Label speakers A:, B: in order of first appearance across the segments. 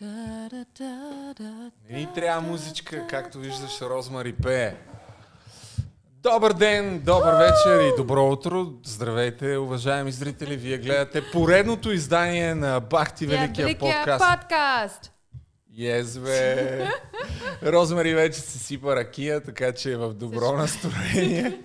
A: Не ни трябва музичка, както виждаш, Розмари пее. Добър ден, добър вечер и добро утро. Здравейте, уважаеми зрители. Вие гледате поредното издание на Бахти Великия, подкаст.
B: подкаст.
A: Ес, бе. Розмари вече се сипа ракия, така че е в добро настроение.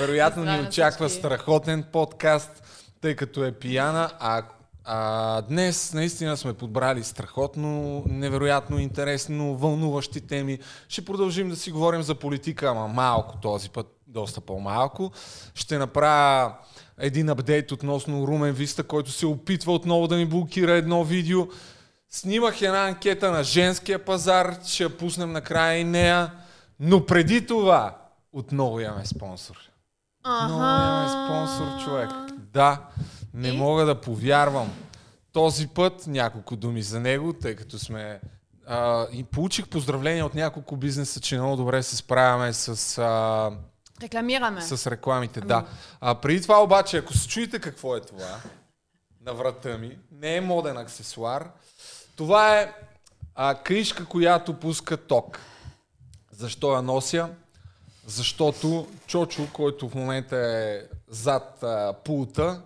A: Вероятно ни очаква страхотен подкаст, тъй като е пияна, а, а днес наистина сме подбрали страхотно, невероятно интересно, вълнуващи теми. Ще продължим да си говорим за политика, ама малко този път, доста по-малко. Ще направя един апдейт относно Румен Виста, който се опитва отново да ми блокира едно видео. Снимах една анкета на женския пазар, ще я пуснем накрая и нея. Но преди това, отново имаме спонсор. Отново имаме спонсор, човек. Да, не
B: И?
A: мога да повярвам. Този път няколко думи за него, тъй като сме... А, и получих поздравления от няколко бизнеса, че много добре се справяме с... А,
B: Рекламираме.
A: с рекламите, да. А, преди това обаче, ако се чуете какво е това на врата ми, не е моден аксесуар. Това е а, кришка, която пуска ток. Защо я нося? Защото Чочо, който в момента е зад а, пулта,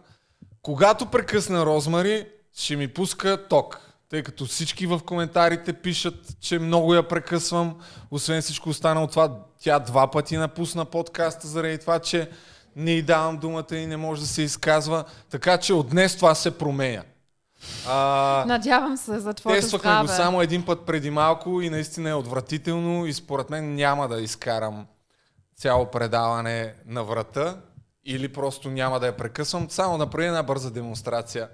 A: когато прекъсна Розмари, ще ми пуска ток. Тъй като всички в коментарите пишат, че много я прекъсвам. Освен всичко останало това, тя два пъти напусна подкаста заради това, че не й давам думата и не може да се изказва. Така че от днес това се променя. А,
B: Надявам се за твоето
A: Тествахме
B: здраве.
A: го само един път преди малко и наистина е отвратително и според мен няма да изкарам цяло предаване на врата или просто няма да я прекъсвам. Само направи една бърза демонстрация.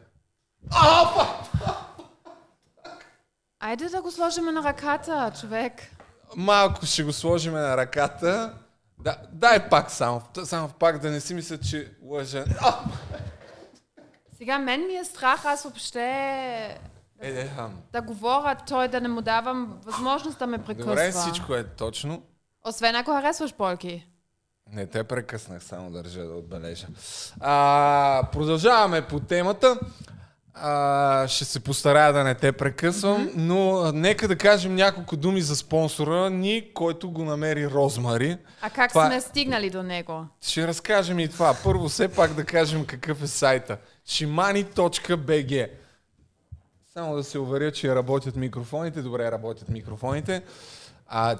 B: Айде да го сложим на ръката, човек.
A: Малко ще го сложим на ръката. Да, дай пак само. Само пак да не си мисля, че лъжа.
B: Сега мен ми е страх, аз въобще
A: Е, е, хам.
B: да говоря, той да не му давам възможност да ме прекъсва.
A: Добре, всичко е точно.
B: Освен ако харесваш Полки.
A: Не те прекъснах, само държа да отбележа. А, продължаваме по темата. А, ще се постарая да не те прекъсвам, но а, нека да кажем няколко думи за спонсора ни, който го намери Розмари.
B: А как
A: Това-
B: сме стигнали до него?
A: Ще разкажем и това. Първо все пак да кажем какъв е сайта. shimani.bg Само да се уверя, че работят микрофоните. Добре работят микрофоните. А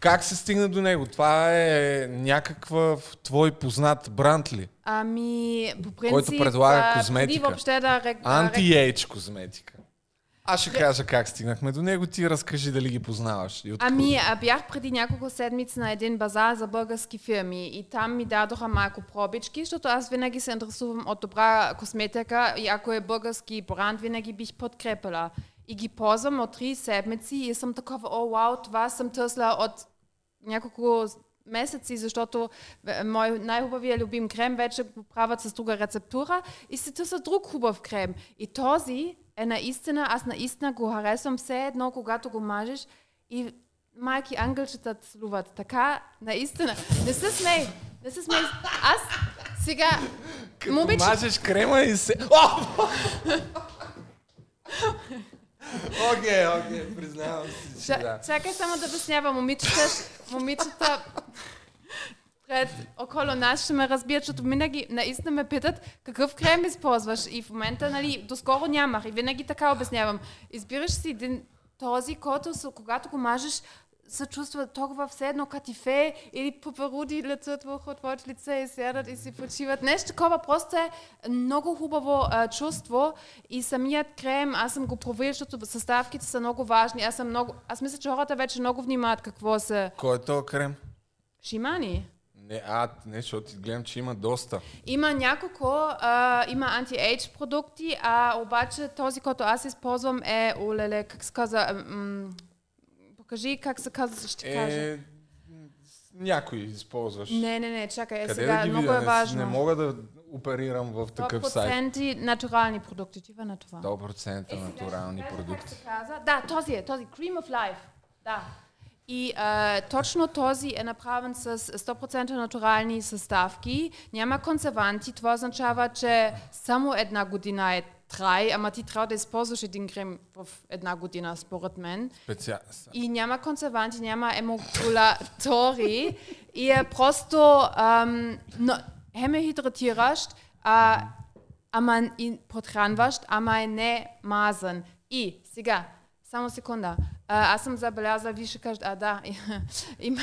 A: как се стигна до него? Това е някакъв твой познат бранд ли?
B: Ами, по принцип...
A: Който предлага
B: а,
A: козметика.
B: Въобще да... Рек... а, рек-
A: Anti-age козметика. Аз ще кажа как стигнахме до него. Ти разкажи дали ги познаваш. И
B: Ами, а бях преди няколко седмици на един базар за български фирми и там ми дадоха малко пробички, защото аз винаги се интересувам от добра косметика и ако е български бранд, винаги бих подкрепила. И ги ползвам от три седмици и съм такова, о, вау, това съм търсила от няколко месеци, защото в- мой най-хубавия любим крем вече го правят с друга рецептура и се търся друг хубав крем. И този е наистина, аз наистина го харесвам все едно, когато го мажеш и майки ангелчета целуват. Така, наистина. Не се смей. Не се смей. Аз сега...
A: Като
B: момиче-
A: мажеш крема и се... Окей, окей, признавам си, че да.
B: Чакай само да обяснявам. Момичета, момичета пред около нас ще ме разбият, защото винаги наистина ме питат какъв крем използваш. И в момента, нали, доскоро нямах. И винаги така обяснявам. Избираш си един този, който, когато го мажеш, се чувства толкова все едно катифе или паперуди летят върху твоето лице и сядат и си почиват. Нещо такова просто е много хубаво а, чувство и самият крем, аз съм го проверил, защото съставките са много важни. Аз, съм много, аз мисля, че хората вече много внимават какво са
A: Кой е този крем?
B: шимани.
A: Не, а, не, защото гледам, че има доста.
B: Има няколко, а, има анти-ейдж продукти, а обаче този, който аз използвам е, олеле, как се казва, м- покажи как се казва, ще кажа.
A: Е, м, някой използваш.
B: Не, не, не, чакай, е
A: Къде
B: сега,
A: да ги
B: много
A: видя?
B: е
A: Не,
B: важно.
A: не мога да оперирам в такъв сайт.
B: 100% натурални продукти, ти на това.
A: 100%
B: Е, сега
A: натурални
B: кажа
A: продукти.
B: Как се казва? Да, този е, този Cream of Life. Да. И а, точно този е направен с 100% натурални съставки. Няма консерванти. Това означава, че само една година е трай, ама ти трябва да използваш един крем в една година, според мен.
A: Специал...
B: И няма консерванти, няма емулгулатори. и е просто ам, но, хем е хидратиращ, а, ама и подхранващ, ама е не мазан. И сега, само секунда. А, аз съм забелязала, вие ще кажете, а да, има...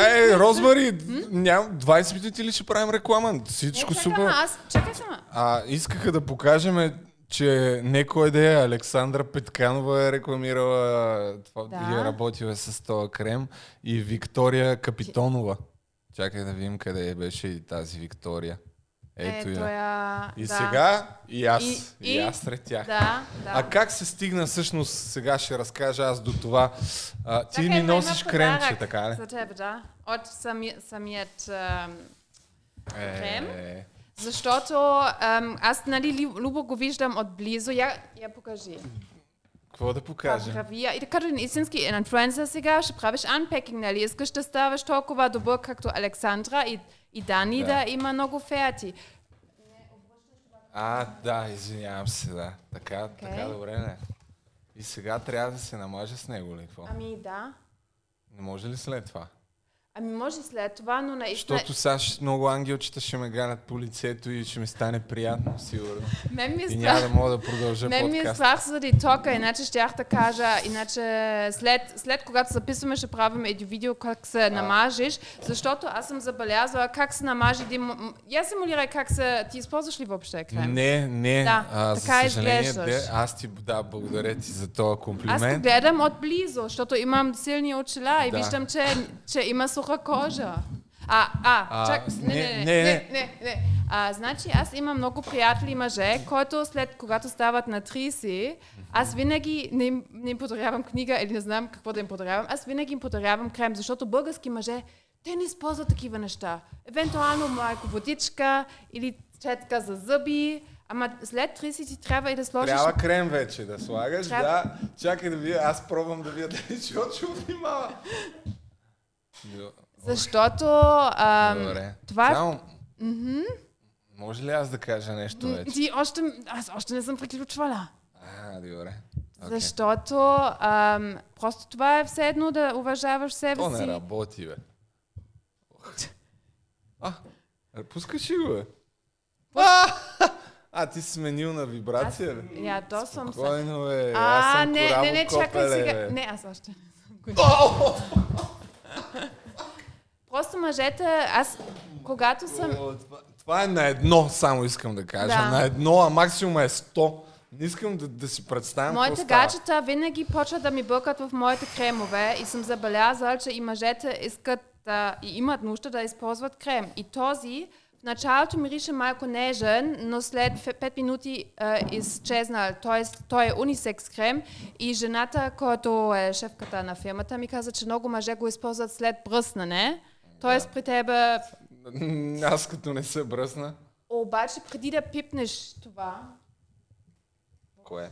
A: Ей, Розмари, ням, 20 минути ли ще правим реклама? Всичко
B: Не,
A: супер.
B: аз, чакай сама.
A: А, искаха да покажем, че некой да е Александра Петканова е рекламирала това
B: Да.
A: и е работила с този крем и Виктория Капитонова. Чакай да видим къде беше и тази Виктория. Ето
B: е,
A: я.
B: тоя,
A: И
B: да.
A: сега и аз.
B: И-
A: И,
B: и-
A: аз сред тях.
B: Да, да.
A: А как се стигна всъщност, сега ще разкажа аз до това. А, ти
B: Чакай,
A: ми носиш кремче, така ли?
B: За теб, да. От сами, самият... ам, крем?
A: Е,
B: Защото ам, аз, нали, ли- любо го виждам отблизо. Я, я покажи.
A: какво да покажа?
B: Правия. И като един истински инфлуенсър сега ще правиш анпекинг, нали? Искаш да ставаш толкова добър, както Александра и, и Дани
A: Да.
B: да. има много ферти.
A: А, да, извинявам се, да. Така,
B: Окей.
A: така, добре, не. И сега трябва да се намажа с него ли? Какво?
B: Ами да.
A: Не може ли след това?
B: Ами може след това, но наистина...
A: Защото сега ще- много ангелчета ще ме ганят по лицето и ще ми стане приятно, сигурно.
B: Мен ми е
A: И няма да мога да продължа
B: Мен ми е страх заради тока, иначе щях да кажа, иначе след, след когато записваме ще правим един видео как се намажеш, защото аз съм забелязала как се намажи един... Я симулирай как се... Ти използваш ли въобще крем?
A: Не, не.
B: Да,
A: а,
B: така
A: за съжаление, де, аз ти, да, благодаря ти за този
B: Аз
A: комплимент.
B: гледам отблизо, защото имам силни очила и
A: Да.
B: виждам, че, че има суха кожа. А, а,
A: а
B: чак, не,
A: не,
B: не, не,
A: не,
B: не, не. А, значи аз имам много приятели мъже, които след когато стават на 30, аз винаги не им, не им подарявам книга или не знам какво да им подарявам, аз винаги им подарявам крем, защото български мъже, те не използват такива неща. Евентуално малко водичка или четка за зъби, Ама след 30 ти трябва и да сложиш...
A: Трябва крем вече да слагаш,
B: трябва...
A: да. Чакай да видя, аз пробвам да видя дали Чочо внимава.
B: Защото ам,
A: Добре.
B: това е...
A: Само, може ли аз да кажа нещо вече?
B: Ти още... Аз още не съм приключвала.
A: А, добре. Okay.
B: Защото ам, просто това е все едно да уважаваш себе
A: То не
B: си.
A: работи, бе. А, пускаш ли го, бе? А, а, ти си сменил на вибрация, бе?
B: Я досвам се.
A: Спокойно, бе. аз
B: А,
A: съм
B: не, не, не, чакай сега. Не, аз още не съм. Просто мъжете, аз когато съм...
A: Това, това е на едно, само искам да кажа.
B: Да.
A: На едно, а максимум е 100. Не искам да, да си представям
B: Моите гаджета винаги почват да ми бъркат в моите кремове и съм забелязала, че и мъжете искат да, и имат нужда да използват крем. И този в началото мирише малко нежен, но след 5 минути е изчезнал. Тоест, той е унисекс крем и жената, която е шефката на фирмата, ми каза, че много мъже го използват след бръснане. Тоест при тебе,
A: Аз като не се бръсна.
B: обаче преди да пипнеш това,
A: Кое?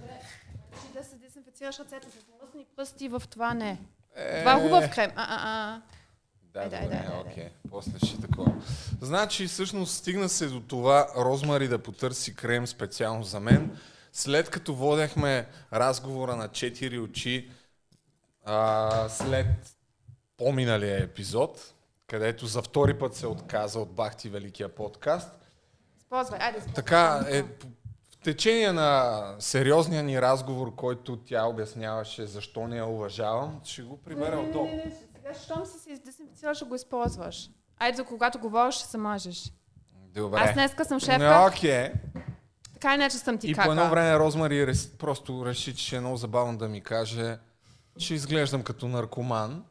B: да се дезинфицираш ръцете с мръсни пръсти в това не.
A: Е,
B: Това е хубав крем. А,
A: Да,
B: Ай, дай,
A: добре,
B: дай, дай,
A: окей. После ще такова. Значи, всъщност, стигна се до това Розмари да потърси крем специално за мен. След като водехме разговора на четири очи, а, след по-миналия епизод, където за втори път се отказа от Бахти Великия подкаст,
B: Използвай, айде. използвай.
A: така е, в течение на сериозния ни разговор, който тя обясняваше защо не я уважавам, ще го прибера от
B: Не, не, не, сега, щом си се дезинфицирал, ще го използваш. Айде, за когато говориш, ще се мажеш.
A: Добре.
B: Аз днеска съм
A: Не,
B: шефка,
A: Окей.
B: така иначе съм ти
A: И
B: кака.
A: по едно време Розмари рес, просто реши, че е много забавно да ми каже, че изглеждам като наркоман.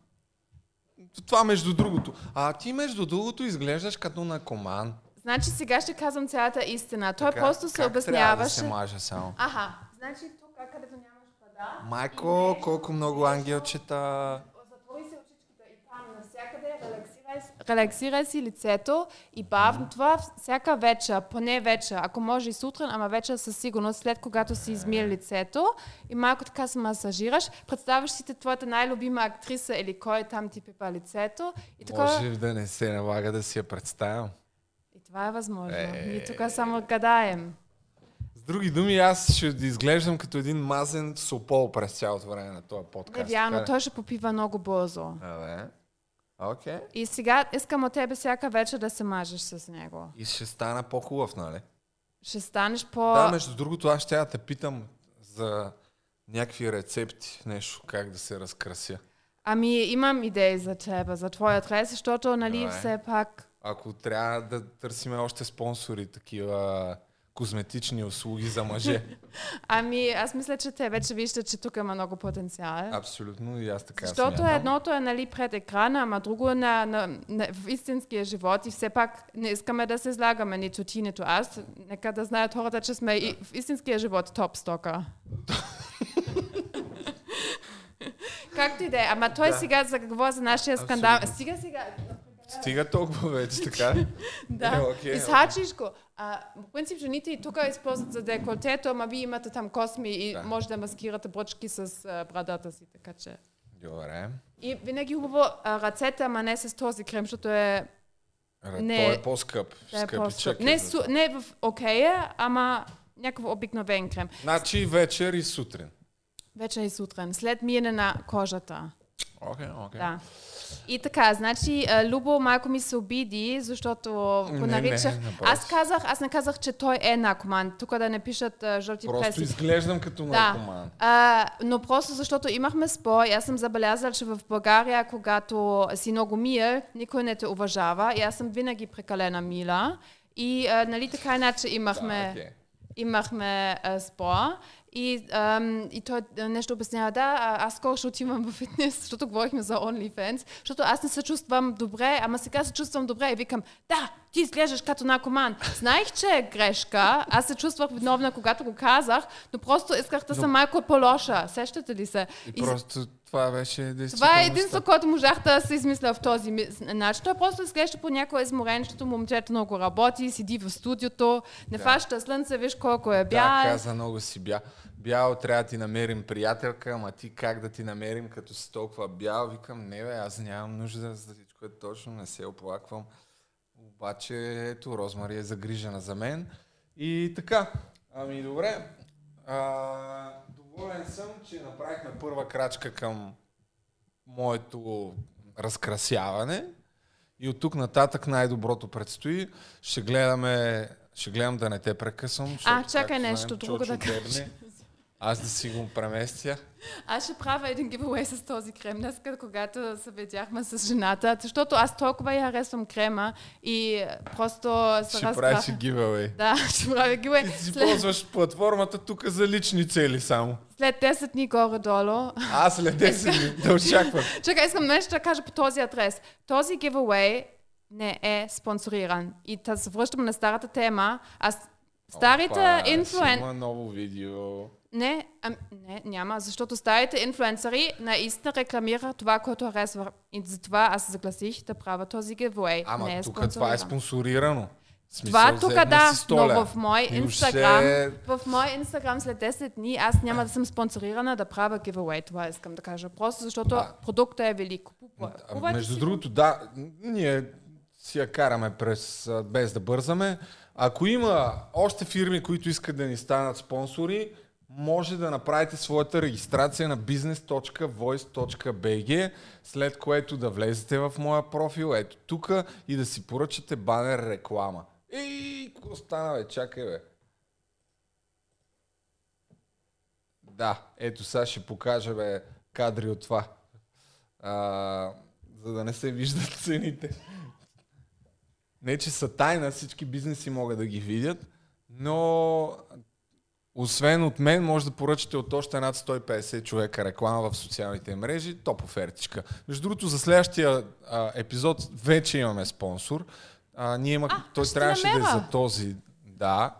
A: Това между другото. А ти между другото изглеждаш като наркоман.
B: Значи сега ще казвам цялата истина. Той
A: Така,
B: просто се
A: как Трябва да
B: обясняваше.
A: се мажа само.
B: Аха, значи тук, където нямаш вода,
A: Майко, колко много ангелчета.
B: затвори се очичките и там навсякъде релаксирай, си лицето и бавно това всяка вечер, поне вечер, ако може и сутрин, ама вечер със сигурност, след когато си измия лицето и малко така се масажираш, представяш си те твоята най-любима актриса или кой там ти пипа лицето и така...
A: Може ли да не се налага да си я представям?
B: И това е възможно.
A: Е.
B: Ние тук само гадаем.
A: С други думи, аз ще изглеждам като един мазен сопол през цялото време на този подкаст.
B: Не вярно, той ще попива много бързо.
A: Абе. Окей.
B: И сега искам от тебе всяка вечер да се мажеш с него.
A: И ще стана по-хубав, нали?
B: Ще станеш по...
A: Да, между другото, аз ще я те питам за някакви рецепти, нещо, как да се разкрася.
B: Ами имам идеи за тебе, за твоя трес, защото, нали,
A: Давай.
B: все пак...
A: Ако трябва да търсиме още спонсори, такива козметични услуги за мъже.
B: Ами, аз мисля, че те вече виждат, че тук има много потенциал.
A: Абсолютно, и аз така
B: Защото
A: смятам.
B: едното е нали, пред екрана, ама друго е на, на, на, в истинския живот и все пак не искаме да се слагаме нито ти, нито аз. Нека да знаят хората, че сме и в истинския живот топ стока. Както и да е. Ама той
A: Да.
B: сега за какво за нашия скандал.
A: Абсолютно.
B: Стига сега.
A: Стига толкова вече, така?
B: Да.
A: Е, окей,
B: Изхачиш го. А, в принцип, жените и тук използват за деколтето, ама вие имате там косми и
A: Да.
B: може да маскирате бръчки с а, брадата си, така че.
A: Добре.
B: И винаги хубаво а, ръцете, ама не с този крем, защото е
A: Ре,
B: Не.
A: Той е по-скъп.
B: Да е по-скъп.
A: е
B: Не,
A: за
B: су, не в окея, ама някакъв обикновен крем.
A: Значи вечер и сутрин.
B: Вече и сутрин, след миене на кожата.
A: Окей, окей.
B: Да. И така, значи Любо малко ми се обиди, защото го
A: Не, не,
B: наричах.
A: напротив.
B: аз казах, аз не казах, че той е наркоман. Тук да не пишат а, жълти
A: Просто
B: преси.
A: изглеждам като
B: Да.
A: наркоман.
B: А, но просто защото имахме спор, и аз съм забелязала, че в България, когато си много мил, никой не те уважава. И аз съм винаги прекалена мила. И а, нали така иначе имахме...
A: Да, окей.
B: имахме а, спор и, ам, и той нещо обяснява, да, аз скоро ще отивам в фитнес, защото говорихме за OnlyFans, защото аз не се чувствам добре, ама сега се чувствам добре и викам, да, ти изглеждаш като наркоман. Знаех, че е грешка, аз се чувствах виновна, когато го казах, но просто исках да съм малко по-лоша. Сещате ли се?
A: И просто това беше.
B: Това е единство, което можах да се измисля в този начин. Той просто изглежда по някой изморен, защото момчето много работи, седи в студиото, не
A: Да.
B: фаща слънце, виж колко е
A: Да,
B: бял.
A: каза много си бя. Бял, трябва да ти намерим приятелка, ама ти как да ти намерим, като си толкова бял? Викам, не бе, аз нямам нужда за всичко е точно, не се оплаквам. Обаче, ето, Розмари е загрижена за мен. И така, ами добре. А, доволен съм, че направихме първа крачка към моето разкрасяване. И от тук нататък най-доброто предстои. Ще гледаме, ще гледам да не те прекъсвам. защото,
B: чакай нещо друго да
A: дебне. Аз да си го преместя.
B: Аз ще правя един giveaway с този крем днес, когато се видяхме с жената, защото аз толкова я харесвам крема и просто се
A: Ще
B: разкраха.
A: правиш giveaway.
B: Да, ще правя giveaway.
A: Ти си
B: След,
A: ползваш платформата тук за лични цели само.
B: след 10 дни горе-долу.
A: А след 10 дни да очаквам.
B: Чакай, искам нещо да кажа по този адрес. Този giveaway не е спонсориран. И да се връщам на старата тема. Аз старите инфлуен...
A: Има ново видео.
B: Не, ам, не, няма, защото старите инфлуенсъри наистина рекламираха това, което харесва. И затова аз загласих да правя този giveaway.
A: Ама
B: не е
A: тук това е
B: спонсориран.
A: спонсорирано. Смисъл,
B: Това тук да,
A: си 100
B: но в мой инстаграм, в мой инстаграм след 10 дни аз няма да съм спонсорирана да правя giveaway, това искам да кажа. Просто защото
A: А.
B: продуктът е велик.
A: Между
B: си
A: другото, да, ние си я караме през, без да бързаме. Ако има още фирми, които искат да ни станат спонсори, може да направите своята регистрация на business.voice.bg, след което да влезете в моя профил, ето тук, и да си поръчате банер реклама. Ей, какво стана, бе? Чакай, бе. Да, ето сега ще покажа, бе, кадри от това. А, за да не се виждат цените. Не, че са тайна, всички бизнеси могат да ги видят, но освен от мен, може да поръчате от още над 150 човека реклама в социалните мрежи, топ офертичка. Между другото, за следващия а, епизод вече имаме спонсор. А, ние има,
B: А,
A: той трябваше да е за този, да.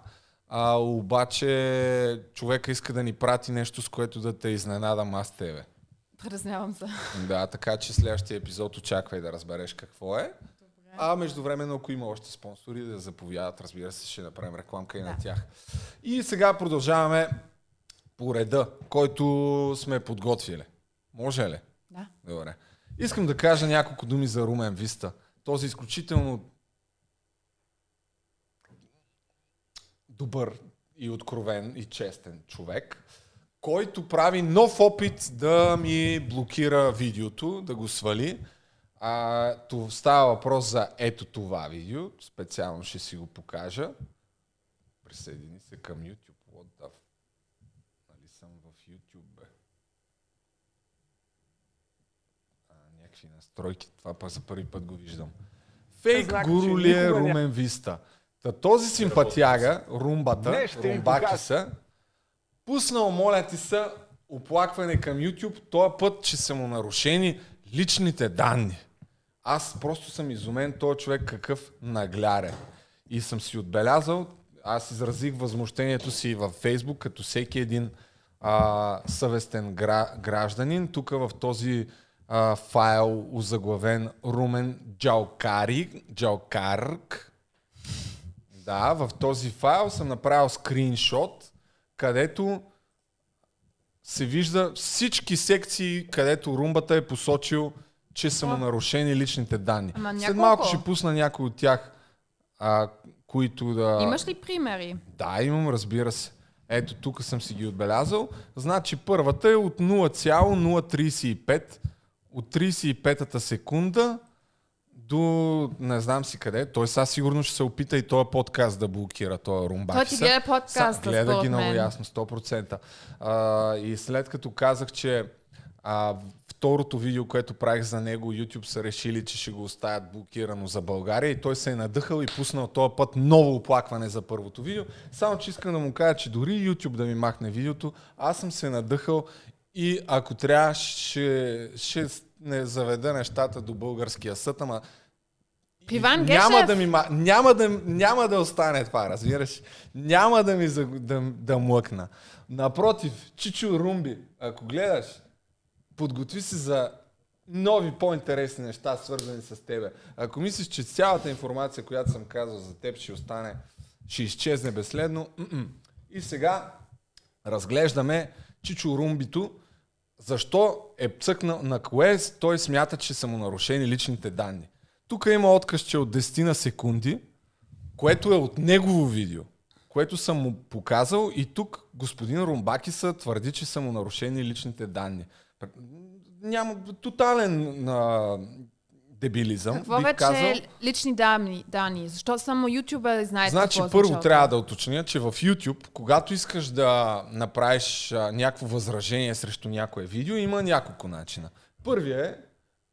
A: А, обаче човека иска да ни прати нещо, с което да те изненадам аз тебе.
B: Предъзнявам се.
A: Да, така че следващия епизод очаквай да разбереш какво е. А междувременно, ако има още спонсори, да заповядат, разбира се, ще направим рекламка и на
B: Да.
A: тях. И сега продължаваме по реда, който сме подготвили. Може ли?
B: Да.
A: Добре. Искам да кажа няколко думи за Румен Виста. Този изключително добър и откровен и честен човек, който прави нов опит да ми блокира видеото, да го свали. А, то става въпрос за ето това видео. Специално ще си го покажа. Присъедини се към YouTube. What the... Нали съм в YouTube, бе? А, някакви настройки. Това па за първи път го виждам. Фейк
C: Знак,
A: гуру ли е Румен Виста? Та този симпатяга, румбата,
C: Не,
A: румбаки са, пуснал, моля ти се, оплакване към YouTube, този път, че са му нарушени личните данни. Аз просто съм изумен този човек какъв наглярен. И съм си отбелязал, аз изразих възмущението си във Фейсбук, като всеки един а, съвестен гра, гражданин. Тук в този а, файл озаглавен Румен Джалкари, Джалкарк, да, в този файл съм направил скриншот, където се вижда всички секции, където румбата е посочил, че са му нарушени личните данни.
B: Ама
A: След
B: няколко.
A: малко ще пусна някой от тях, а, които да...
B: Имаш ли примери?
A: Да, имам, разбира се. Ето, тук съм си ги отбелязал. Значи първата е от 0,035, от 35-та секунда до не знам си къде. Той сега сигурно ще се опита и този подкаст да блокира, този румбак.
B: Той ти гледа подкаста,
A: Гледа ги много ясно, 100%. А, и след като казах, че а, второто видео, което правих за него, YouTube са решили, че ще го оставят блокирано за България и той се е надъхал и пуснал този път ново оплакване за първото видео. Само, че искам да му кажа, че дори YouTube да ми махне видеото, аз съм се надъхал и ако трябва, ще, ще не заведа нещата до българския съд, ама
B: Иван
A: няма
B: Гешев.
A: да, ми, ма- няма, да, няма да остане това, разбираш? Няма да ми да, да млъкна. Напротив, Чичо Румби, ако гледаш, подготви се за нови, по-интересни неща, свързани с тебе. Ако мислиш, че цялата информация, която съм казал за теб, ще остане, ще изчезне безследно, м-м. и сега разглеждаме Чичо Румбито, защо е цъкнал, на кое той смята, че са му нарушени личните данни. Тук има отказ, че от 10 на секунди, което е от негово видео, което съм му показал и тук господин Румбакиса твърди, че са му нарушени личните данни. Няма тотален а, дебилизъм,
B: Какво
A: бих
B: вече
A: казал.
B: е лични данни, данни? Защо само ютубър знае
A: Значи
B: какво
A: първо
B: означава
A: трябва да уточня, че в YouTube, когато искаш да направиш а, някакво възражение срещу някое видео, има няколко начина. Първият е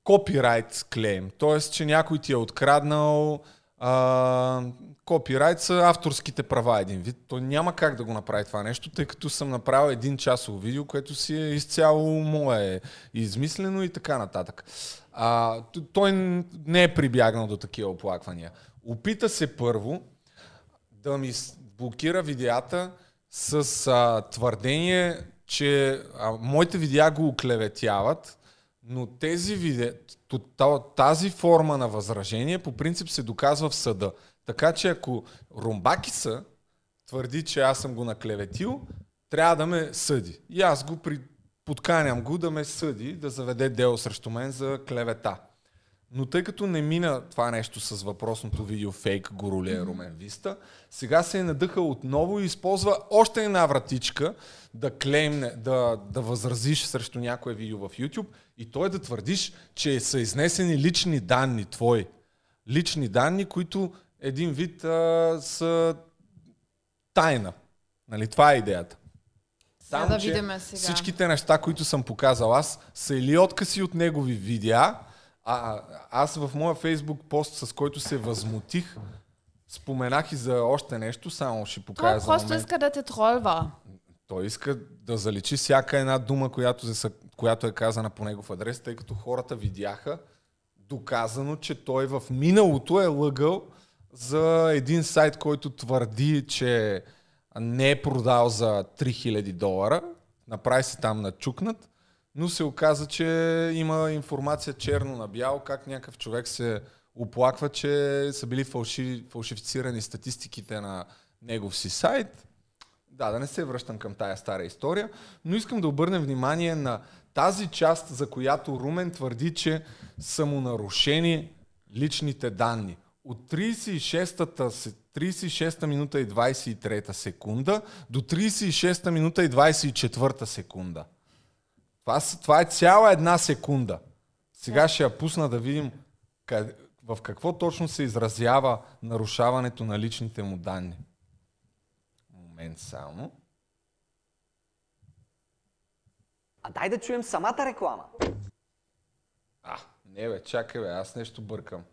A: копирайт клейм, т.е. че някой ти е откраднал а, копирайт са авторските права един вид. Той няма как да го направи това нещо, тъй като съм направил един часово видео, което си е изцяло мое, измислено и така нататък. А, той не е прибягнал до такива оплаквания. Опита се първо да ми блокира видеята с а, твърдение, че а, моите видеа го оклеветяват, но тези видеа, тази форма на възражение по принцип се доказва в съда. Така че ако Румбакиса твърди, че аз съм го наклеветил, трябва да ме съди. И аз го при... подканям го да ме съди, да заведе дело срещу мен за клевета. Но тъй като не мина това нещо с въпросното видео фейк Горолия Румен Виста, сега се е надъхал отново и използва още една вратичка да клеймне, да, да възразиш срещу някое видео в YouTube и той да твърдиш, че са изнесени лични данни твои. Лични данни, които един вид а, са тайна. Нали, това е идеята.
B: Сега да видим сега.
A: всичките неща, които съм показал аз, са или откази от негови видеа, а аз в моя фейсбук пост, с който се възмутих, споменах и за още нещо, само ще
B: Той
A: покажа за
B: просто
A: момент.
B: иска да те тролва.
A: Той иска да заличи всяка една дума, която, се, която е казана по негов адрес, тъй като хората видяха доказано, че той в миналото е лъгал за един сайт, който твърди, че не е продал за 3000 долара. Направи се там начукнат, но се оказа, че има информация черно на бяло, как някакъв човек се оплаква, че са били фалши, фалшифицирани статистиките на негов си сайт. Да, да не се връщам към тая стара история, но искам да обърнем внимание на тази част, за която Румен твърди, че са му нарушени личните данни. От 36-та, 36 минута и 23 секунда до 36 минута и 24 секунда. Това, това е цяла една секунда. Сега ще я пусна да видим къде, в какво точно се изразява нарушаването на личните му данни. Момент само.
C: А дай да чуем самата реклама.
A: А, не бе, чакай бе, аз нещо бъркам.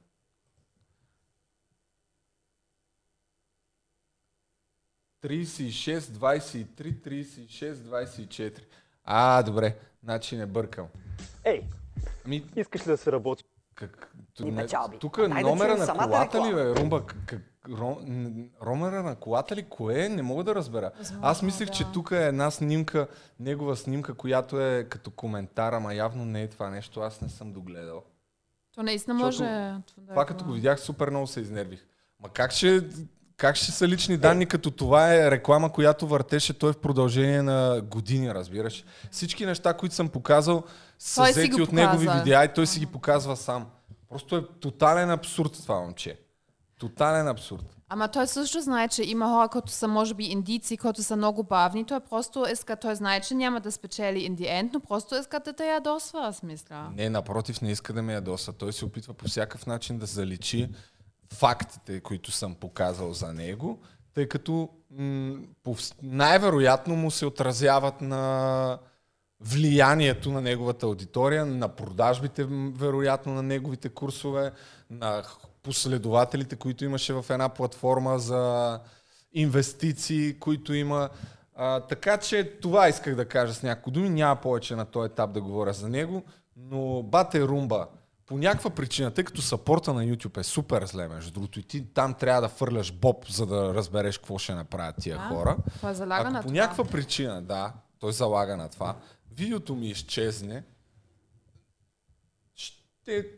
A: 36, 23, 36, 24. А, добре, значи не бъркам.
D: Ей,
A: ами...
D: искаш ли да се работи?
A: Как... Тук
C: е
A: номера на колата ли, бе, Румба? Как... Ром... Ромера на колата ли? Кое? Не мога да разбера. Възможно, Аз мислих,
B: да.
A: че тук е една снимка, негова снимка, която е като коментар, ама явно не е това нещо. Аз не съм догледал.
B: То наистина може. Защото...
A: Това е като го видях, супер много се изнервих. Ма как ще как ще са лични данни, като това е реклама, която въртеше той в продължение на години, разбираш? Всички неща, които съм показал, са
B: Той
A: взети от негови видеа и той си ги показва сам. Просто е тотален абсурд това момче. Тотален абсурд.
B: Ама той също знае, че има хора, които са, може би, индийци, които са много бавни. Той просто иска, той знае, че няма да спечели end, но просто иска да те ядосва, аз мисля.
A: Не, напротив, не иска да ме ядоса. Той се опитва по всякакъв начин да заличи фактите, които съм показал за него, тъй като м- най-вероятно му се отразяват на влиянието на неговата аудитория, на продажбите, вероятно, на неговите курсове, на последователите, които имаше в една платформа за инвестиции, които има. А, така че това исках да кажа с някои думи. Няма повече на този етап да говоря за него, но Бате Румба, по някаква причина, тъй като сапорта на YouTube е супер зле, между другото, и ти там трябва да фърляш боб, за да разбереш какво ще направят тия
B: Да,
A: хора.
B: Това е залага
A: Ако
B: на
A: по
B: това.
A: някаква причина, да, той залага на това, видеото ми изчезне, ще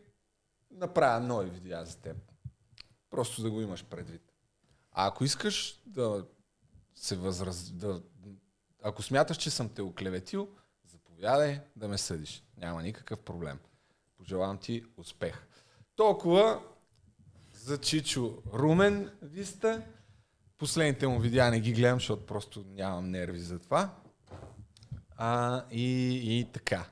A: направя нови видеа за теб. Просто да го имаш предвид. А ако искаш да се възраз... Да... Ако смяташ, че съм те оклеветил, заповядай да ме съдиш. Няма никакъв проблем. Пожелавам ти успех. Толкова за Чичо Румен Виста. Последните му видеа не ги гледам, защото просто нямам нерви за това. А, и, и така.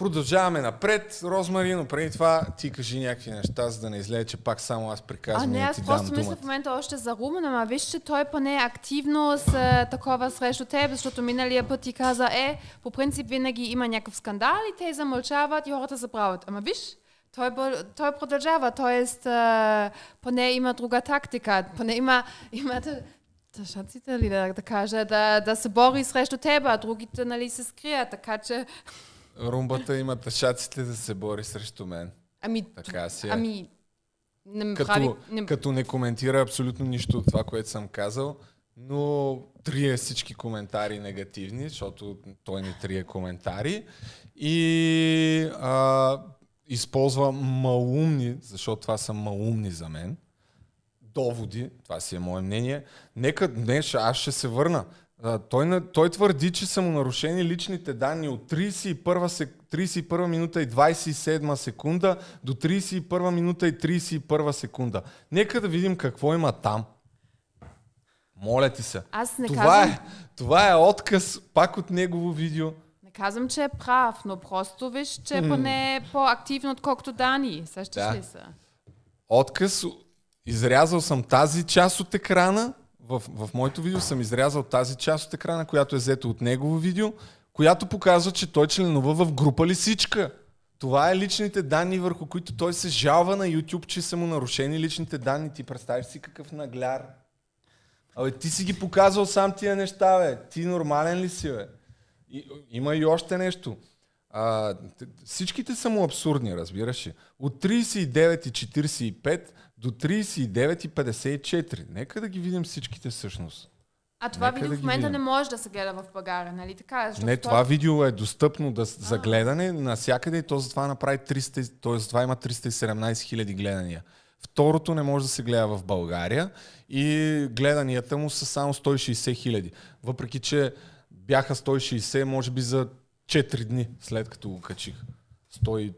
A: Продължаваме напред, Розмари, но преди това ти кажи някакви неща, за да не излезе, че пак само аз
B: А
A: приказвам
B: не,
A: и
B: аз
A: ти
B: просто мисля в момента още за Румен, ама виж, че той поне активно с такова срещу теб, защото миналия път ти каза, е, по принцип винаги има някакъв скандал и те замълчават и хората забравят. Ама виж, той, той продължава, т.е. поне има друга тактика, поне има, има тъшаците ли да, да кажа, да, да се бори срещу теб, а другите нали се скрият, така че,
A: Румбата има тъшаците да се бори срещу мен.
B: ами,
A: Така си е.
B: ами, не ме
A: Като,
B: прави, не,
A: като не коментира абсолютно нищо от това, което съм казал, но трие всички коментари негативни, защото той не трие коментари и а, използва малумни, защото това са малумни за мен, доводи, това си е мое мнение. Нека днес аз ще се върна. А, той, той твърди, че са му нарушени личните данни от 31, сек, 31 минута и 27 секунда до 31 минута и 31 секунда. Нека да видим какво има там. Моля ти се.
B: аз не
A: това,
B: казвам...
A: е, това е отказ пак от негово видео.
B: Не казвам, че е прав, но просто виж, че е поне по-активно, отколкото Дани. Сещаш
A: Да.
B: ли се?
A: Отказ. Изрязал съм тази част от екрана. В, в моето видео съм изрязал тази част от екрана, която е взето от негово видео, която показва, че той членува в група Лисичка. Това е личните данни, върху които той се жалва на YouTube, че са му нарушени личните данни. Ти представиш си какъв нагляр. Абе, ти си ги показвал сам тия неща, бе. Ти нормален ли си, бе? И, има и още нещо. А, всичките са му абсурдни, разбираш ли. От 39,45 до 39,54. Нека да ги видим всичките всъщност.
B: А това
A: Нека
B: видео
A: да
B: в момента
A: видим.
B: не може да се гледа в България, нали така? Защото
A: Не, това видео е достъпно да, за гледане навсякъде и то затова направи 300, т.е. това има 317 хиляди гледания. Второто не може да се гледа в България и гледанията му са само 160 хиляди. Въпреки, че бяха 160, може би за 4 дни след като го качих. 100, и-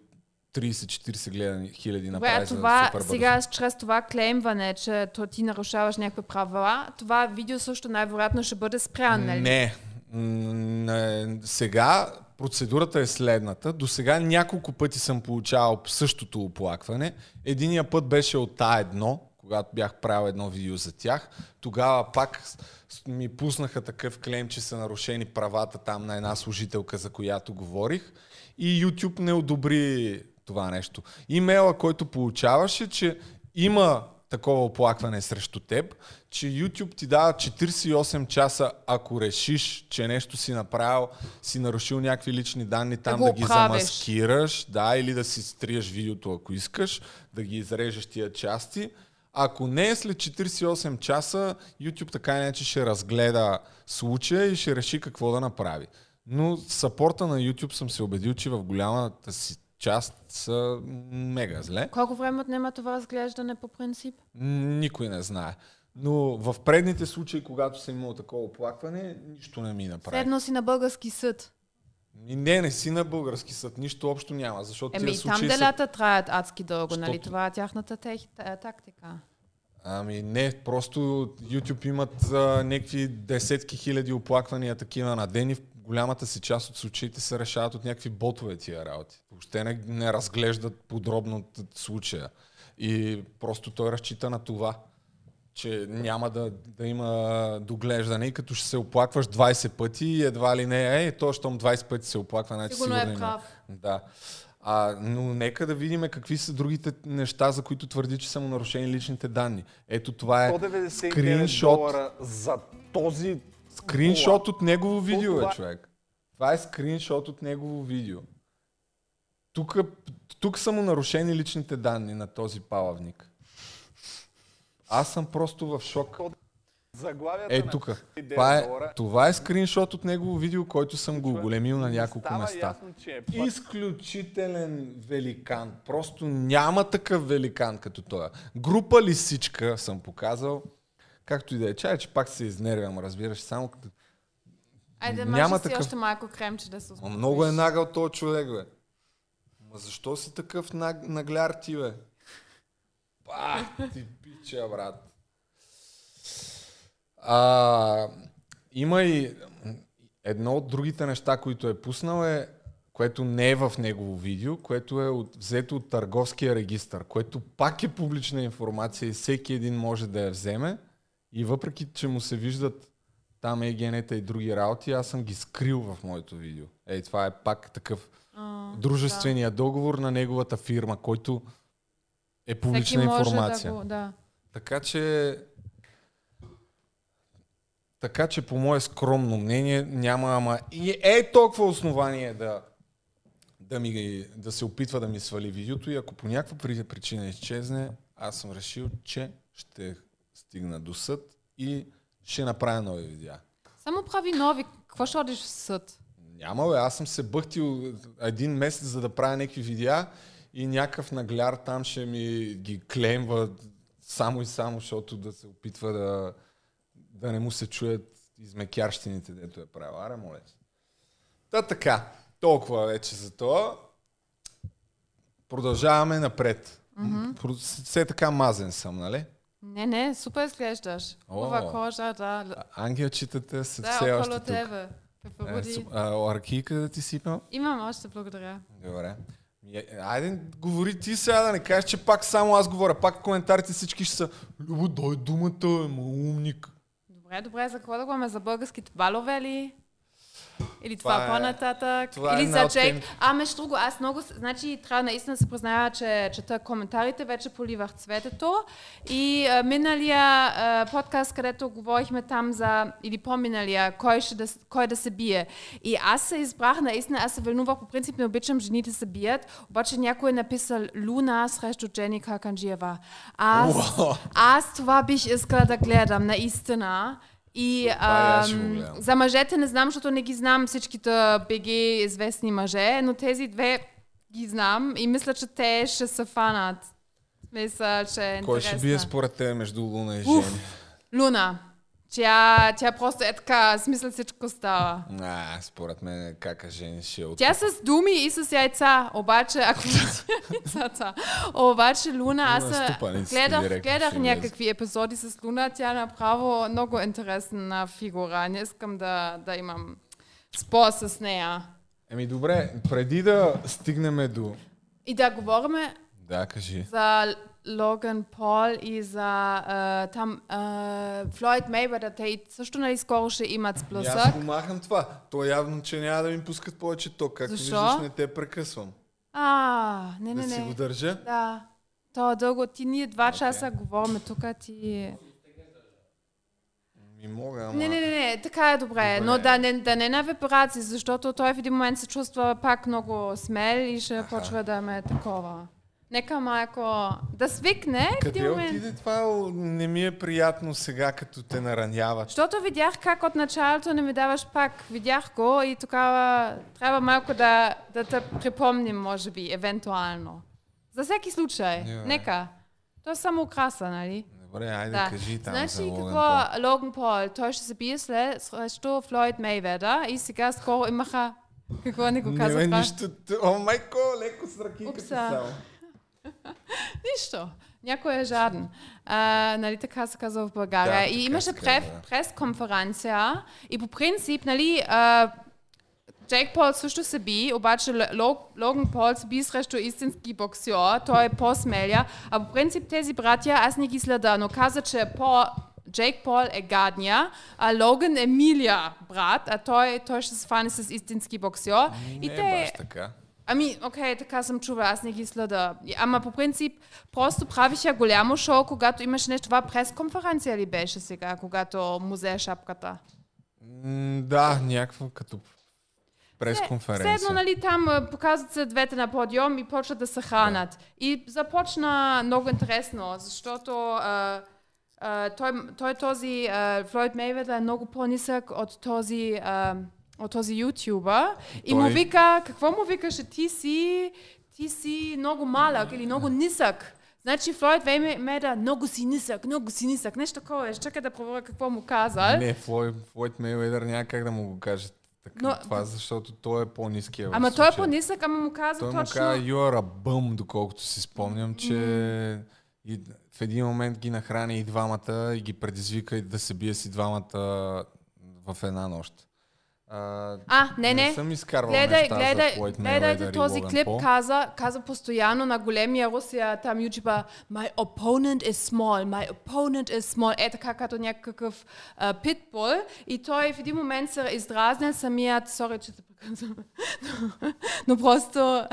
A: 30-40 гледани хиляди направи за
B: това,
A: супер бързо.
B: сега чрез това клеймване, че то ти нарушаваш някакви права, това видео също най-вероятно ще бъде спрян, нали?
A: Не. Не. Сега процедурата е следната. До сега няколко пъти съм получавал същото оплакване. Единия път беше от А1, когато бях правил едно видео за тях. Тогава пак ми пуснаха такъв клейм, че са нарушени правата там на една служителка, за която говорих. И YouTube не одобри това нещо. Имейла, който получаваше, че има такова оплакване срещу теб, че YouTube ти дава 48 часа, ако решиш, че нещо си направил, си нарушил някакви лични данни, там
B: го
A: да, ги
B: оправиш.
A: замаскираш, да, или да си стриеш видеото, ако искаш, да ги изрежеш тия части. Ако не е след 48 часа, YouTube така иначе ще разгледа случая и ще реши какво да направи. Но сапорта на YouTube съм се убедил, че в голямата си част са мега зле.
B: Колко време отнема това разглеждане по принцип?
A: Никой не знае. Но в предните случаи, когато съм имал такова оплакване, нищо не ми направи.
B: Едно си на български съд.
A: Не, не си на български съд, нищо общо няма, защото
B: Еми
A: тия
B: и там
A: случаи са...
B: делята траят адски дълго, нали? Това е тяхната тех, та- тактика.
A: Ами не, просто YouTube имат а, някакви десетки хиляди оплаквания такива на ден и в голямата си част от случаите се решават от някакви ботове тия работи. Въобще не, не разглеждат подробно случая. И просто той разчита на това, че няма да, да има доглеждане и като ще се оплакваш 20 пъти и едва ли не, е, то, щом 20 пъти се оплаква, значи
B: Сигурно е
A: сигурно има.
B: прав.
A: Да. А, но нека да видим какви са другите неща, за които твърди, че са му нарушени личните данни. Ето това е
C: 199
A: скриншот,
C: долара за този
A: скриншот от негово видео, е, човек. Това е скриншот от негово видео. Тук, тук са му нарушени личните данни на този палавник. Аз съм просто в шок.
C: заглавията
A: Е, тук.
C: 99
A: Това е, това е скриншот от негово видео, който съм го големил на няколко места.
C: е.
A: Изключителен великан. Просто няма такъв великан като той. Група лисичка съм показал. Както и да е. Чай, че пак се изнервям, разбираш. Само като...
B: Айде,
A: Няма
B: Няма си
A: такъв-
B: още малко кремче да се успокоиш.
A: много е нагъл този човек, бе. Ма защо си такъв наг... нагляр ти, бе? Пах, ти пича, брат. А, има и едно от другите неща, които е пуснал е, което не е в негово видео, което е от, взето от търговския регистр, което пак е публична информация и всеки един може да я вземе. И въпреки, че му се виждат там егенета и други работи, аз съм ги скрил в моето видео. Ей, това е пак такъв
B: А,
A: дружествения договор на неговата фирма, който е
B: да.
A: публична
B: Всеки
A: информация.
B: Да го, да.
A: Така че така че по мое скромно мнение няма ама и е толкова основание да да, ми, да се опитва да ми свали видеото и ако по някаква при- причина изчезне, аз съм решил, че ще стигна до съд и ще направя нови видеа.
B: Само прави нови. Какво ще одиш в съд?
A: Няма бе, аз съм се бъхтил един месец за да правя някакви видеа и някакъв нагляр там ще ми ги клемва само и само, защото да се опитва да, да не му се чуят измекярщините, дето е правил. Аре, моля. Та така, толкова вече за това. Продължаваме напред. Mm-hmm. Все така мазен съм, нали?
B: Не, не, супер изглеждаш. Хубава кожа, да.
A: Ангелчетата са
B: Да,
A: все още тук.
B: тебе.
A: Е,
B: Пеперуди.
A: суп- а, да ти сипам?
B: Имам още, благодаря.
A: Добре. Е, Айде, говори ти сега да не кажеш, че пак само аз говоря. Пак в коментарите всички ще са Любо, дай думата, е, ма умник.
B: Добре, добре, за какво да говорим? За българските балове ли? Или
A: Това
B: това,
A: е-
B: по-нататък?
A: това е
B: Или
A: една
B: за Джейк?
A: темите.
B: А, между друго, аз много... Значи, трябва наистина да се призная, че чета коментарите, вече поливах цветето. И а, миналия а, подкаст, където говорихме там за... Или по-миналия, кой, ще да, кой да се бие. И аз се избрах, наистина, аз се вълнувах, по принцип не обичам жените да се бият, обаче някой е написал Луна срещу Джени Каканджиева. Аз, аз това бих искала да гледам, наистина. И
A: го
B: ам,
A: гледам.
B: за мъжете не знам, защото не ги знам всичките БГ известни мъже, но тези две ги знам и мисля, че те ще се фанат. Мисля, че е
A: Кой ще бие според те между Луна и Жени?
B: Уф. Луна. Тя, тя просто е така, смисъл всичко става.
A: А, според мен кака жени ще е от...
B: Тя с думи и с яйца, обаче, ако яйцата, обаче Луна, аз
A: стопаниците
B: гледах, гледах
A: ще
B: някакви епизоди с Луна, тя е направо много интересна фигура. Не искам да, да имам спор с нея.
A: Еми добре, преди да стигнем до...
B: И да говорим
A: Да, кажи.
B: за Логан Пол и за а, там а, Флойд Мейведър, те също нали скоро ще имат
A: И
B: сблъсък.
A: аз го махам това. То явно, че няма да ми пускат повече ток. Както
B: Защо?
A: виждаш, не те прекъсвам.
B: А, не, не,
A: да си
B: не.
A: го държа.
B: Да. То е дълго. Ти ние два
A: Окей.
B: часа говорим тук, ти...
A: Ми мога, ама...
B: Не, не, не, не, така е добре,
A: Добре.
B: но да не, да не на вибрации, защото той в един момент се чувства пак много смел и ще почва да ме е такова. Нека майко да свикне
A: Къде отиде това? Не ми е приятно сега, като те нараняват.
B: Защото видях как от началото не ми даваш пак. Видях го и тогава трябва малко да, да те припомним, може би, евентуално. За всеки случай.
A: Добре.
B: Нека. То е само украса, нали?
A: Добре, айде
B: Да.
A: кажи там
B: Значи
A: за Логан
B: какво
A: Пол.
B: Логан Пол, той ще се бие след, срещу Флойд Мейведър и сега скоро имаха... Какво не го
A: Не,
B: казах?
A: нищо. т- О, майко, леко с ръкинката
B: Упса.
A: само.
B: Нищо. Някой е жаден. А, нали така се казва в България.
A: Да,
B: и имаше прес,
A: да.
B: прес-конференция и по принцип, нали, а, Джейк Пол също се би, обаче Логан Пол се би срещу истински боксер, той е по-смеля, а по принцип тези братя аз не ги следа, но каза, че по Джейк Пол е гадния, а Логан е милия брат, а той, той ще се фане с истински боксер.
A: Не
B: и
A: е
B: те,
A: баш така.
B: Ами, окей, така съм чула, аз не ги следа. Ама по принцип, просто правиха голямо шоу, когато имаше нещо. Това пресконференция ли беше сега, когато му взе шапката?
A: М, Да, някакво като
B: Все
A: пресконференция.
B: едно, нали, там показват се двете на подиум и почват да се хранат. И започна много интересно, защото а, а, той, той този а, Флойд Мейведър е много по-нисък от този, а, от този ютубър. И му
A: Той-
B: вика, какво му викаше? Ти си, ти си много малък или много нисък. Значи Флойд Мейведър, много си нисък, много си нисък. Нещо такова е. Чакай да проверя какво му казал.
A: Не, Флойд, Флойд Мейведър няма как да му го каже така,
B: Но-
A: това, защото той е по-ниския в
B: Ама той е по-нисък, ама му каза
A: Той му
B: точно...
A: каза, you are a bum, доколкото си спомням, че и в един момент ги нахрани и двамата и ги предизвика и да се бие си двамата в една нощ. А,
B: А, не, не.
A: Не съм изкарвал
B: Гледай,
A: неща
B: гледай,
A: за Флойд
B: гледайте
A: и
B: този клип,
A: Пол.
B: каза, каза постоянно на големия русия там ютубър My opponent is small, my opponent is small. Е така като някакъв а, питбул. И той в един момент се издразня самият, сори, че те прекъсвам, но, но просто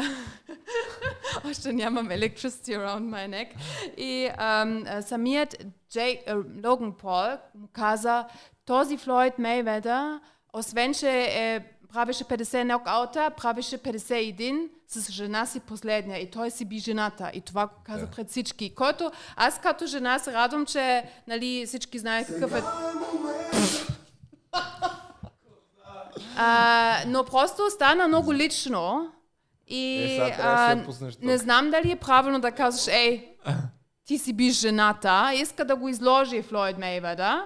B: още нямам electricity around my neck. И ам, самият Джей, Логан Пол му каза, този Флойд Мейведър, освен че е, правеше 50 нокаута, правеше 51 с жена си последния и той си би жената. И това го каза
A: Да.
B: пред всички. Който аз като жена се радвам, че нали, всички знаят какъв е а, но просто стана много лично. И
A: Е, да
B: а, не знам дали е правилно да кажеш, ей, ти си биш жената, иска да го изложи Флойд Мейведър.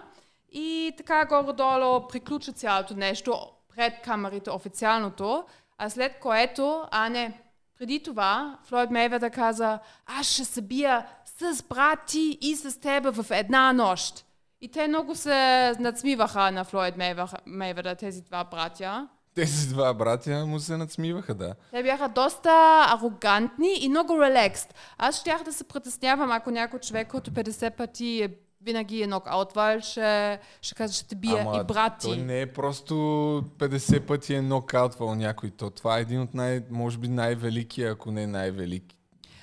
B: И така горе-долу приключи цялото нещо пред камерите, официалното, а след което, а не, преди това, Флойд Мейведър каза, аз ще се бия с брат ти и с тебе в една нощ. И те много се надсмиваха на Флойд Мейведър, тези два братя.
A: Тези два братя му се надсмиваха, да.
B: Те бяха доста арогантни и много релакст. Аз щях да се притеснявам, ако някой човек, който 50 пъти е винаги е нокаутвал, ще, ще каже, ще те бие и брат
A: той не е просто 50 пъти е нокаутвал някой. То, това е един от най, може би най-велики, ако не най-велики.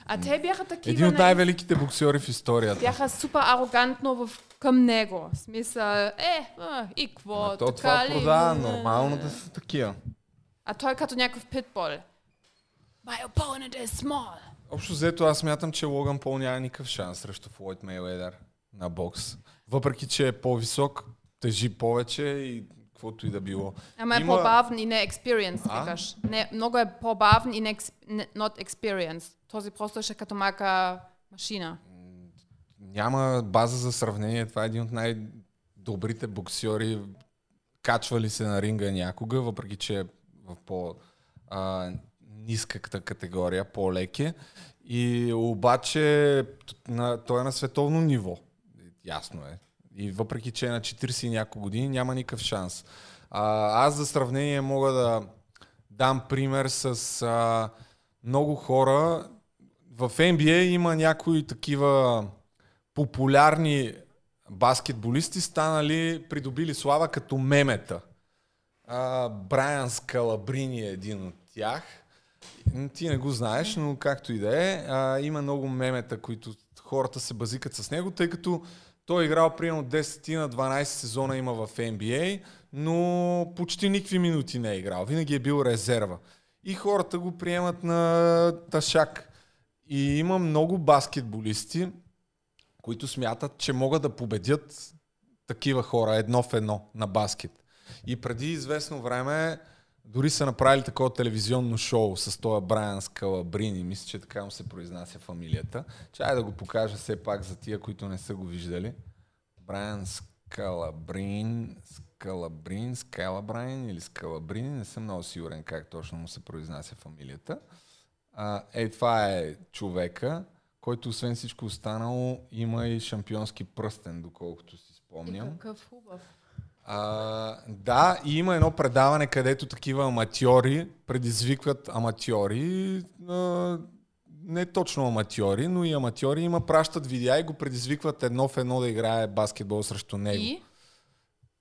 B: А те бяха такива,
A: Един от най-великите боксери в историята.
B: бяха супер арогантно в, към него. В смисъл, е, а, и какво,
A: А то
B: така
A: това
B: ли?
A: продава, нормално да са такива.
B: А той като някакъв питбол. My opponent is small.
A: Общо взето аз смятам, че Логан Пол няма никакъв шанс срещу Флойд Мейуедър на бокс. Въпреки, че е по-висок, тежи повече и каквото и да било.
B: Ама е
A: Има-
B: по-бавен и не experienced,
A: А?
B: викаш. Не, много е по-бавен и не, not experienced. Този просто ще е като мака машина.
A: Няма база за сравнение. Това е един от най- добрите боксьори качвали се на ринга някога, въпреки че е в по а, ниската категория, по-леки. И обаче на, той е на световно ниво. Ясно е. И въпреки, че е на 40 и няколко години, няма никакъв шанс. А, аз за сравнение мога да дам пример с а, много хора. В NBA има някои такива популярни баскетболисти, станали, придобили слава като мемета. А, Брайан Скалабрини е един от тях. Ти не го знаеш, но както и да е, а, има много мемета, които хората се базикат с него, тъй като той е играл примерно 10 на 12 сезона има в NBA, но почти никакви минути не е играл. Винаги е бил резерва. И хората го приемат на ташак. И има много баскетболисти, които смятат, че могат да победят такива хора едно в едно на баскет. И преди известно време дори са направили такова телевизионно шоу с този Брайан Скалабрини, мисля, че така му се произнася фамилията. Чай да го покажа все пак за тия, които не са го виждали. Брайан Скалабрин, Скалабрин, Скалабрайн или Скалабрини, не съм много сигурен как точно му се произнася фамилията. А, е, това е човека, който освен всичко останало има и шампионски пръстен, доколкото си
B: И
A: спомням.
B: какъв хубав.
A: А, да, и има едно предаване, където такива аматьори предизвикват аматьори, а, не точно аматьори, но и аматьори има пращат видеа и го предизвикват едно в едно да играе баскетбол срещу него. И,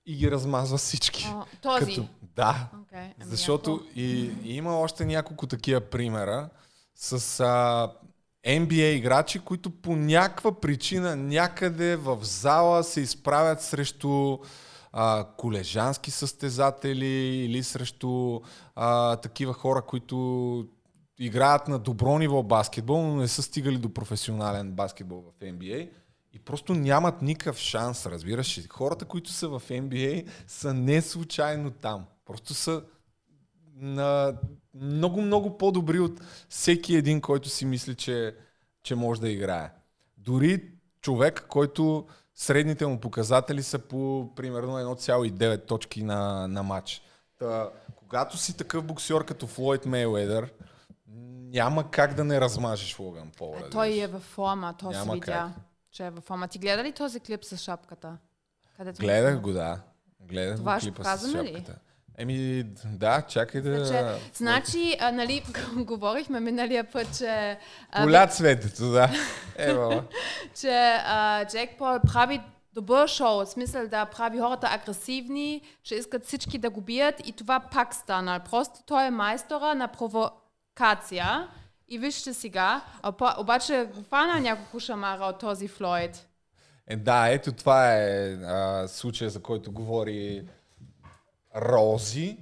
B: И?
A: ги размазва всички.
B: О, този.
A: Като, да,
B: Okay. Ами
A: защото
B: яко.
A: и, и има още няколко такива примера с а, NBA играчи, които по някаква причина някъде в зала се изправят срещу а, колежански състезатели или срещу а, такива хора, които играят на добро ниво баскетбол, но не са стигали до професионален баскетбол в NBA. И просто нямат никакъв шанс, разбираш ли. Хората, които са в NBA, са не случайно там. Просто са на много, много по-добри от всеки един, който си мисли, че, че може да играе. Дори човек, който средните му показатели са по примерно 1,9 точки на, на матч. Та, когато си такъв боксер като Флойд Мейуедър, няма как да не размажеш Логан Пол. Разбираш.
B: той е във форма, то се видя,
A: как.
B: че е във форма. Ти гледа ли този клип с шапката? Където
A: Гледах го, да. Гледах
B: Това
A: го клипа с
B: показваме ли?
A: Еми, да, чакай да...
B: Значи, значи а, нали, говорихме миналия път, че, а,
A: Коля цветето, да. Ева.
B: че а, Джек Пол прави добър шоу, в смисъл да прави хората агресивни, че искат всички да го бият и това пак стана. Просто той е майстора на провокация и вижте сега, обаче фана няколко шамара от този Флойд.
A: Е, да, ето това е а, случая, за който говори Рози.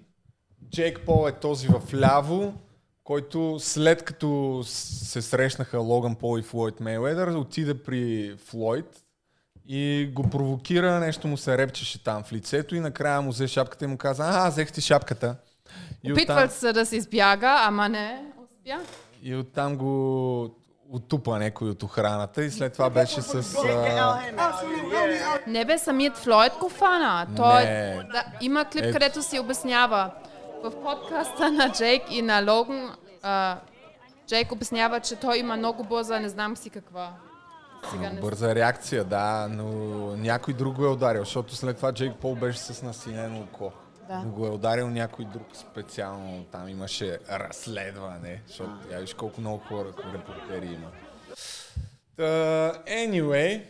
A: Джейк Пол е този в ляво, който след като се срещнаха Логан Пол и Флойд Мейуедър, отиде при Флойд и го провокира, нещо му се репчеше там в лицето и накрая му взе шапката и му каза, а, взех ти шапката. И
B: Опитват се да се избяга, ама не успя.
A: и оттам го отупа някой от охраната и след това беше с... А,
B: Не бе, самият Флойд го фана. Той,
A: Не.
B: да, има клип,
A: Ето.
B: където си обяснява. В подкаста на Джейк и на Логан, а, Джейк обяснява, че той има много бърза, не знам си каква. Сега не
A: Бърза реакция, да, но някой друг го е ударил, защото след това Джейк Пол беше с насинено око.
B: Да.
A: Но го е ударил някой друг специално, там имаше разследване, защото я виж колко много хора, репортери има. Та, anyway,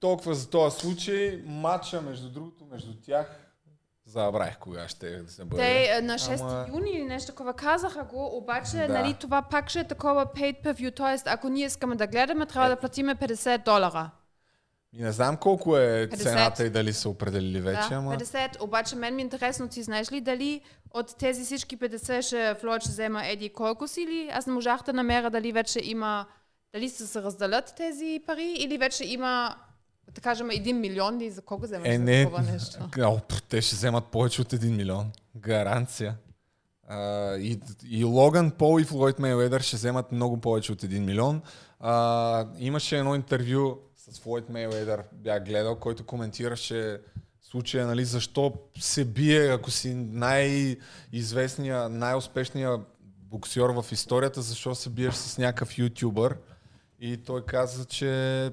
A: толкова за този случай. Матча, между другото, между тях, забравих кога ще се бъде.
B: Те е, на 6
A: Ама-
B: юни или нещо такова казаха го, обаче
A: Да.
B: нали, това пак ще е такова paid per view, т.е. ако ние искаме да гледаме, трябва да платиме 50 долара.
A: И не знам колко е
B: 50.
A: цената и дали са определили вече,
B: Да,
A: ама...
B: 50. Обаче мен ми е интересно, ти знаеш ли дали от тези всички 50 ще Флойд ще взема еди колко си или аз не можах да намеря дали вече има, дали се се разделят тези пари или вече има, да кажем, 1 милион или за колко вземаш
A: Е, не.
B: такова нещо?
A: О, пф, те ще вземат повече от 1 милион. Гаранция. А, и, и Логан Пол и Флойд Мейуедър ще вземат много повече от 1 милион. А, имаше едно интервю с Флойд Мейледър бях гледал, който коментираше случая, нали, защо се бие, ако си най-известния, най-успешния боксер в историята, защо се биеш с някакъв ютубър. И той каза, че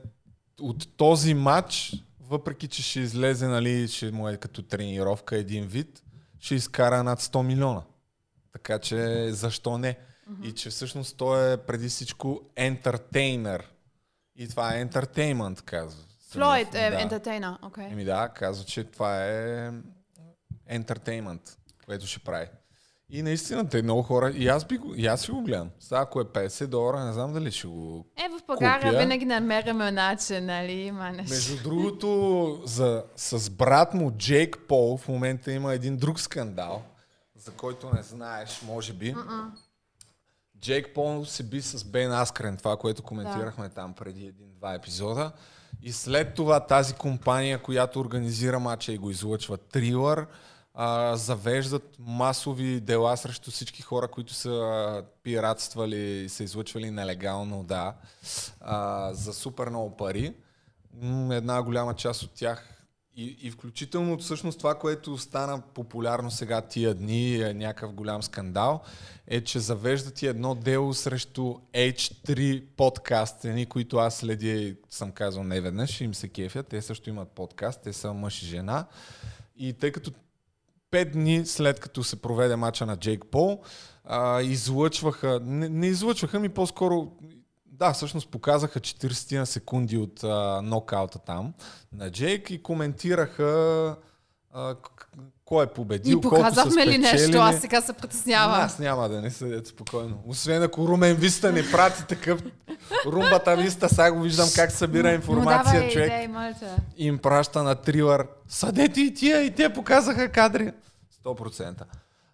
A: от този матч, въпреки че ще излезе, нали, ще му е като тренировка един вид, ще изкара над 100 милиона. Така че защо не? Mm-hmm. И че всъщност той е преди всичко ентертейнер. И това е ентертеймент, казва.
B: Флойд е
A: Да.
B: ентертейнер, окей.
A: Еми да, казва, че това е ентертеймент, което ще прави. И наистина, те много хора, и аз, би и аз ще го гледам. Сега, ако е 50 долара, не знам дали ще го...
B: Е, в България
A: Купя.
B: винаги намериме начин, нали? Има нещо.
A: Между другото, за, с брат му Джейк Пол в момента има един друг скандал, за който не знаеш, може би. Джейк Пол се би с Бен Аскрен, това, което коментирахме там преди един-два епизода. И след това тази компания, която организира матча и го излъчва, Трилър, а, завеждат масови дела срещу всички хора, които са пиратствали и са излъчвали нелегално, да, а, за супер много пари. Една голяма част от тях и, и включително всъщност това, което стана популярно сега тия дни, е някакъв голям скандал, е, че завеждат и едно дело срещу H3 подкаст, едни, които аз следя и съм казал не веднъж, им се кефят, те също имат подкаст, те са мъж и жена. И тъй като пет дни след като се проведе мача на Джейк Пол, а, излъчваха, не, не излъчваха ми по-скоро, да, всъщност показаха 40 на секунди от а, нокаута там на Джейк и коментираха а, кой е победил, са
B: показахме ли нещо? Аз сега се притеснявам.
A: Аз няма да не седят спокойно. Освен ако Румен Виста не прати такъв румбата Виста, сега го виждам как събира информация,
B: давай
A: човек и им праща на трилър. Съдете и тия, и те показаха кадри. 100%.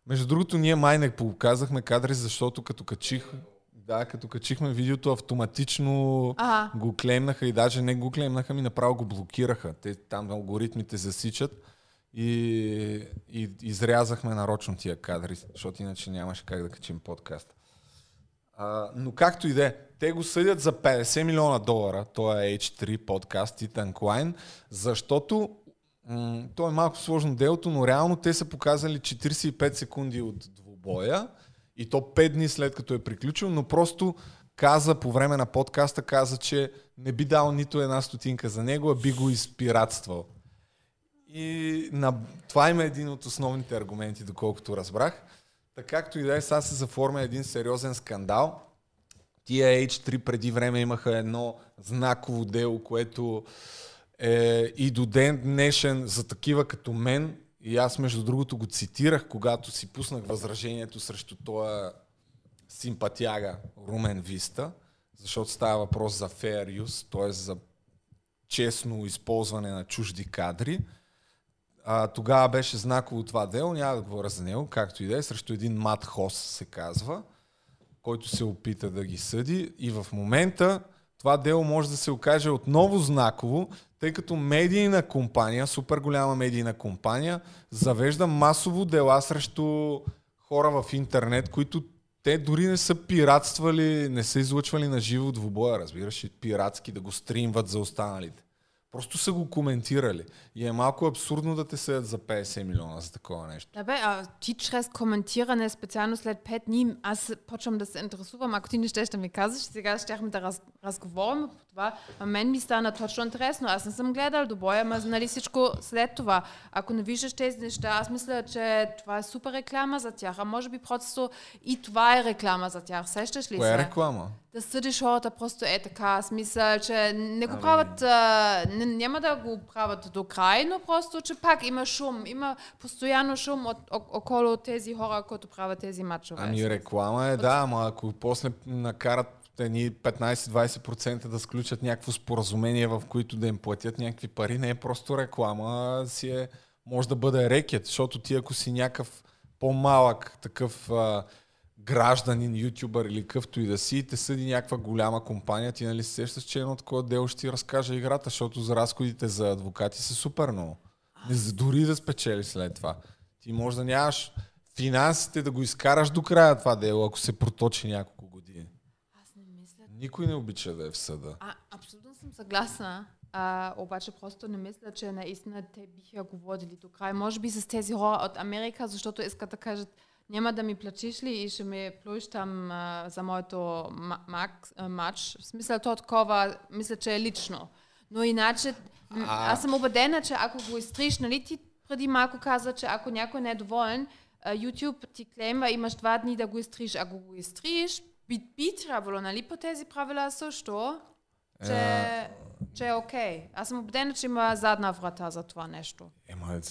A: Между другото, ние май не показахме кадри, защото като качих, да, като качихме видеото, автоматично
B: Ага.
A: го клеймнаха и даже не го клеймнаха, ми направо го блокираха. Те там алгоритмите засичат и, и изрязахме нарочно тия кадри, защото иначе нямаше как да качим подкаст. А, но както и да е, те го съдят за 50 милиона долара, то е H3 подкаст Titan Klein, защото м- то е малко сложно делото, но реално те са показали 45 секунди от двубоя и то 5 дни след като е приключил, но просто каза по време на подкаста, каза, че не би дал нито една стотинка за него, а би го изпиратствал. И на... това има един от основните аргументи, доколкото разбрах. Така както и да е, сега се заформя един сериозен скандал. Тия H3 преди време имаха едно знаково дело, което е и до ден днешен за такива като мен. И аз, между другото, го цитирах, когато си пуснах възражението срещу този симпатяга Румен Виста, защото става въпрос за fair use, т.е. за честно използване на чужди кадри. А, тогава беше знаково това дело, няма да говоря за него, както и да е, срещу един Мат Хос се казва, който се опита да ги съди и в момента това дело може да се окаже отново знаково, тъй като медийна компания, супер голяма медийна компания, завежда масово дела срещу хора в интернет, които те дори не са пиратствали, не са излъчвали на живо двубоя, разбираш, и пиратски да го стримват за останалите. Просто са го коментирали. И е малко абсурдно да те съдят за 50 милиона за такова нещо.
B: Да бе, а ти чрез коментиране, специално след 5 дни, аз почвам да се интересувам. Ако ти не щеш да ми казваш, сега щяхме да раз, разговорим по това. А мен ми стана точно интересно. Аз не съм гледал до боя, ама нали всичко след това. Ако не виждаш тези неща, аз мисля, че това е супер реклама за тях. А може би просто и това е реклама за тях. Сещаш ли
A: Коя е
B: се?
A: реклама?
B: Да съдиш хората просто е така. Мисля, че не го правят, а, не, няма да го правят до край, но просто, че пак има шум, има постоянно шум от, о, около тези хора, които правят тези матчове.
A: Ами реклама е, да, ама ако после накарат едни 15-20% да сключат някакво споразумение, в които да им платят някакви пари, не е просто реклама, си е, може да бъде рекет, защото ти ако си някакъв по-малък такъв а, гражданин, ютубър или къвто и да си, те съди някаква голяма компания, ти нали се сещаш, че едно такова дело ще ти разкаже играта, защото за разходите за адвокати са супер много. Не, за дори да спечели след това. Ти може да нямаш финансите да го изкараш до края това дело, ако се проточи няколко години.
B: Аз не мисля.
A: Никой не обича да е в съда.
B: А, абсолютно съм съгласна. А, обаче просто не мисля, че наистина те биха го водили до край. Може би с тези хора от Америка, защото искат да кажат няма да ми платиш ли и ще ме плюеш там а, за моето ма- мак, а, матч. В смисъл то такова, мисля, че е лично. Но иначе, м,
A: А.
B: аз съм убедена, че ако го изтриш, нали ти преди малко каза, че ако някой не е доволен, а, YouTube ти клеймва, имаш два дни да го изтриш. Ако го изтриш, би, би трябвало, нали, по тези правила също, че,
A: Е.
B: че е окей. Аз съм убедена, че има задна врата за това нещо.
A: Ема,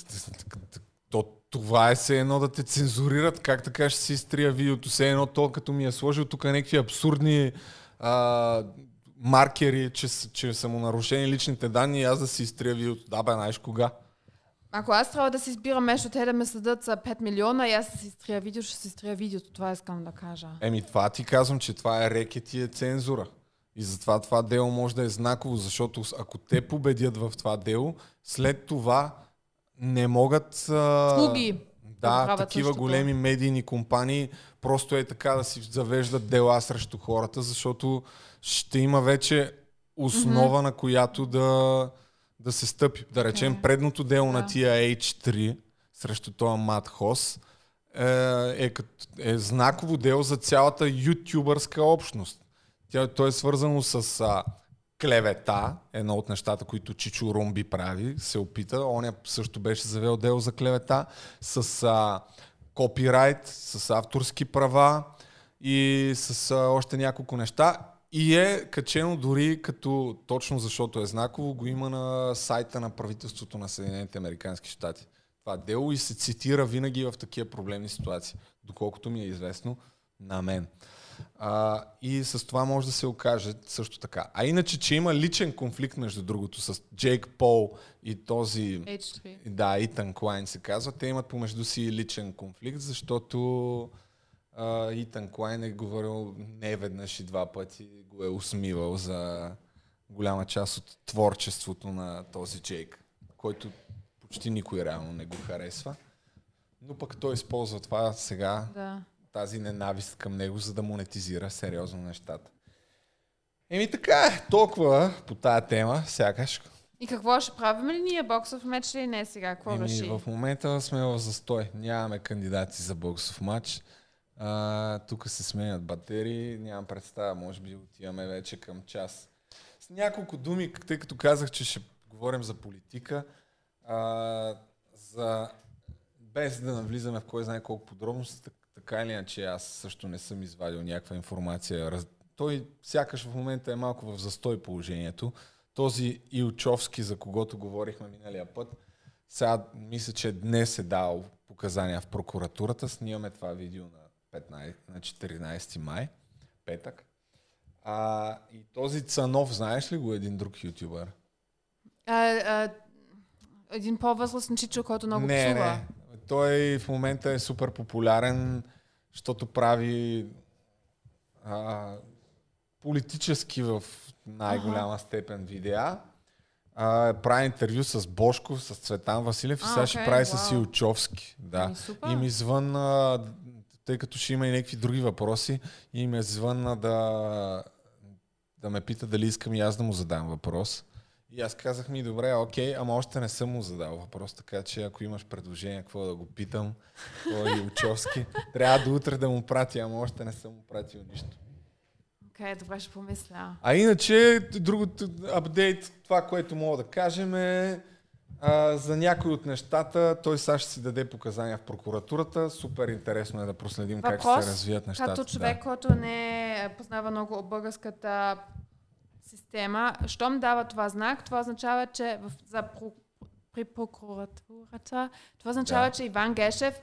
A: то, това е все едно да те цензурират. Как така ще си изтрия видеото? Все едно то, като ми е сложил тук някакви абсурдни а, маркери, че, че са му нарушени личните данни и аз да си изтрия видеото. Да, бе, знаеш кога?
B: Ако аз трябва да си избирам между те да ме съдат за 5 милиона и аз да си изтрия видео, ще си изтрия видеото. Това искам да кажа.
A: Еми, това ти казвам, че това е рекет и е цензура. И затова това дело може да е знаково, защото ако те победят в това дело, след това не могат... А...
B: Слуги.
A: Да,
B: правят
A: такива
B: същото.
A: големи медийни компании просто е така да си завеждат дела срещу хората, защото ще има вече основа, на която да, да се стъпи. Да речем,
B: Окей.
A: предното дело на
B: Да.
A: тия H3 срещу този Мат Хос е, е, е знаково дело за цялата ютубърска общност. Тя, то е свързано с а, клевета, едно от нещата, които Чичо Румби прави, се опита. Он също беше завел дело за клевета с а, копирайт, с авторски права и с а, още няколко неща. И е качено дори като, точно защото е знаково, го има на сайта на правителството на Съединените Американски щати. Това дело и се цитира винаги в такива проблемни ситуации, доколкото ми е известно на мен. А, и с това може да се окаже също така. А иначе, че има личен конфликт, между другото, с Джейк Пол и този
B: H3.
A: да, Итан Клайн се казва. Те имат помежду си личен конфликт, защото а, Итан Клайн е говорил не веднъж и два пъти, го е усмивал за голяма част от творчеството на този Джейк, който почти никой реално не го харесва. Но пък той използва това сега,
B: Да.
A: Тази ненавист към него, за да монетизира сериозно нещата. Еми така толкова по тая тема, сякаш.
B: И какво ще правим ли ние? Боксов меч ли не сега? Какво
A: Еми,
B: реши?
A: в момента сме в застой. Нямаме кандидати за боксов матч. А, тук се сменят батерии. Нямам представа. Може би отиваме вече към час. С няколко думи, тъй като казах, че ще говорим за политика. А, за... Без да навлизаме в кой знае колко подробности, така или иначе аз също не съм извадил някаква информация. Раз... Той сякаш в момента е малко в застой положението. Този Илчовски, за когото говорихме миналия път, сега мисля, че днес е дал показания в прокуратурата. Снимаме това видео на, 15, на 14 май, петък. А, и този Цанов, знаеш ли го един друг ютубър?
B: А, а, един по-възрастен чичо, който много
A: не,
B: псува.
A: не. Той в момента е супер популярен, защото прави а, политически в най-голяма степен видеа. А, прави интервю с Бошков, с Цветан Василев и
B: А,
A: сега ще
B: окей,
A: прави с
B: вау.
A: Илчовски. Да.
B: Ами, супер.
A: И ми звънна, тъй като ще има и някакви други въпроси, и ме звънна да, да ме пита дали искам и аз да му задам въпрос. И аз казах ми, добре, окей, ама още не съм му задал въпрос, така че ако имаш предложение, какво да го питам, кой е Илчовски, трябва до утре да му пратя, ама още не съм му пратил нищо.
B: Окей, добре, ще помисля.
A: А иначе, другото апдейт, това, което мога да кажем е а, за някои от нещата, той сега ще си даде показания в прокуратурата. Супер интересно е да проследим как ще
B: Въпрос,
A: се развият нещата.
B: Като човек, който не познава много българската система, щом дава това знак, това означава, че в, за про, при прокуратурата, това означава,
A: Да.
B: че Иван Гешев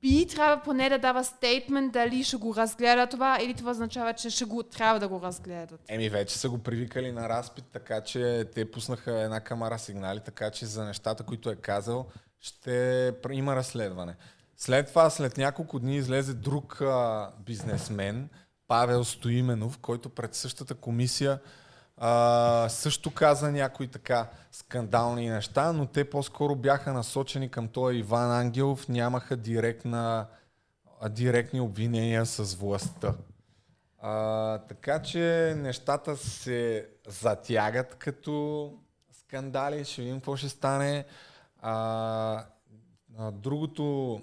B: би трябва поне да дава стейтмент дали ще го разгледа това или това означава, че ще го трябва да го разгледат.
A: Еми, вече са го привикали на разпит, така че те пуснаха една камара сигнали, така че за нещата, които е казал, ще има разследване. След това, след няколко дни излезе друг а, бизнесмен, Павел Стоименов, който пред същата комисия а, също каза някои така скандални неща, но те по-скоро бяха насочени към този Иван Ангелов, нямаха директна, директни обвинения с властта. А, така че нещата се затягат като скандали. Ще видим какво ще стане. А, а, другото,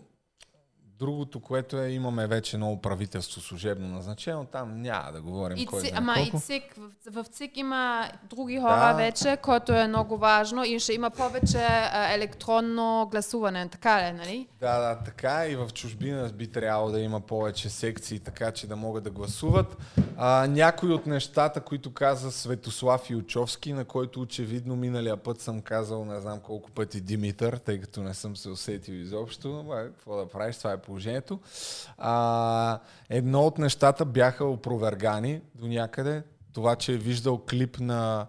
A: другото, което е, имаме вече ново правителство служебно назначено. Там няма да говорим
B: И
A: кой
B: ци, ама и. ЦИК, в, в ЦИК има други хора
A: Да.
B: вече, което е много важно и ще има повече електронно гласуване, така ли, нали?
A: Да, да, така и в чужбина би трябвало да има повече секции, така че да могат да гласуват. А, някои от нещата, които каза Светослав Илчовски, на който очевидно миналия път съм казал не знам колко пъти Димитър, тъй като не съм се усетил изобщо. Какво да правиш, това е положението. А, едно от нещата бяха опровергани до някъде. Това, че е виждал клип на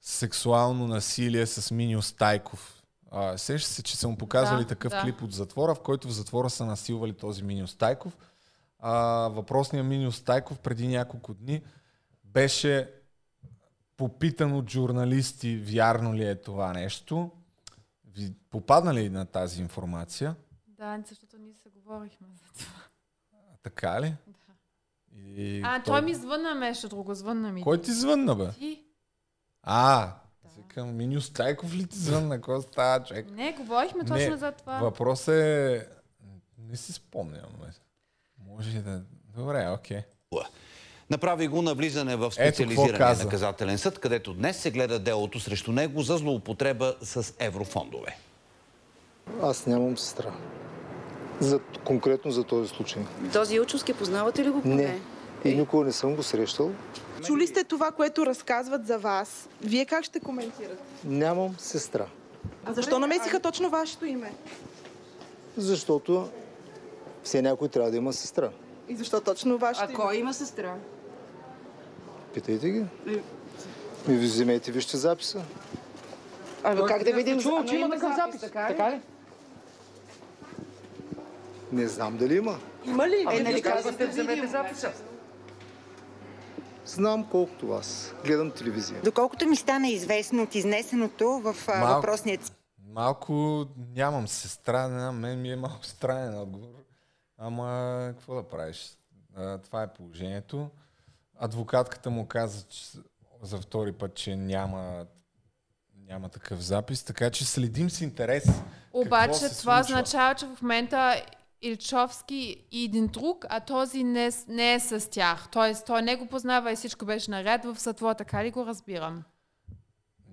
A: сексуално насилие с Минио Стайков. А, сеща се, че са му показвали
B: Да,
A: такъв
B: да.
A: клип от затвора, в който в затвора са насилвали този Минио Стайков. А, въпросният Минио Стайков преди няколко дни беше попитан от журналисти, вярно ли е това нещо. Ви попаднали ли на тази информация?
B: Да, защото ние се говорихме за това.
A: Така ли? И
B: А, той ми звънна, между друго, звънна ми.
A: Кой ти звънна, бе?
B: Ти?
A: А, викам, Минио Стайков ли ти звънна? Какво става, човек?
B: Не, говорихме точно за това.
A: Въпросът е... Не си спомням. Бе. Може и да... Добре, окей.
D: Направи го на влизане в специализирания
A: каза.
D: наказателен съд, където днес се гледа делото срещу него за злоупотреба с еврофондове.
E: Аз нямам сестра. За, конкретно за този случай.
F: Този Илчовски познавате ли го поне?
E: Не. И никога не съм го срещал.
G: Чули сте това, което разказват за вас. Вие как ще коментирате?
E: Нямам сестра.
G: А защо намесиха точно вашето име?
E: Защото все някой трябва да има сестра.
G: И защо точно вашето
F: А
G: име?
F: кой има сестра?
E: Питайте ги. Ми ви вземете, вижте записа.
F: А как да видим?
H: чувал,
F: Ама
H: че има такъв запис,
F: така ли?
E: Не знам дали има.
G: Има ли?
H: Ами
G: Е,
H: нали казвате, вземете записа?
E: Знам колкото вас. Гледам телевизия.
I: Доколкото ми стана известно от изнесеното в а,
A: Малко.
I: въпросния
A: Малко нямам сестра, на мен ми е малко странен отговор. Ама, какво да правиш? А, това е положението. Адвокатката му каза че, за втори път, че няма, няма такъв запис, така че следим с интерес. какво
B: Обаче
A: се
B: това
A: случва.
B: означава, че в момента Ильчовски и един друг, а този не, не е с тях. Тоест, той не го познава и всичко беше наред в затвора, така ли го разбирам?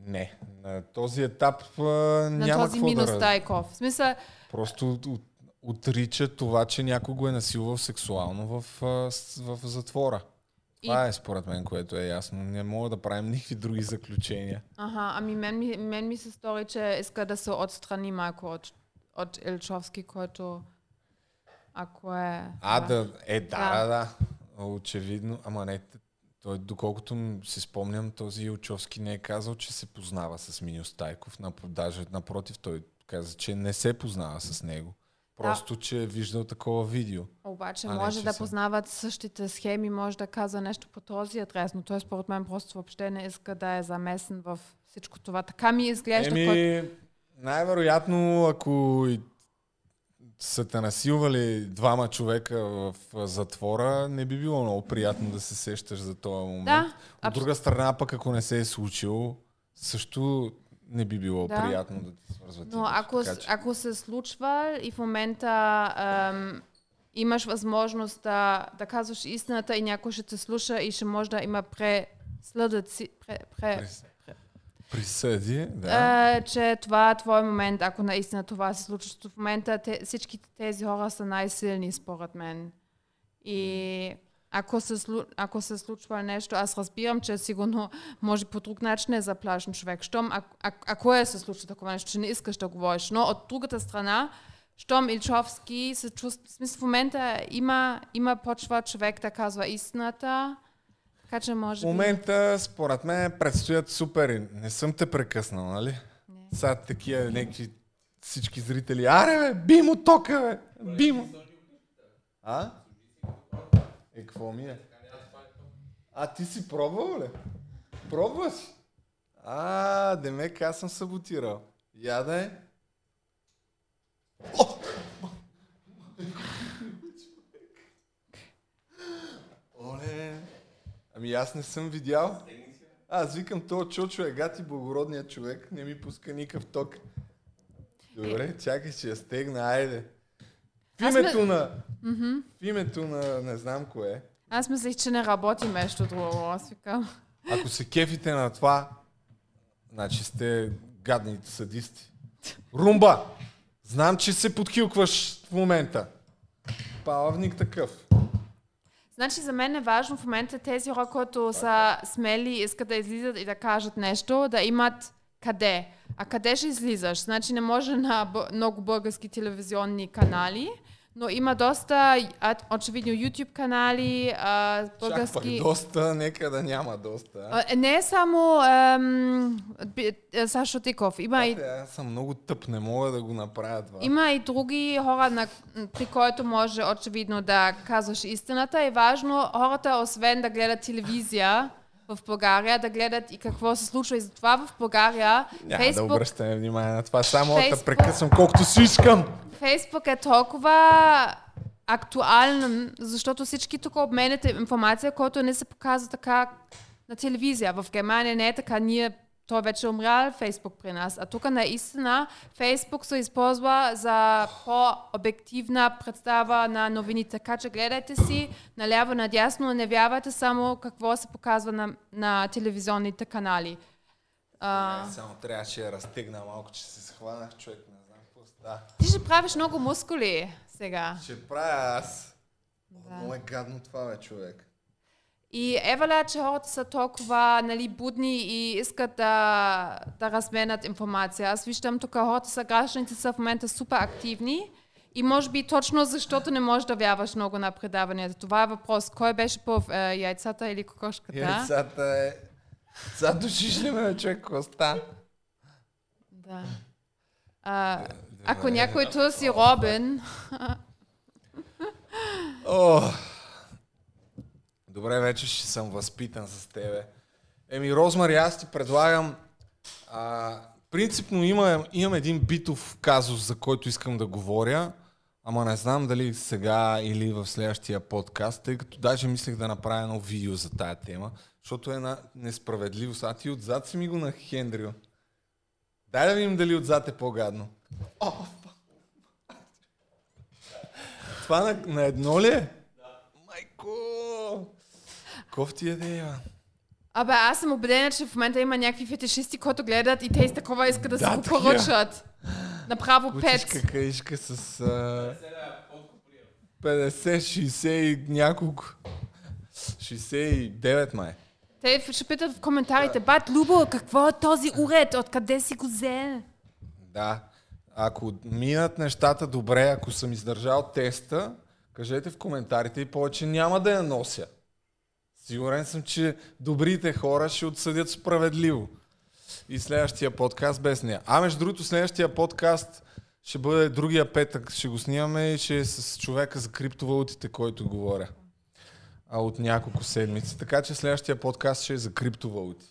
A: Не, на този етап а,
B: На
A: няма
B: този минус
A: да...
B: Тайков. В смисъл,
A: Просто от, от, отрича това, че някой го е насилвал сексуално в, в затвора. Това е според мен, което е ясно. Не мога да правим никакви други заключения.
B: Аха, ами мен, мен ми се стори, че иска да се отстрани малко от, от Ильчовски, който ако е...
A: А, да, е, да,
B: Да.
A: да, да. Очевидно. Ама не, той, доколкото си спомням, този Илчовски не е казал, че се познава с Миньо Стайков. Даже напротив, той каза, че не се познава с него. Просто, че е виждал такова видео.
B: Обаче
A: А, не,
B: може
A: че
B: да
A: са.
B: познават същите схеми, може да казва нещо по този адрес, но той според мен просто въобще не иска да е замесен в всичко това. Така ми изглежда.
A: Еми, най-вероятно, ако и са те насилвали двама човека в затвора, не би било много приятно да се сещаш за този момент.
B: Да,
A: От друга страна, пък ако не се е случило, също не би било
B: Да.
A: приятно да те свързват.
B: Но ако,
A: така че-
B: ако се случва и в момента ам, имаш възможност да, да казваш истината и някой ще те слуша и ще може да има преследъци, пре, пре,
A: Присъди, да.
B: а, че това е твой момент, ако наистина това се случва. В момента те, всички тези хора са най-силни, според мен. И ако се, ако се случва нещо, аз разбирам, че сигурно може по друг начин е заплашен човек. Щом, а, а, ако е се случва такова нещо, че не искаш да говориш. Но от другата страна, щом Ильчовски се чувства, в момента има, има почва човек да казва истината, така че може
A: В
B: би...
A: момента, според мен, предстоят супер. Не съм те прекъснал, нали? Сега такива някакви всички зрители. Аре, бе, би му тока, бе! Би му! А? Е, какво ми е? А, ти си пробвал ли? Пробваш? А, демек аз съм саботирал. Я да е. О! Оле! Ами аз не съм видял. Аз викам, то Чочо е гати благородният човек, не ми пуска никакъв ток. Добре, чакай, ще я стегна, айде. В името
B: ме-
A: на... В името на не знам кое.
B: Аз мислех, че не работи нещо друго. Аз викам.
A: Ако се кефите на това, значи сте гадни садисти. Румба! Знам, че се подхилкваш в момента. Палавник такъв.
B: Значи за мен е важно в момента тези хора, които са смели искат да излизат и да кажат нещо, да имат къде. А къде ще излизаш? Значи не може на много български телевизионни канали, но има доста, а, очевидно, YouTube канали, а,
A: Чак пък
B: български...
A: доста, нека да няма доста. а?
B: А, Не е само би- е, Сашо Тиков. Има и,
A: Е, Аз съм много тъп, не мога да го направя това.
B: има и други хора, на, при които може очевидно да казваш истината. Е важно хората, освен да гледат телевизия в България, да гледат и какво се случва. И затова в България
A: Няма да
B: Фейсбук,
A: обръщаме внимание на това. Само да те
B: Фейсбук-
A: прекъсвам колкото си искам.
B: Фейсбук е толкова актуален, защото всички тук обменяте информация, която не се показва така на телевизия. В Германия не е така. Ние, той вече е умрял Фейсбук при нас. А тук наистина Фейсбук се използва за по-обективна представа на новините. Така че гледайте си наляво, надясно, не вярвайте само какво се показва на, на телевизионните канали. А,
A: Само трябваше да разтегна малко, че се схванах човек. Не знам какво става.
B: ти ще правиш много мускули сега.
A: Ще правя аз. Много е гадно това, бе, човек.
B: И Евала, че хората са толкова нали, будни и искат да, да разменят информация. Аз виждам тук хората са, гражданите са в момента супер активни и може би точно защото не можеш да вярваш много на предаванията. Това е въпрос. Кой беше по е, яйцата или кокошката?
A: Яйцата е... Сега душиш ли ме, бе, човек, коста?
B: Да. А, ако някой търси Робин,
A: О, добре, вече ще съм възпитан с тебе. Еми, Розмари, аз ти предлагам... А, принципно имам, имам един битов казус, за който искам да говоря, ама не знам дали сега или в следващия подкаст, тъй като даже мислех да направя едно видео за тая тема, защото е една несправедливост. А ти отзад си ми го на Хендрил. Дай да видим дали отзад е по-гадно. О, това на, на едно ли е? Да. Майко! Кофти е да е, бе.
B: Абе, аз съм убедена, че в момента има някакви фетишисти, които гледат и те с такова искат да,
A: Да,
B: се го поръчат. Направо пет.
A: Кучишка каишка с а, 50, 60 и няколко. 69 май.
B: Те ще питат в коментарите, бат Любо, какво е този уред? Откъде си го взел?
A: Да. Ако минат нещата добре, ако съм издържал теста, кажете в коментарите и повече няма да я нося. Сигурен съм, че добрите хора ще отсъдят справедливо. И следващия подкаст без нея. А между другото, следващия подкаст ще бъде другия петък. Ще го снимаме и ще е с човека за криптовалутите, който говоря. А от няколко седмици. Така че следващия подкаст ще е за криптовалути.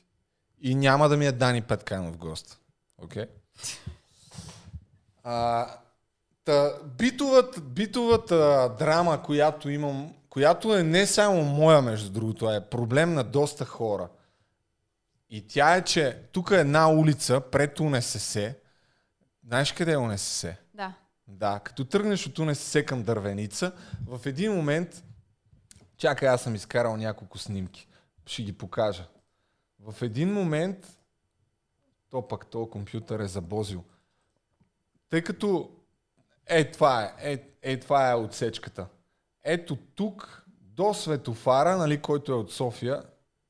A: И няма да ми е Дани Петканов гост. Окей? Okay? Та, битовата, битовата драма, която имам, която е не само моя, между другото, а е проблем на доста хора. И тя е, че тук е една улица пред УНСС. Знаеш къде е УНСС?
B: Да.
A: Да, като тръгнеш от УНСС към Дървеница, в един момент, чакай, аз съм изкарал няколко снимки, ще ги покажа. В един момент, то пък то компютър е забозил. Тъй като, е това е, е, е това е отсечката. Ето тук, до светофара, нали, който е от София,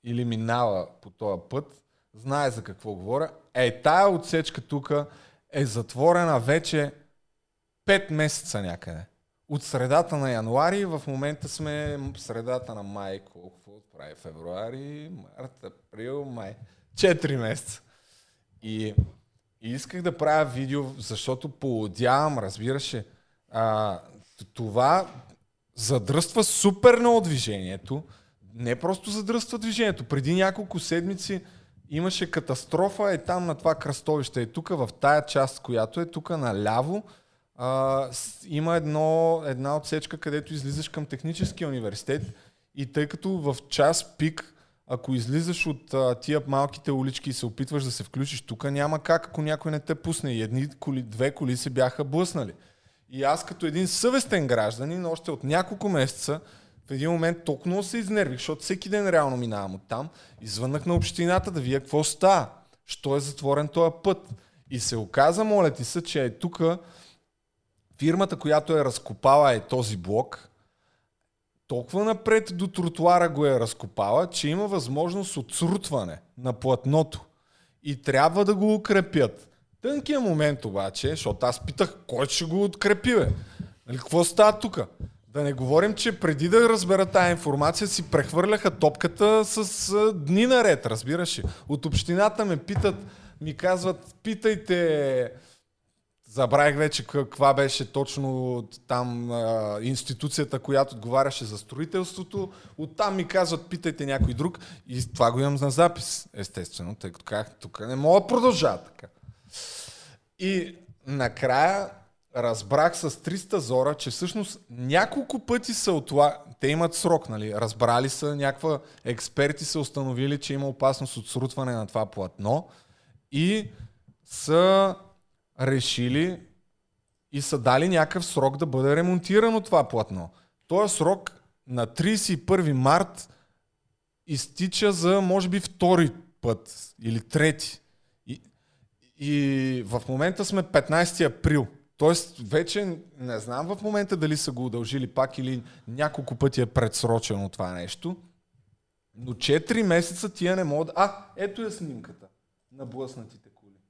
A: или минава по този път, знае за какво говоря. Е, тая отсечка тук е затворена вече 5 месеца някъде. От средата на януари, в момента сме средата на май. Колко прави? Февруари, март, април, май. 4 месеца. И, и исках да правя видео, защото поудявам, разбираше. А, това задръства супер много движението. Не просто задръства движението. Преди няколко седмици имаше катастрофа е там на това кръстовище. Е тук в тая част, която е тук наляво, а, има едно, една отсечка, където излизаш към техническия университет и тъй като в час пик ако излизаш от а, тия малките улички и се опитваш да се включиш тук, няма как, ако някой не те пусне. И едни коли, две коли се бяха блъснали. И аз като един съвестен гражданин, още от няколко месеца, в един момент толкова се изнервих, защото всеки ден реално минавам от там. Извъннах на общината да вия какво става. Що е затворен този път. И се оказа, моля ти се, че е тук фирмата, която е разкопала е този блок, толкова напред до тротуара го е разкопала, че има възможност от срутване на платното. И трябва да го укрепят. Тънкият момент обаче, защото аз питах, кой ще го открепи, бе? Нали, какво става тук? Да не говорим, че преди да разбера тази информация си прехвърляха топката с дни наред, разбираш ли? От общината ме питат, ми казват, питайте, забравих вече каква беше точно там а, институцията, която отговаряше за строителството. Оттам ми казват, питайте някой друг. И това го имам на запис, естествено, тъй като казах, тук не мога да продължава така. И накрая разбрах с 300 зора, че всъщност няколко пъти са отла... Те имат срок, нали? Разбрали са, някаква експерти са установили, че има опасност от срутване на това платно и са решили и са дали някакъв срок да бъде ремонтирано това платно. Този срок на 31 март изтича за, може би, втори път или трети. И, в момента сме 15 април. Тоест, вече не знам в момента дали са го удължили пак или няколко пъти е предсрочено това нещо. Но 4 месеца тия не могат... А, ето е снимката на блъснатите коли.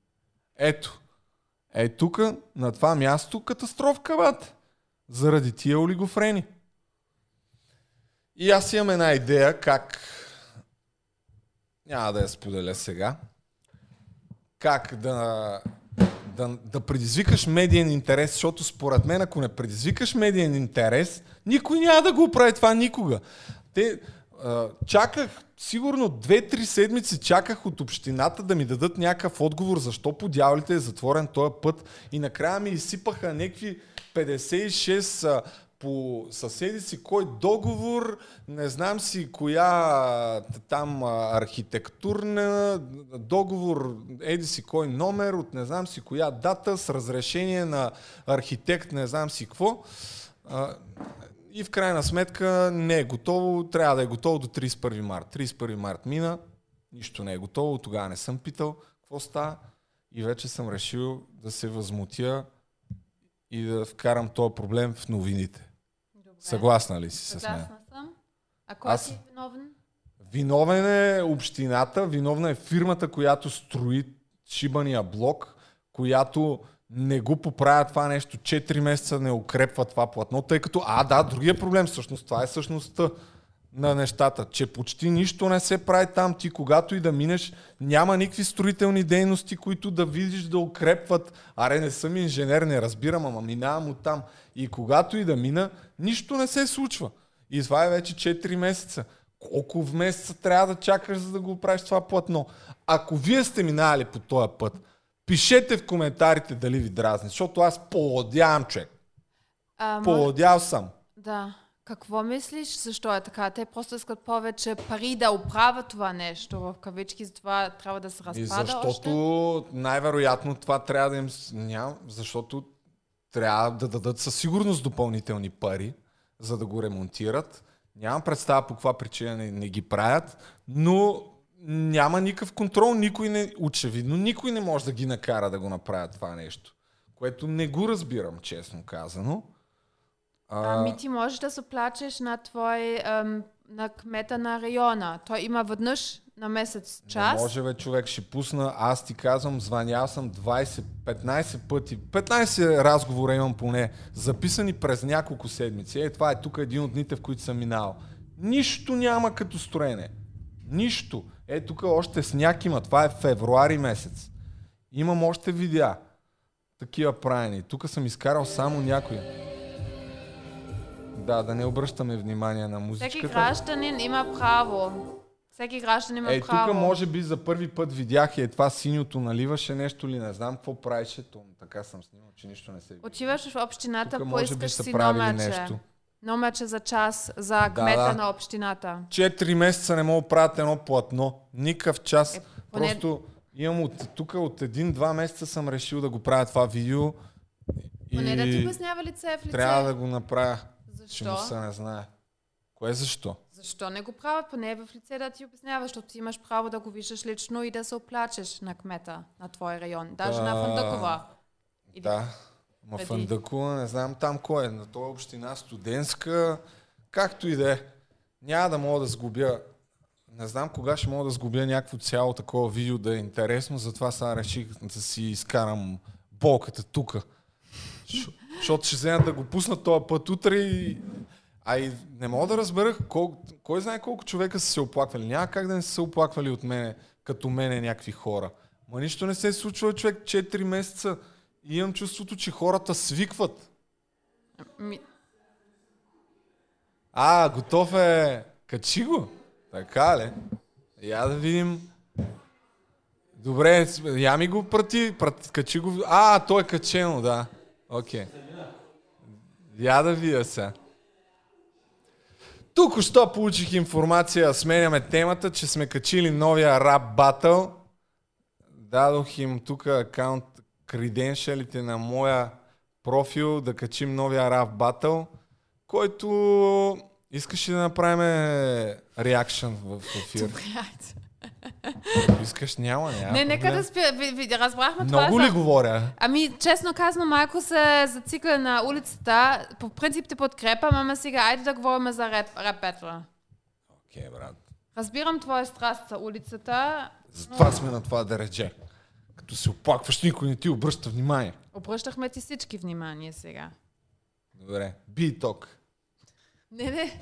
A: Ето. Е, тук, на това място, катастрофка, бат. Заради тия олигофрени. И аз имам една идея как... Няма да я споделя сега. Как да, да, да предизвикаш медиен интерес, защото според мен, ако не предизвикаш медиен интерес, никой няма да го прави това никога. Те, а, чаках, сигурно 2-3 седмици чаках от общината да ми дадат някакъв отговор, защо по дяволите е затворен този път и накрая ми изсипаха някакви 56 а, по съседи си кой договор, не знам си коя там архитектурна договор, еди си кой номер, от не знам си коя дата с разрешение на архитект, не знам си какво. И в крайна сметка не е готово, трябва да е готово до 31 март. 31 март мина, нищо не е готово, тогава не съм питал какво става и вече съм решил да се възмутя и да вкарам този проблем в новините.
B: Добре.
A: Съгласна ли си с мен?
B: Съгласна съм. А кой
A: Аз-
B: си виновен?
A: Виновен е общината, виновна е фирмата, която строи шибания блок, която не го поправя това нещо, 4 месеца не укрепва това платно, тъй като, а да, другия проблем всъщност, това е същността на нещата, че почти нищо не се прави там, ти когато и да минеш, няма никакви строителни дейности, които да видиш да укрепват. Аре, не съм инженер, не разбирам, ама минавам от там. И когато и да мина, нищо не се случва. И това е вече 4 месеца. Колко в месеца трябва да чакаш, за да го правиш това платно? Ако вие сте минали по този път, пишете в коментарите дали ви дразни, защото аз поладявам човек. Поладял съм.
B: Да. Какво мислиш? Защо е така? Те просто искат повече пари да оправят това нещо в кавички, затова трябва да се
A: И
B: разпада
A: защото
B: още.
A: най-вероятно това трябва да им... Ням, защото трябва да дадат със сигурност допълнителни пари, за да го ремонтират. Нямам представа по каква причина не, не ги правят, но няма никакъв контрол. Никой не, очевидно, никой не може да ги накара да го направят това нещо. Което не го разбирам, честно казано.
B: Ами ти можеш да се плачеш на твой, ем, на кмета на района. Той има веднъж на месец час.
A: Не може бе човек, ще пусна, аз ти казвам, звънял съм 20, 15 пъти, 15 разговора имам поне, записани през няколко седмици. Е, това е тук един от дните, в които съм минал. Нищо няма като строене. Нищо. Е, тук още сняг има, това е февруари месец. Имам още видеа. Такива правени. Тук съм изкарал само някои. Да, да не обръщаме внимание на
B: Всеки
A: музичката.
B: гражданин има право. Всеки гражданин има
A: Е,
B: право.
A: тук може би за първи път видях и е това синьото наливаше нещо ли, не знам какво правеше, то така съм снимал, че нищо не се вижда.
B: Отиваш в общината,
A: Тук
B: поискаш си номерче.
A: нещо.
B: Номерче за час за кмета
A: да.
B: на общината.
A: Четири месеца не мога да правят едно платно. Никакъв час.
B: Е, поне-
A: Просто имам от тук от един-два месеца съм решил да го правя това видео.
B: Поне да ти
A: И
B: обяснява лице в лице.
A: трябва да го направя. Че му
B: Защо?
A: се не знае. Кое защо?
B: Защо не го правят поне в лице да ти обяснява, защото ти имаш право да го виждаш лично и да се оплачеш на кмета на твой район. Даже на
A: Да.
B: Фандъкова. Или-
A: Да. Ма
B: преди.
A: Фандъкова, не знам там кой е. На този община студентска, както и да е. Няма да мога да сгубя. Не знам кога ще мога да сгубя някакво цяло такова видео да е интересно, затова сега реших да си изкарам болката тука. Защото ще взема да го пусна този път утре и... А и не мога да разбера кол... кой знае колко човека са се оплаквали. Няма как да не са се оплаквали от мене, като мене някакви хора. Ма нищо не се е случва човек 4 месеца и имам чувството, че хората свикват.
B: Ми,
A: А, готов е. Качи го. Така ли? Я да видим. Добре, я ми го прати. прати качи го. А, то е качено, да. Окей. Я да видя сега. Тук що получих информация, сменяме темата, че сме качили новия рап батъл. Дадох им тук акаунт креденшалите на моя профил да качим новия рап батъл, който искаш ли да направим реакшн в ефир? Искаш, няма, няма.
B: не, нека да спя. Ви, ви, разбрахме това.
A: Много ли
B: за-
A: говоря?
B: Ами, честно казано, малко се зацикля на улицата. По принцип те подкрепям, ама сега айде да говорим за реп, бетла.
A: Окей, брат.
B: Разбирам твоя страст за улицата.
A: Затова сме на това да реже. Като се оплакваш, никой не ти обръща внимание.
B: Обръщахме ти всички внимание сега.
A: Добре, би ток.
B: Не, не.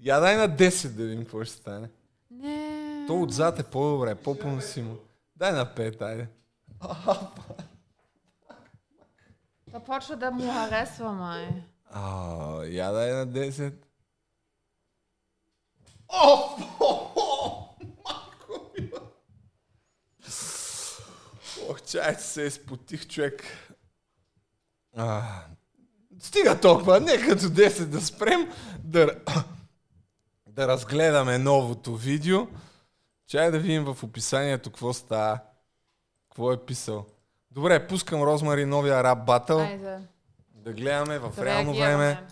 A: Я дай на 10 да видим какво ще стане.
B: Не.
A: То отзад е по-добре, по-поносимо. Дай на 5, айде.
B: Да почва да му харесва, май.
A: А, я дай на 10. О, о, о, майко мила. Ох, чай, че се изпотих човек. А, стига толкова, нека до 10 да спрем, да, да разгледаме новото видео. Чай да видим в описанието какво става. Какво е писал. Добре, пускам Розмари новия рап батъл.
B: Айде.
A: Да гледаме в реално време.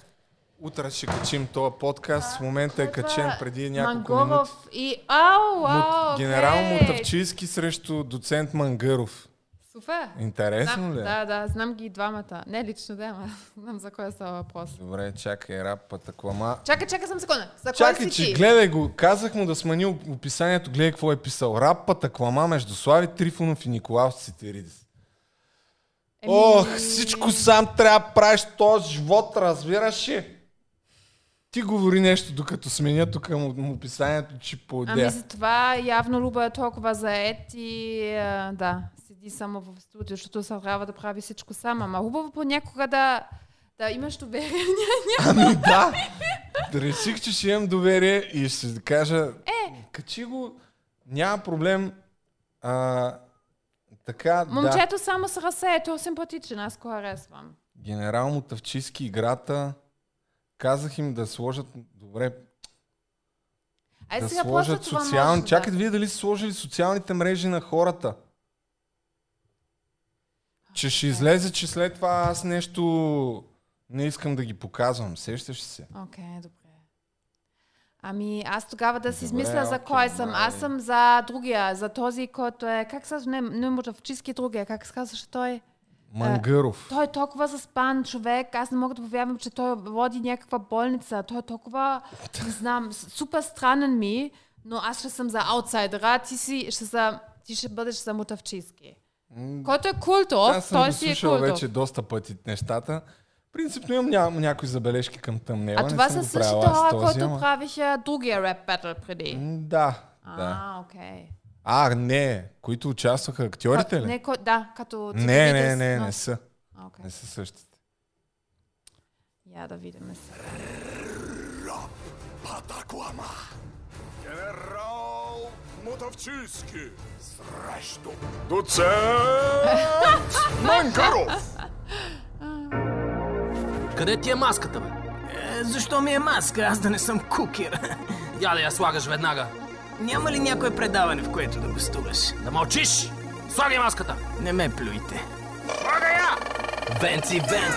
A: Утре ще качим този подкаст. В момента е качен преди няколко минути.
B: Мангоров и... Ау,
A: Мут,
B: ау,
A: генерал
B: окей.
A: Мутавчийски срещу доцент Мангаров.
B: Супер.
A: Интересно
B: Знам,
A: ли? е?
B: да, да, знам ги и двамата. Не лично, да, ама знам за кой става въпрос.
A: Добре, чакай, рап патаклама.
B: Чакай, чакай съм секунда. За
A: Чакай, че
B: ти?
A: гледай го. Казах му да смени оп- описанието, гледай какво е писал. Рап патаклама между Слави Трифонов и Николаус Цитиридис.
B: Еми,
A: Ох, всичко сам трябва да правиш този живот, разбираш ли? Ти говори нещо, докато сменя тук му описанието, че по
B: Ами за това явно Люба е толкова заед и а, да, седи само в студио, защото се трябва да прави всичко сама. Ама хубаво понякога да, да имаш доверие.
A: Ами да! Реших, че ще имам доверие и ще кажа, е. качи го, няма проблем. А, така, да.
B: Момчето само се разсея, той е симпатичен, аз го харесвам.
A: Генерал Мутавчийски играта. Казах им да сложат, добре,
B: Ай
A: да
B: сега
A: сложат
B: просто това
A: социални...
B: може
A: Чакайте
B: да...
A: вие дали са сложили социалните мрежи на хората. Че ще излезе, че след това аз нещо не искам да ги показвам. Сещаш се.
B: Окей, добре. Ами аз тогава да си измисля за кой съм. Аз съм за другия, за този, който е... Как се не, не Мутавчийски другия, как се казваше той?
A: Мангаров.
B: Той е толкова заспан човек, аз не мога да повярвам, че той води някаква болница. Той е толкова, не знам, супер странен ми, но аз ще съм за аутсайдера, ти, си, ще за, ти ще бъдеш за Мутавчийски. Който е култов, той си е
A: слушал
B: култов.
A: вече доста пъти нещата. Принципно имам ня- някои забележки към тъмнела.
B: А
A: не
B: това са същите хора, които
A: ама-
B: правиха другия реп батъл преди.
A: М, Да, да.
B: А, окей.
A: А, не, които участваха актьорите ли?
B: Не, ко- да, като
A: Не, не, не,
B: но-
A: не са.
B: А, Окей.
A: Не са същите.
B: Я да видим сега.
H: Генерал Мотавчийски срещу доцент Мангаров.
J: Къде ти е маската, бе?
K: Е, защо ми е маска? Аз да не съм кукер.
J: Я да я слагаш веднага.
K: Няма ли някое предаване, в което да гостуваш?
J: Да мълчиш! Слагай маската!
K: Не ме плюйте.
J: Венци Венц,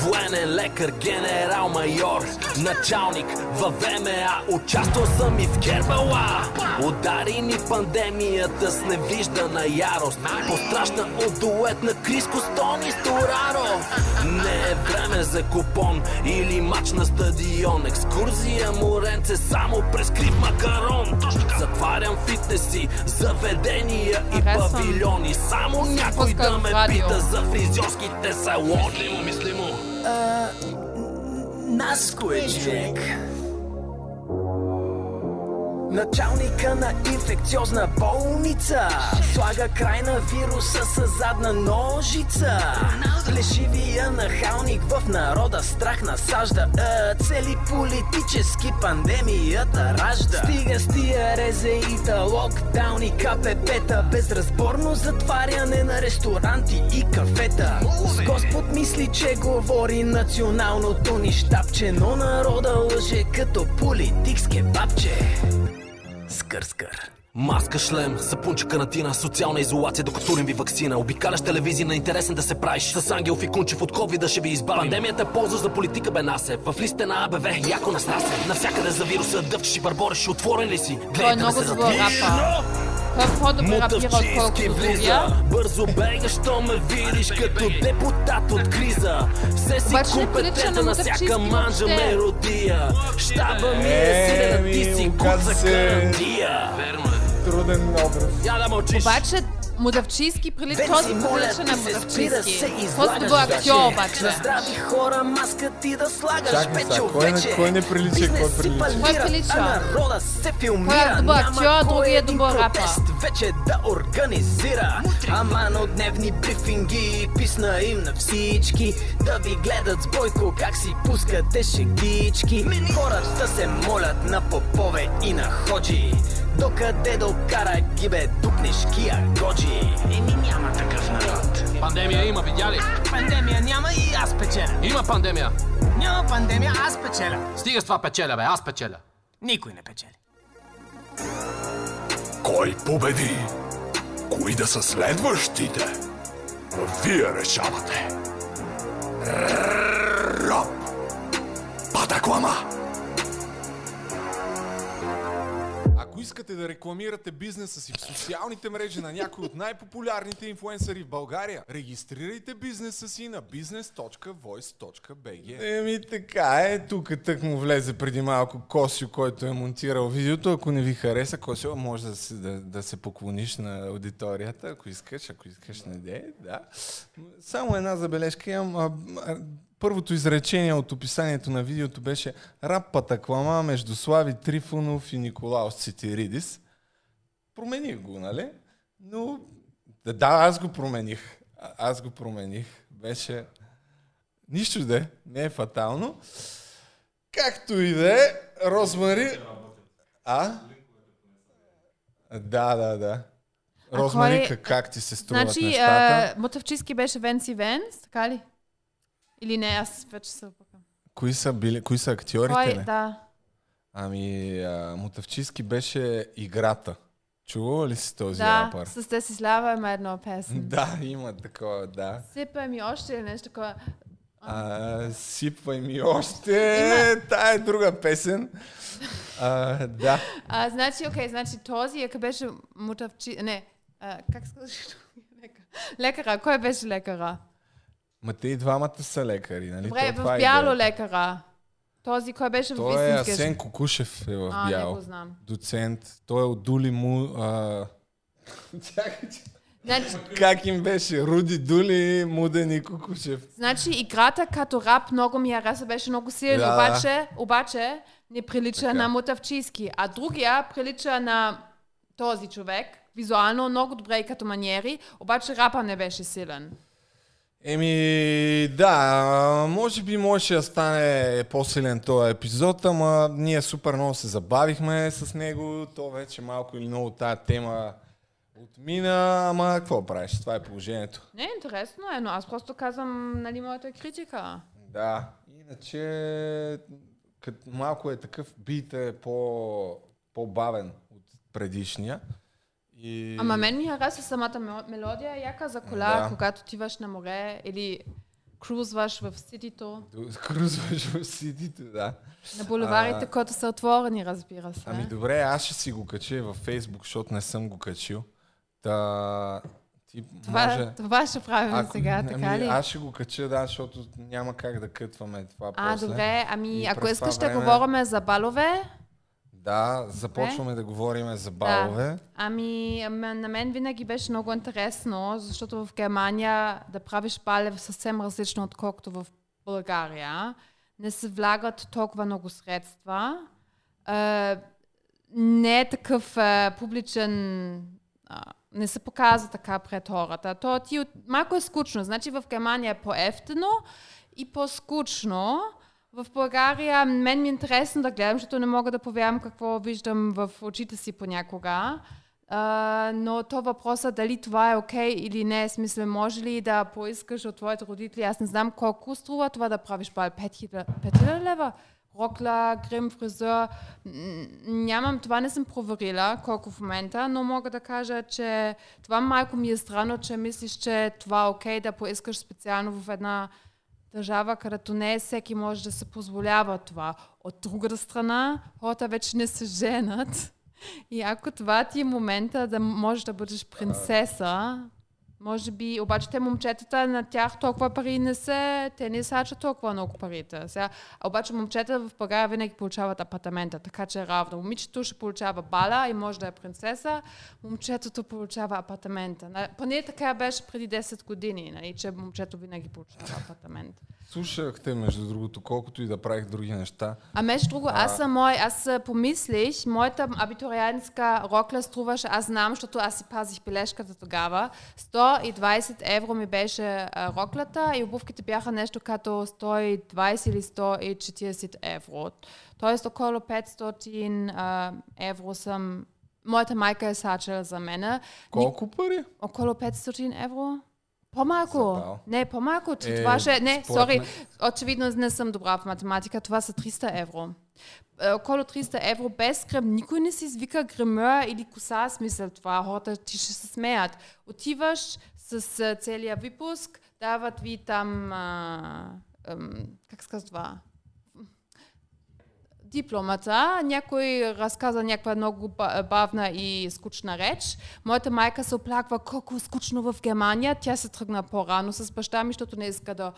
J: военен лекар, генерал-майор, началник във ВМА, участвал съм и в Кербала. Удари ни пандемията с невиждана ярост, пострашна от дует на Криско Стони Стораро. Не е време за купон или мач на стадион, екскурзия моренце само през крив макарон. Затварям фитнеси, заведения и павилиони, само някой да ме пита за фризьорските салони. Мислимо, мислимо.
K: А, Наско е човек. Началника на инфекциозна болница. Слага край на вируса с задна ножица. Плешивия нахалник в народа страх насажда. А, Цели политически пандемията ражда. Стига с тия резеита, локдауни, КПП-та Безразборно затваряне на ресторанти и кафета. Господ мисли, че говори националното ни щапче Но народа лъже като политик с кебабче Скър, скър.
J: Маска, шлем, сапунче, канатина, социална изолация, докато турим ви вакцина. Обикаляш телевизия на интересен да се правиш. С Ангел Фикунчев от COVID да ще ви избавим. Пандемията е полза за политика, бе насе. В листите на АБВ, яко настрасе. Навсякъде за вируса, дъвчеш и барбориш, отворен ли си?
B: Той е много
J: се
B: добър рапа. Той е по-добре рапира, отколкото
J: влиза, бързо бегаш, що ме видиш като депутат от криза. Все си компетентен
B: на
J: на всяка манжа
B: въобще.
J: меродия. Щаба ми е силен, а ти си куца карантия.
A: Труден образ.
J: Я да мълчиш.
B: Обаче Мудавчийски
K: Венци,
B: този прилича на Мудавчийски. Този добър актьор
K: На
B: обаче.
K: здрави хора маска ти да слагаш
A: Чакай сега, кой не-
K: вече.
A: кой не прилича кой прилича?
B: Кой прилича?
K: Народа се филмира.
B: Кой е добър актьор,
K: кой
B: другият
K: един
B: добър рапър.
K: вече да организира. Ама на дневни брифинги писна им на всички да ви гледат с бойко как си пускате шегички. Хората се молят на попове и на ходжи. Докъде докара ги бе дупнешкия годжи. Еми няма такъв народ.
J: Пандемия има, видя ли?
K: Пандемия няма и аз печеля.
J: Има пандемия.
K: Няма пандемия, аз печеля.
J: Стига с това печеля, бе, аз печеля.
K: Никой не печели.
H: Кой победи? Кои да са следващите? Вие решавате. Рап. Патаклама.
A: Ако искате да рекламирате бизнеса си в социалните мрежи на някой от най-популярните инфуенсъри в България, регистрирайте бизнеса си на business.voice.bg Еми така е, тук тък му влезе преди малко Косио, който е монтирал видеото. Ако не ви хареса, Косио, може да се, да, да се поклониш на аудиторията, ако искаш, ако искаш не де, да. Само една забележка имам. Първото изречение от описанието на видеото беше Рап патаклама между Слави Трифонов и Николаус Цитиридис. Промених го, нали? Но да, аз го промених. А- Аз го промених. Беше... Нищо да е, не е фатално. Както и да е, Розмари... А? Да, да, да.
B: А
A: Розмари,
B: кой-
A: как, ти се струват
B: Значи,
A: нещата?
B: а, Мутавчийски беше Венци Венс, така ли? Или не, аз вече се опакам.
A: Кои са, били, кои са актьорите?
B: Кой?
A: бе?
B: Да.
A: Ами, а, Мутавчийски беше играта. Чувала ли си този
B: Да,
A: рапър?
B: с те си слава има една песен.
A: Да, има такова, да.
B: Сипа ми още нещо такова.
A: А, сипвай ми още.
B: Има-
A: Тая е друга песен. А, да.
B: А, значи, окей, значи този, ако беше Мутавчи... Не, а, как се казваш? Лекар. Лекара, кой беше лекара?
A: Ма те и двамата са лекари, нали?
B: Добре,
A: То
B: в
A: е
B: бяло
A: идеята.
B: лекара. Този, кой беше в
A: Той е. Асен Кукушев е в
B: А, не
A: бяло.
B: го знам.
A: Доцент. Той е от Дули му... А...
B: Значи,
A: как им беше? Руди Дули, Муден и Кукушев.
B: значи играта като рап много ми хареса, беше много силно,
A: Да.
B: обаче, обаче не прилича
A: Така.
B: на Мутавчийски. А другия прилича на този човек, визуално много добре и като маниери, обаче рапа не беше силен.
A: Еми, да, може би можеше да стане по-силен този епизод, ама ние супер много се забавихме с него. То вече малко или много тая тема отмина, ама какво правиш? Това е положението.
B: Не, интересно е, но аз просто казвам, нали, моята критика.
A: Да. Иначе кът, малко е такъв бит е по, по-бавен от предишния. И...
B: Ама мен ми харесва самата мел- мелодия, яка за кола,
A: Да.
B: когато отиваш на море или крузваш в ситито,
A: Крузваш в сидито, да.
B: на булеварите,
A: А,
B: които са отворени, разбира се.
A: Ами добре, аз ще си го кача във Фейсбук, защото не съм го качил. Та, ти
B: това,
A: може...
B: това ще правим
A: Ако-
B: сега, така
A: ами,
B: ли?
A: Аз ще го кача, да, защото няма как да кътваме това
B: А,
A: после.
B: добре, ами
A: И
B: ако искаш
A: това
B: да
A: време-
B: говорим за балове,
A: Да, започваме да говорим за балове.
B: Ами, ам- на мен винаги беше много интересно, защото в Германия да правиш бал е съвсем различно, отколкото в България. Не се влагат толкова много средства. Е, не е такъв е, публичен... не се показва така пред хората. То ти от... малко е скучно. Значи в Германия е по-ефтино и по-скучно. В България мен ми е интересно да гледам, защото не мога да повярвам какво виждам в очите си понякога. А, но то въпроса дали това е окей okay или не, смисъл, може ли да поискаш от твоите родители, аз не знам колко струва това да правиш бал, 5000 лева? Рокла, грим, фризьор. Нямам, това не съм проверила колко в момента, но мога да кажа, че това малко ми е странно, че мислиш, че това е окей да поискаш специално в една държава, където не всеки може да се позволява това. От другата страна, хората вече не се женат. И ако това ти е момента да можеш да бъдеш принцеса, може би, обаче те момчетата на тях толкова пари не се, те не сачат толкова много парите. Сега, обаче момчета в България винаги получават апартамента, така че е равно. Момичето ще получава бала и може да е принцеса, момчетото получава апартамента. Поне така беше преди 10 години, нали, че момчето винаги получава апартамент.
A: Слушах те, между другото, колкото и да правих други неща.
B: А между друго, аз съм мой, аз помислих, моята абитуриентска рокля струваше, аз знам, защото аз си пазих бележката тогава, 120 евро ми беше а, роклята и обувките бяха нещо като 120 или 140 евро. Тоест около 500 а, евро съм, моята майка е сачала за мене.
A: Колко пари?
B: Около 500 евро. По-малко.
A: Забавно.
B: Не, по-малко. Е, това ще... Не, сори. Очевидно не съм добра в математика. Това са 300 евро. Е, около 300 евро без грим. Никой не си извика гример или коса, смисъл това. Хората ти ще се смеят. Отиваш с а, целия випуск, дават ви там... А, ам, как се това? дипломата, някой разказа някаква много ба- бавна и скучна реч. Моята майка се оплаква колко е скучно в Германия. Тя се тръгна по-рано с баща ми, защото не иска да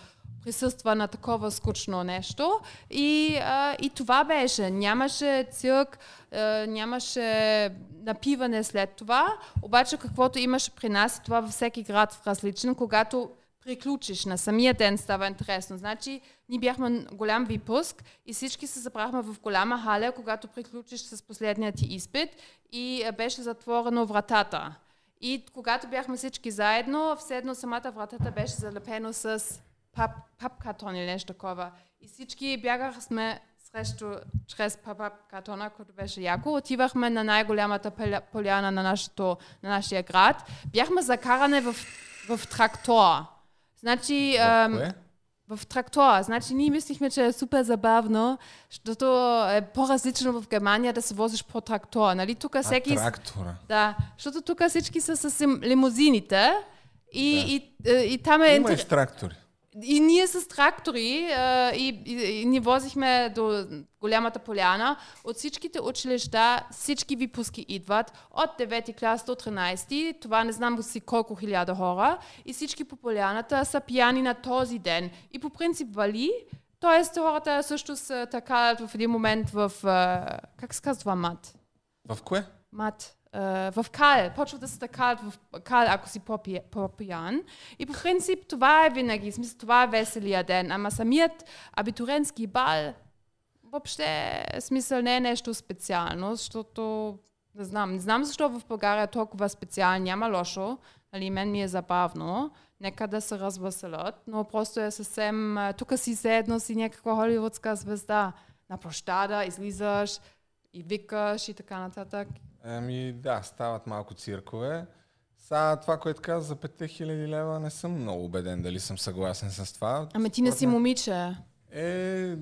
B: присъства на такова скучно нещо. И, а, и това беше. Нямаше цирк, а, нямаше напиване след това. Обаче каквото имаше при нас, това във всеки град различен, когато приключиш на самия ден става интересно. Значи, ние бяхме голям випуск и всички се събрахме в голяма халя, когато приключиш с последния ти изпит и беше затворено вратата. И когато бяхме всички заедно, все едно самата вратата беше залепено с пап, папкартон или нещо такова. И всички бягаха сме срещу, чрез пап, пап картона, който беше яко. Отивахме на най-голямата поля- поляна на, нашото, на нашия град. Бяхме закаране в, в трактора. Значи,
A: Кое?
B: в трактора. Значи ние мислихме, че е супер забавно, защото е по-различно в Германия да се возиш по трактора. Нали? Тук всеки...
A: трактора.
B: Да, защото тук всички са с лим- лимузините и, и, и, и там е...
A: Има и
B: интер-
A: трактори.
B: И ние с трактори а, и, и, и ни возихме до голямата поляна. От всичките училища всички випуски идват. От 9 клас до 13. Това не знам си колко хиляда хора. И всички по поляната са пияни на този ден. И по принцип вали. Тоест хората също са така в един момент в... а, как се казва мат?
A: В кое?
B: мат в кал, почват да се такават в кал, ако си по-пи- по-пиян. И по принцип това е винаги, смисъл това е веселия ден, ама самият абитуренски бал въобще смисъл не е нещо специално, защото не знам, не знам защо в България е толкова специално, няма лошо, нали, мен ми е забавно, нека да се развеселят, но просто е съвсем, а, тук си седно си някаква холивудска звезда, на площада излизаш и викаш и така нататък.
A: Ами да, стават малко циркове. Сега това, което каза за 5000 лева, не съм много убеден дали съм съгласен с това.
B: Ами ти не си момиче.
A: Е,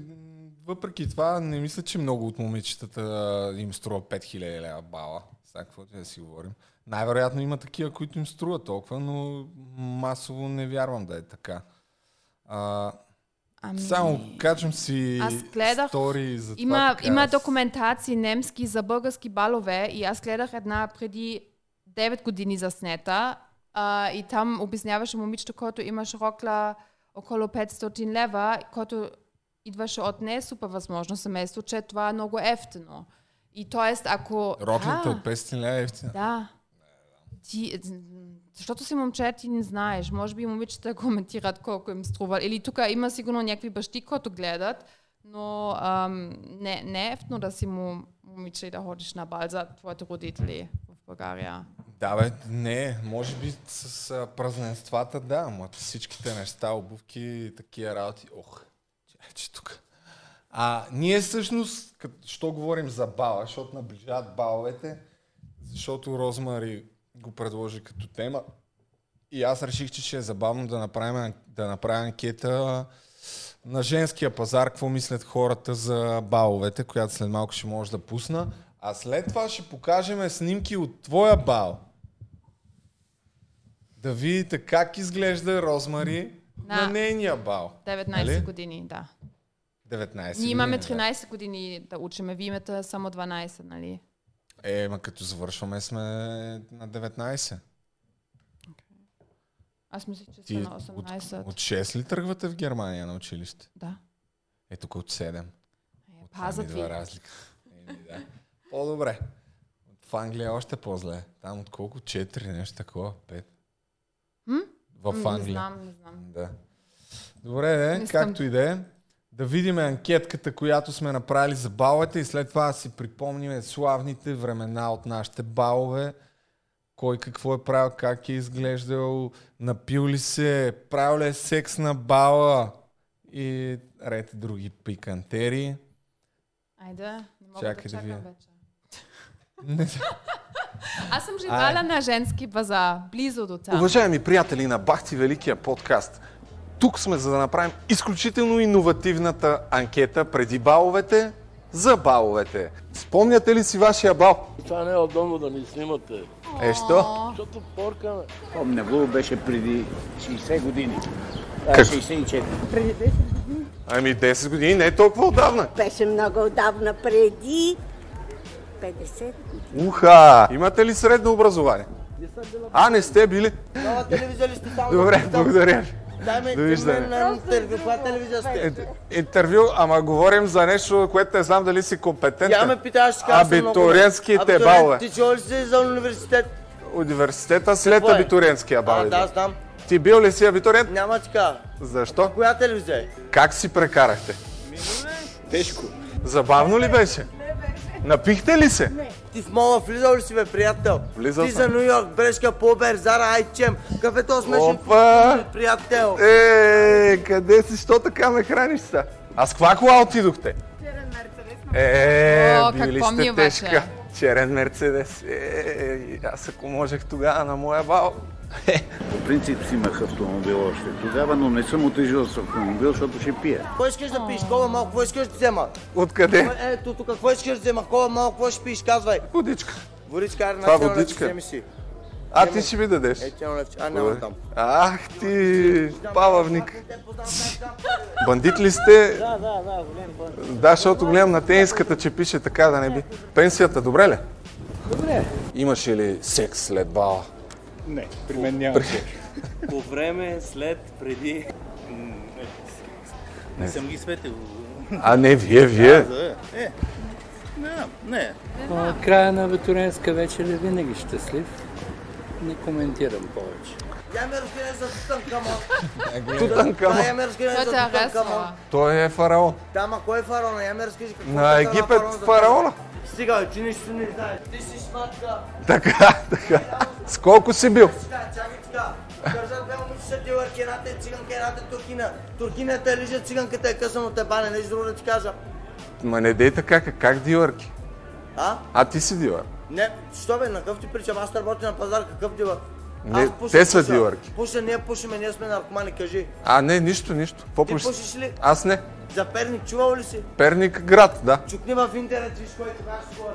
A: въпреки това, не мисля, че много от момичетата им струва 5000 лева бала. Сега каквото да си говорим. Най-вероятно има такива, които им струва толкова, но масово не вярвам да е така. А,
B: Ами,
A: Само качвам си
B: Аз гледах,
A: стори за това.
B: има,
A: така,
B: има
A: аз-
B: документации немски за български балове и аз гледах една преди 9 години заснета а, и там обясняваше момичето, който имаше рокла около 500 лева, който идваше от не супер възможно семейство, че това е много ефтино. И т.е. ако...
A: Роклята
B: да,
A: от 500 лева е ефтина.
B: Да. Ти, защото си момче, ти не знаеш. Може би момичета коментират колко им струва. Или тук има сигурно някакви бащи, които гледат, но ам, не, не е ефтно да си момиче и да ходиш на бал за твоите родители в България.
A: Да, бе, не, може би с а, празненствата, да, ама всичките неща, обувки и такива работи. Ох, че, че тук. А ние всъщност, като, що говорим за бала, защото наближават баловете, защото Розмари го предложи като тема. И аз реших, че ще е забавно да направим, да направим анкета на женския пазар, какво мислят хората за баловете, която след малко ще може да пусна. А след това ще покажем снимки от твоя бал. Да видите как изглежда Розмари на,
B: На
A: нейния бал.
B: 19
A: Нали?
B: години, да.
A: 19
B: Ние имаме
A: години, да.
B: 13 години да учиме, вие имате само 12, нали?
A: Е, ма като завършваме сме на 19.
B: Аз мислих, че
A: Ти
B: на
A: от,
B: 18.
A: от 6 ли тръгвате в Германия на училище?
B: Да.
A: Е, тук от 7. От там
B: пазят
A: идва
B: ви.
A: разлика. Еми, да. По-добре. В Англия е още по-зле. Там от колко? 4, нещо такова. 5.
B: М?
A: В Англия.
B: Не знам, не знам.
A: Да. Добре,
B: Не съм-
A: както и да е. Да видим анкетката, която сме направили за баловете и след това да си припомним славните времена от нашите балове. Кой какво е правил, как е изглеждал, напил ли се, правил ли е секс на бала и ред други пикантери.
B: Айде, не мога
A: Чакай
B: да
A: да
B: чакам
A: видя.
B: вече.
A: Не.
B: Аз съм живала на женски базар, близо до там.
C: Уважаеми приятели на Бахти Великия подкаст, тук сме за да направим изключително иновативната анкета преди баловете за баловете. Спомняте ли си вашия бал?
L: Това не е удобно да ни снимате.
C: Е, що?
L: Защото поркаме.
M: Помня го, беше преди 60 години. А,
C: Как?
M: 64.
N: Преди 10 години.
C: Ами 10 години не е толкова отдавна.
N: Беше много отдавна, преди 50 години.
C: Уха! Имате ли средно образование? А, не сте били?
O: Нова телевизия ли сте там?
C: Добре, благодаря ви.
O: Дай ме
C: Довиждане.
O: на интервю. Каква телевизия сте?
C: Интервю, ама говорим за нещо, което не знам дали си компетентен.
O: Я ме питаш, ще кажа Абитуриент,
C: балове.
O: Ти чувал ли си за университет?
C: Университета след
O: е?
C: абитуриентския бал.
O: А, да, знам.
C: Ти бил ли си абитуриент?
O: Няма така.
C: Защо?
O: Коя телевизия е?
C: Как си прекарахте?
O: Тежко.
C: Забавно ли беше? Напихте ли се?
O: Ти в мола влизал ли си, бе, приятел?
C: Влизал
O: Ти
C: съм.
O: за Нью Йорк, Брешка, Побер, Зара, Айчем. Кафето смешен.
C: Опа!
O: Приятел.
C: Е, къде си? Що така ме храниш са? А с каква кола отидохте? Е,
B: О,
C: били сте
B: е
C: тежка. Черен Мерцедес. Е, аз ако можех тогава на моя бал.
M: По принцип си имах автомобил още тогава, но не съм отежил с автомобил, защото ще пия.
O: Какво искаш да пиеш? Кола малко, какво искаш да взема?
C: Откъде?
O: Ето тук, какво искаш да взема? Кола малко, какво ще пиеш? Казвай.
C: Водичка.
O: Водичка, аре, на
C: водичка.
O: вземи си.
C: А ти ще ми дадеш.
O: Е, цяло левче. А, няма там.
C: Ах ти, палавник. Бандит ли сте?
O: Да, да, да, голям бън.
C: Да, защото гледам на тениската, че пише така да не би. Пенсията, добре ли?
M: Добре.
C: Имаше ли секс след бала?
M: Не, при мен няма.
P: По време, след, преди... Не, съм ги светил.
C: А не, вие, вие.
P: Да, е. Не, не.
Q: Края на абитуриентска вечер е винаги щастлив. Не коментирам повече.
O: Я ме разкажи за Тутанкамон.
C: Тутанкамон.
O: Да, я ме за Тутанкамон.
B: харесва.
C: Той е фараон.
O: Да, ма кой е фараона? Я ме разкажи какво
C: На
O: е
C: Египет
O: фараона. Стига, ти нищо не знаеш. Ти си шматка.
C: Така, така. С колко си бил?
O: Чакай, така. Държат две момичета ти лърки, едната е циганка, едната е туркина. Туркинята е лижа, циганката е късано те бане, нещо друго да ти кажа.
C: Ма не дей така, как, дилърки?
O: А?
C: А ти си дилър.
O: Не, що бе, на какъв ти причам? Аз работя на пазар, какъв дива?
C: Не,
O: Аз пуша,
C: те са
O: пуша.
C: дилърки.
O: Пуша, ние пушиме, ние сме наркомани, кажи.
C: А, не, нищо, нищо. Какво
O: Ти
C: пушиш?
O: пушиш ли?
C: Аз не.
O: За Перник чувал ли си?
C: Перник град, да.
O: Чукни в интернет, виж кой тогава ще говори.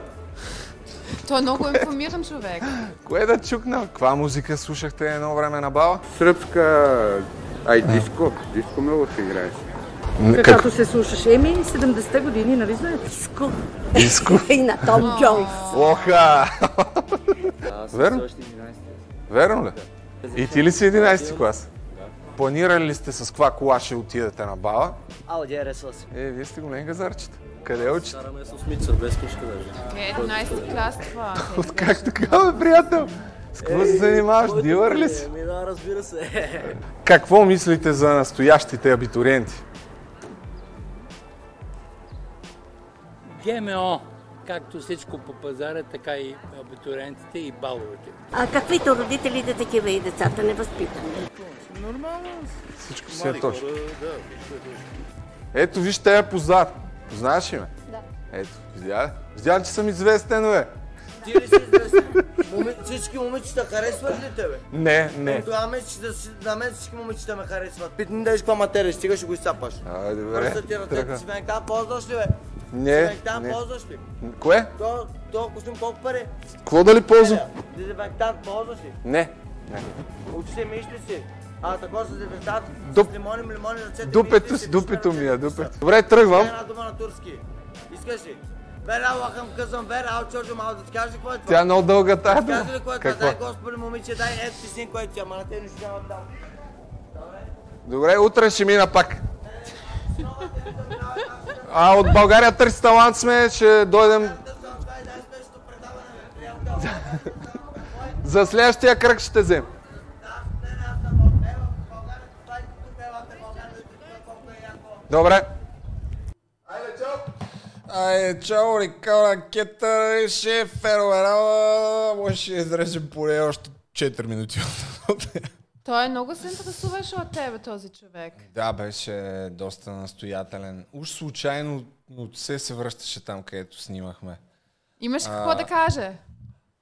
B: Той е много информиран човек.
C: Кое да чукна? Каква музика слушахте едно време на бала?
R: Сръбска, ай диско, диско много се играе.
N: Каквато се слушаш. Еми, 70-те години, нали знаете? Диско.
C: Диско.
N: И на Том Джонс.
C: Оха!
P: Аз
C: Верно?
P: Съм още 11
C: Верно ли? И ти ли си 11 клас? Планирали ли сте с каква кола ще отидете на бала?
P: Ауди RS8.
C: Е, вие сте големи газарчета. Къде учите?
P: Караме с осмица, без книжка даже.
B: Е, 11 клас това.
C: От как така, бе, приятел? С какво се занимаваш? Дилър ли си?
P: Еми да, разбира се.
C: Какво мислите за настоящите абитуриенти?
Q: ГМО, както всичко по пазара, така и абитуриентите и баловете.
N: А каквито родителите, такива и децата не възпитани.
R: Нормално.
C: Всичко си е точно. Ето виж тея позар. Знаеш ли ме?
B: Да.
C: Ето, видя ли? Видя ли, че съм известен, бе?
O: Ти ли си известен? Моми... Всички момичета харесват ли тебе?
C: Не, не.
O: Мислиш да си... на мен всички момичета ме харесват. Питни да каква материя, стига ще го изцапаш.
C: Ай, добре.
O: Пръстът ти ръцете
C: Тръгна.
O: си венка, ползваш ли бе?
C: Не, не.
O: ползваш ли?
C: Кое?
O: То, то костюм колко пари?
C: Какво да ли ползвам?
O: Дезинфектант ползваш ли?
C: Не. Не.
O: Се миш ли си? А, тако с дезинфектант?
C: Дуп-
O: С лимони, лимони ръцете
C: Дупето дупето ми е, дупето. Добре, тръгвам.
O: Една дума на турски. Искаш ли? Бер Аллахъм къзам, бер ал чорджо мал да ти кажа какво е това?
C: Тя е много дълга тая
O: Кажи
C: дума.
O: ли какво е това?
C: Какво?
O: Дай Господи, момиче, дай ето ти син, който ти, ама на те нищо няма да.
C: Добре, утре ще мина пак. А от България търси талант сме, ще дойдем... За следващия кръг ще взем. Добре.
A: Айде, чао, Рикао, ракета, шеф, фероверал. Може да изрежем поне още 4 минути от
B: Той много се интересуваше от тебе, този човек.
A: Да, беше доста настоятелен. Уж случайно от се се връщаше там, където снимахме.
B: Имаш
A: А,
B: какво да каже?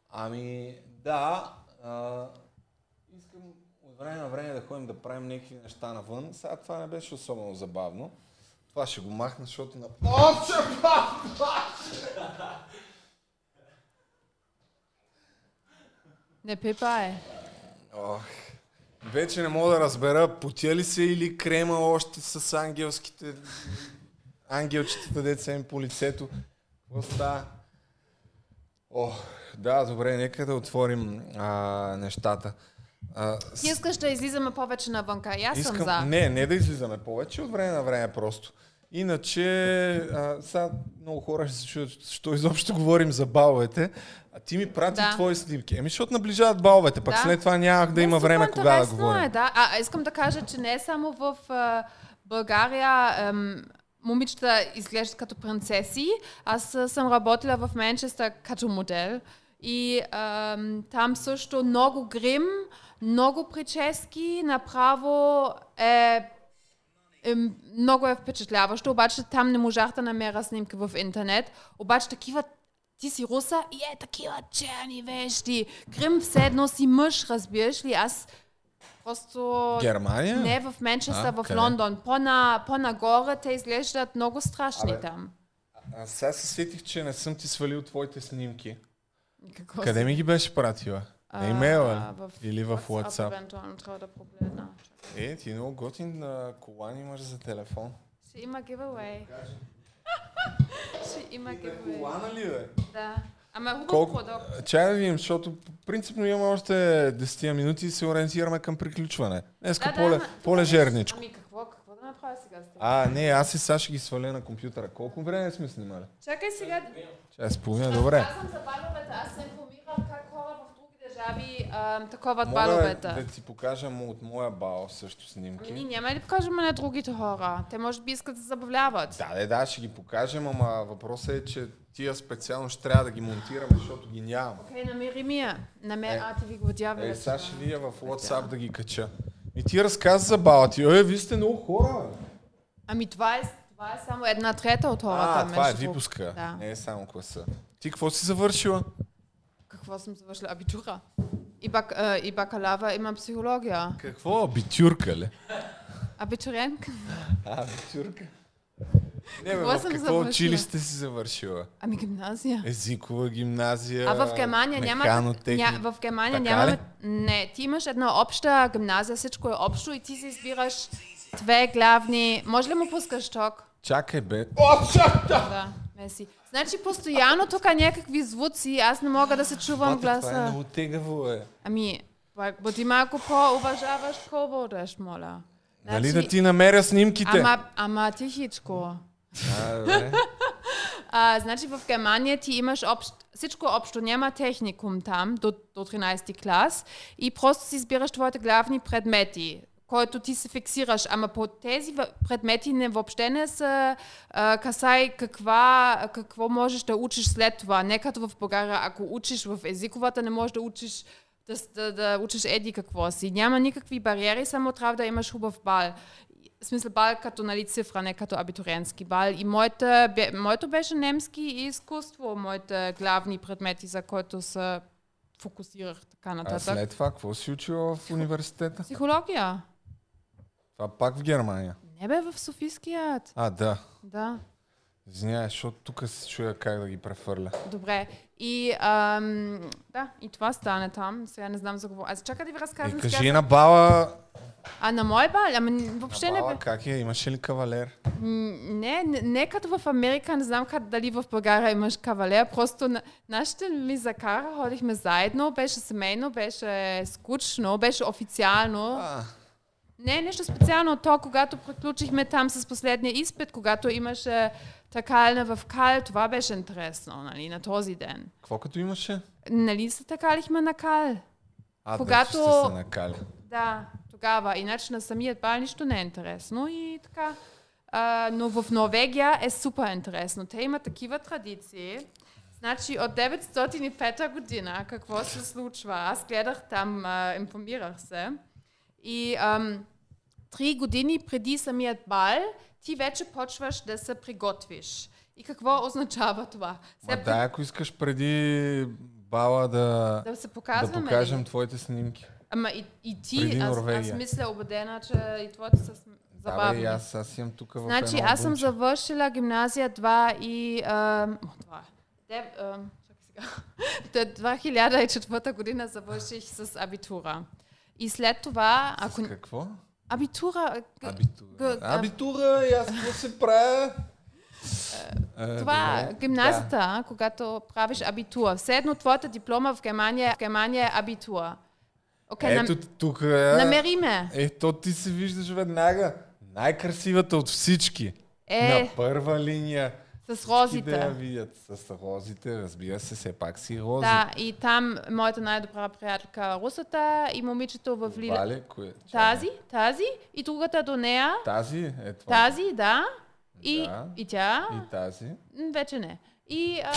A: Ами, да. А, искам от време на време да ходим да правим някакви неща навън. Сега това не беше особено забавно. Това ще го махна, защото на... О, че
B: Не пипае.
A: Ох, вече не мога да разбера, потя ли се или крема още с ангелските... Ангелчетата, деца им по лицето. Какво? О, да, добре, нека да отворим а, нещата. А, с-
B: Ти искаш да излизаме повече навънка. И аз съм
A: Искам,
B: за.
A: Не, не да излизаме повече, от време на време просто. Иначе, а, сега много хора ще се чуят, що изобщо говорим за баловете. А ти ми прати
B: Да.
A: твои снимки. Еми, защото наближават баловете, пък
B: Да.
A: след това нямах да
B: Не,
A: има време кога да
B: интересно
A: говорим.
B: Е, да. А, искам да кажа, че не е само в а, България ем, момичета изглеждат като принцеси. Аз съм работила в Манчестър като модел. И ем, там също много грим, много прически, направо е е, много е впечатляващо, обаче там не можах да намеря снимки в интернет. Обаче такива, ти си руса и е такива черни вещи. Грим все едно си мъж, разбираш ли? Аз просто...
A: Германия?
B: Не, в Манчестър,
A: А,
B: в? Лондон. По-на, по-нагоре те изглеждат много страшни
A: Абе,
B: там.
A: А сега се сетих, че не съм ти свалил твоите снимки.
B: Какво
A: Къде
B: си?
A: ми ги беше пратила?
B: А,
A: На имейла
B: в
A: или в
B: WhatsApp? Евентуално трябва да погледна.
A: Е, ти много готин а, колан имаш за телефон.
B: Ще има giveaway. Ще има giveaway.
A: Колана ли бе?
B: Да. Ама хубав
A: Колко...
B: продукт.
A: Чай да видим, защото принципно имаме още 10 минути и се ориентираме към приключване. Днеска
B: Да,
A: поле,
B: ама-
A: по-лежерничко.
B: Ами какво, какво да направя сега?
A: А, не, аз и сега ще ги сваля на компютъра. Колко време сме снимали?
B: Чакай сега.
A: Чай, с половина, добре.
B: Аз съм за аз се информирам как хора в държави ам, таковат
A: Мога
B: баловете.
A: да ти покажа му от моя бал също снимки.
B: Ние няма ли да покажем на другите хора? Те може би искат да забавляват.
A: Да, да, да, ще ги покажем, ама въпросът е, че тия специално ще трябва да ги монтираме, защото ги нямам.
B: Окей, намери ми я. Намер...
A: Е.
B: А, ти ви го дявя.
A: Е, сега ще видя в WhatsApp да ги кача. И ти разказа за бала ти. Е, вие сте много хора.
B: Ами това е, това е само една трета от хората.
A: А, това е випуска.
B: Да.
A: Не е само класа. Ти какво си завършила?
B: Какво съм завършила? Абитура. И, бак, а, и бакалавър има психология.
A: Какво? Абитюрка ли?
B: Абитуриентка.
A: А, абитюрка. Не, бе,
B: Какво
A: в
B: съм
A: какво училище си завършила?
B: Ами гимназия.
A: Езикова гимназия,
B: А в Германия няма... Ня, в Германия няма... Не, ти имаш една обща гимназия, всичко е общо и ти си избираш две главни... Може ли му пускаш ток?
A: Чакай, бе. О, чакай!
B: Да, меси. Значи постоянно тук някакви звуци, аз не мога да се чувам
A: Бате, Това е
B: гласа.
A: много тегаво, е.
B: Ами, пак бъди малко по-уважаваш говориш, моля.
A: Нали да ти намеря снимките?
B: Ама, ама тихичко.
A: А.
B: А, значи в Германия ти имаш общ, всичко общо, няма техникум там до, до 13 клас и просто си избираш твоите главни предмети, който ти се фиксираш. Ама по тези предмети не въобще не са а, касай каква, какво можеш да учиш след това. Не като в България, ако учиш в езиковата, не можеш да учиш да, да, да учиш еди какво си. Няма никакви бариери, само трябва да имаш хубав бал. В смисъл бал като нали, цифра, не като абитуриентски бал. И моята, моето беше немски и изкуство, моите главни предмети, за които се фокусирах така
A: А
B: нататък.
A: след това, какво си учила в университета?
B: Психология.
A: Това пак в Германия.
B: Не бе в Софийският.
A: А, да.
B: Да.
A: Извинявай, защото тук се чуя как да ги префърля.
B: Добре. И ам, да, и това стане там. Сега не знам за какво. Аз чакай да ви разказвам
A: кажи
B: сега.
A: на бала,
B: А на мой бал? Ама въобще
A: на
B: не
A: бала
B: бе.
A: как е? Имаше ли кавалер?
B: Не, не, не като в Америка, не знам как, дали в България имаш кавалер, просто на, нашите ми закара, ходихме заедно, беше семейно, беше скучно, беше официално. Не, нещо специално то, когато приключихме там с последния изпит, когато имаше такална в Кал, това беше интересно, нали, на този ден.
A: Какво като имаше?
B: Нали се такалихме на Кал?
A: А,
B: Когато-
A: да, се накали.
B: Да, тогава. Иначе на самият бал нищо не е интересно и така. А, но в Норвегия е супер интересно. Те имат такива традиции. Значи от 905 година какво се случва? Аз гледах там, а, информирах се. И ам, три години преди самият бал ти вече почваш да се приготвиш. И какво означава това?
A: Ма да, ако искаш преди бала да,
B: Да се показваме
A: да
B: ли?
A: покажем твоите снимки.
B: Ама и, и ти, аз, аз мисля убедена, че и твоите са см-
A: Да,
B: забавни.
A: бе, и аз, аз имам тук в
B: Значи аз съм завършила гимназия 2 и... ам, о, това е. Дев, ам, чакай сега. До 2004 година завърших с абитура. И след това... Ако...
A: Какво?
B: Абитура.
A: Абитура. Абитура, и аз какво се правя? Е,
B: Това
A: добре.
B: гимназията, когато правиш абитура. Все едно твоята диплома в Германия, в Германия е абитура. Окей,
A: Ето
B: нам-
A: тук е.
B: намери ме.
A: Ето ти се виждаш веднага. Най-красивата от всички.
B: Е.
A: На първа линия.
B: С розите.
A: Да я видят. С розите, разбира се, все пак си рози.
B: Да, и там моята най-добра приятелка русата и момичето в Лила.
A: Вале, кое?
B: Тази, тази и другата до нея.
A: Тази е това.
B: Тази, да. И,
A: Да.
B: и тя.
A: И тази.
B: Вече не. И а...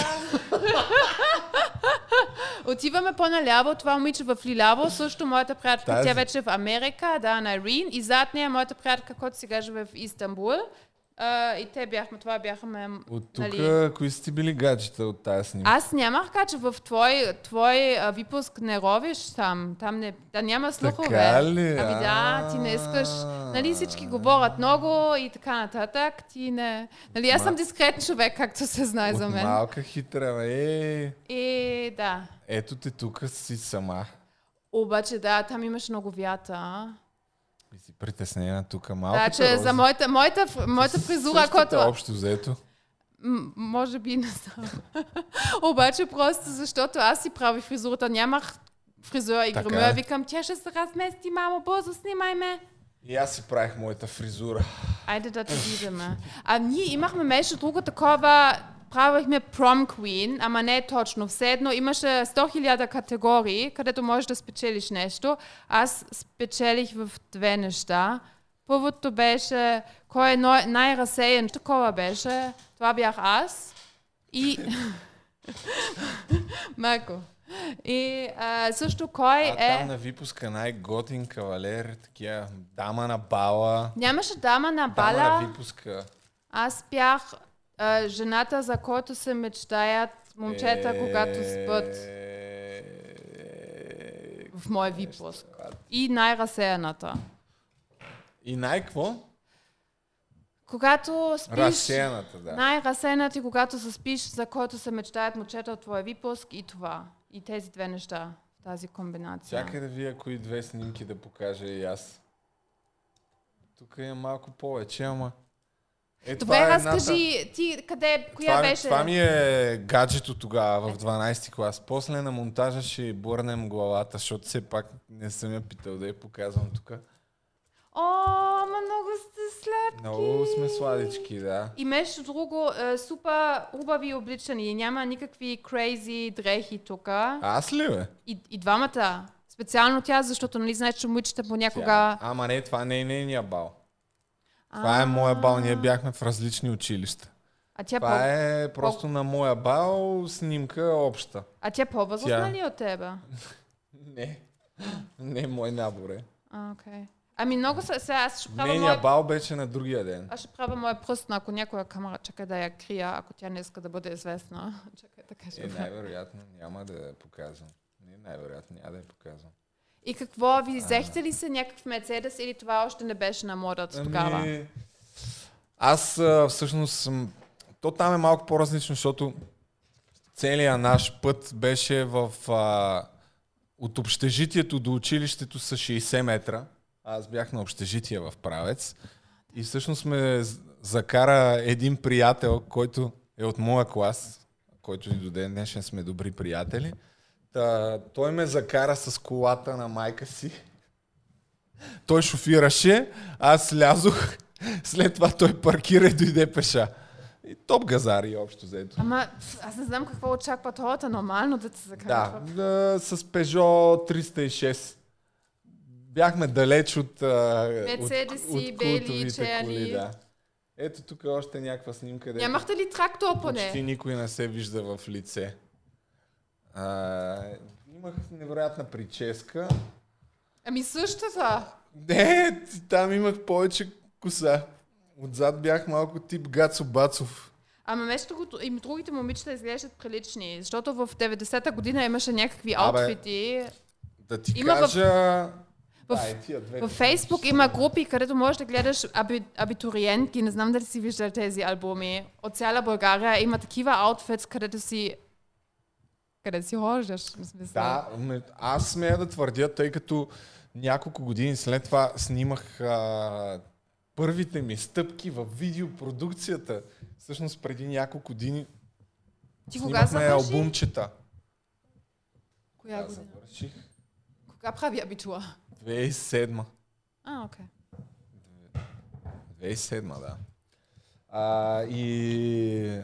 B: отиваме по-наляво, това момиче в Лиляво, също моята приятелка, тя вече е в Америка, да, на Ирин, и зад нея моята приятелка, която сега живее в Истанбул. А, и те бяхме, това бяхме,
A: От тук,
B: нали...
A: кои сте били гаджета от тази снимка?
B: Аз нямах кача в твой, твой а, випуск не ровиш там. Там не, да няма слухове.
A: Така ли?
B: Ами да, ти не искаш. Нали всички говорят много и така нататък. Ти не... Нали аз съм дискретен човек, както се знае за мен.
A: малка хитра, бе. Е,
B: И да.
A: ето те тук си сама.
B: Обаче да, там имаше много вятър.
A: И си притеснена тук малко.
B: Да, че за моята, моята, моята фризура, която...
A: общо взето.
B: М- може би не знам. Обаче просто защото аз си правих фризурата, нямах фризура и гримьор,
A: е.
B: викам, тя ще се размести, мамо, бързо снимай ме.
A: И аз си правих моята фризура.
B: Айде да те видиме. А ние имахме между друго такова, правихме prom queen, ама не точно. Все едно имаше 100 000 категории, където можеш да спечелиш нещо. Аз спечелих в две неща. Първото беше, кой е най- най-разсеян, такова беше. Това бях аз. И... Марко. И а, също кой
A: А
B: е...
A: там на випуска най-готин кавалер, такива дама на бала.
B: Нямаше дама на
A: Дама
B: бала.
A: на випуска.
B: Аз бях а, жената, за който се мечтаят момчета, когато спът.
A: Е,
B: в моя випуск. И най-разсеяната.
A: И най-какво?
B: Когато спиш...
A: Разсеяната, да.
B: Най-разсеяната е когато се спиш, за който се мечтаят момчета от твоя випуск и това. И тези две неща. Тази комбинация.
A: Чакай да вия кои две снимки да покажа и аз. Тук е малко повече, ама... Е,
B: Добре,
A: това е
B: разкажи ти къде, коя
A: това,
B: беше?
A: Това ми е гаджето тогава в 12 клас. После на монтажа ще бърнем главата, защото все пак не съм я питал да я показвам тук.
B: О, ма много сте сладки.
A: Много сме сладички, да.
B: И между друго, е, супер хубави обличани. Няма никакви крейзи дрехи тук.
A: Аз ли бе?
B: И, и двамата. Специално тя, защото нали знаеш, че момичета понякога...
A: Тя. Ама не, това не е нейния бал. Това е моя бал, ние бяхме в различни училища.
B: А тя
A: Това
B: по...
A: е просто на моя бал снимка обща.
B: А тя по-възрастна
A: Тя-
B: ли е от тебе?
A: Не. Не, мой набор е.
B: А, окей. Ами много са, сега аз ще правя
A: Нейния
B: моя...
A: бал беше на другия ден.
B: Аз ще правя моя пръст, ако някоя камера чака да я крия, ако тя не иска да бъде известна. Чакай да кажа.
A: Е, най-вероятно няма да я показвам. Не, най-вероятно няма да я показвам.
B: И какво, ви взехте ли се някакъв Мерцедес или това още не беше на модата тогава?
A: Ами, аз всъщност съм... То там е малко по-различно, защото целият наш път беше в... А, от общежитието до училището са 60 метра. Аз бях на общежитие в Правец. И всъщност ме закара един приятел, който е от моя клас, който и до ден днешен сме добри приятели. Та, той ме закара с колата на майка си. Той шофираше, аз слязох, след това той паркира и дойде пеша. И топ газари общо взето.
B: Ама аз не знам какво очаква хората нормално да се закарва.
A: Да, да, с Peugeot 306. Бяхме далеч от,
B: Мерцедеси,
A: от, от
B: бели,
A: коли. Да. Ето тук още някаква снимка.
B: Нямахте ли трактор поне?
A: Почти никой не се вижда в лице. А, имах невероятна прическа.
B: Ами същата.
A: Не, там имах повече коса. Отзад бях малко тип Гацо Бацов.
B: Ама между другото, и другите момичета изглеждат прилични, защото в 90-та година имаше някакви
A: Абе,
B: аутфити.
A: Да ти
B: Има в-
A: кажа...
B: В,
A: Да, е, тия двете.
B: във Фейсбук има групи, където можеш да гледаш аби, абитуриентки, не знам дали си виждал тези албуми. От цяла България има такива аутфитс, където си къде си хождаш.
A: Да, ме- аз смея да твърдя, тъй като няколко години след това снимах а, първите ми стъпки в видеопродукцията. Всъщност преди няколко години
B: Ти кога
A: снимахме
B: завърши?
A: албумчета.
B: Коя
A: Да,
B: година?
A: завърших
B: Кога прави абитура?
A: 2007.
B: А, окей.
A: 2007, да. А, и,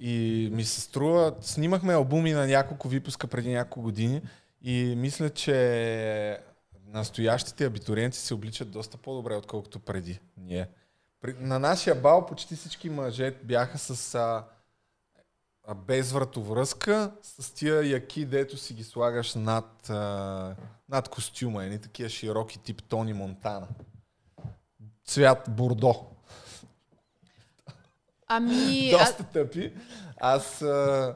A: и ми се струва, снимахме албуми на няколко випуска преди няколко години и мисля, че настоящите абитуриенти се обличат доста по-добре, отколкото преди ние. На нашия бал почти всички мъже бяха с а, а, с тия яки, дето си ги слагаш над, а, над костюма, едни такива широки тип Тони Монтана. Цвят бордо.
B: Ами,
A: Доста тъпи. Аз, а,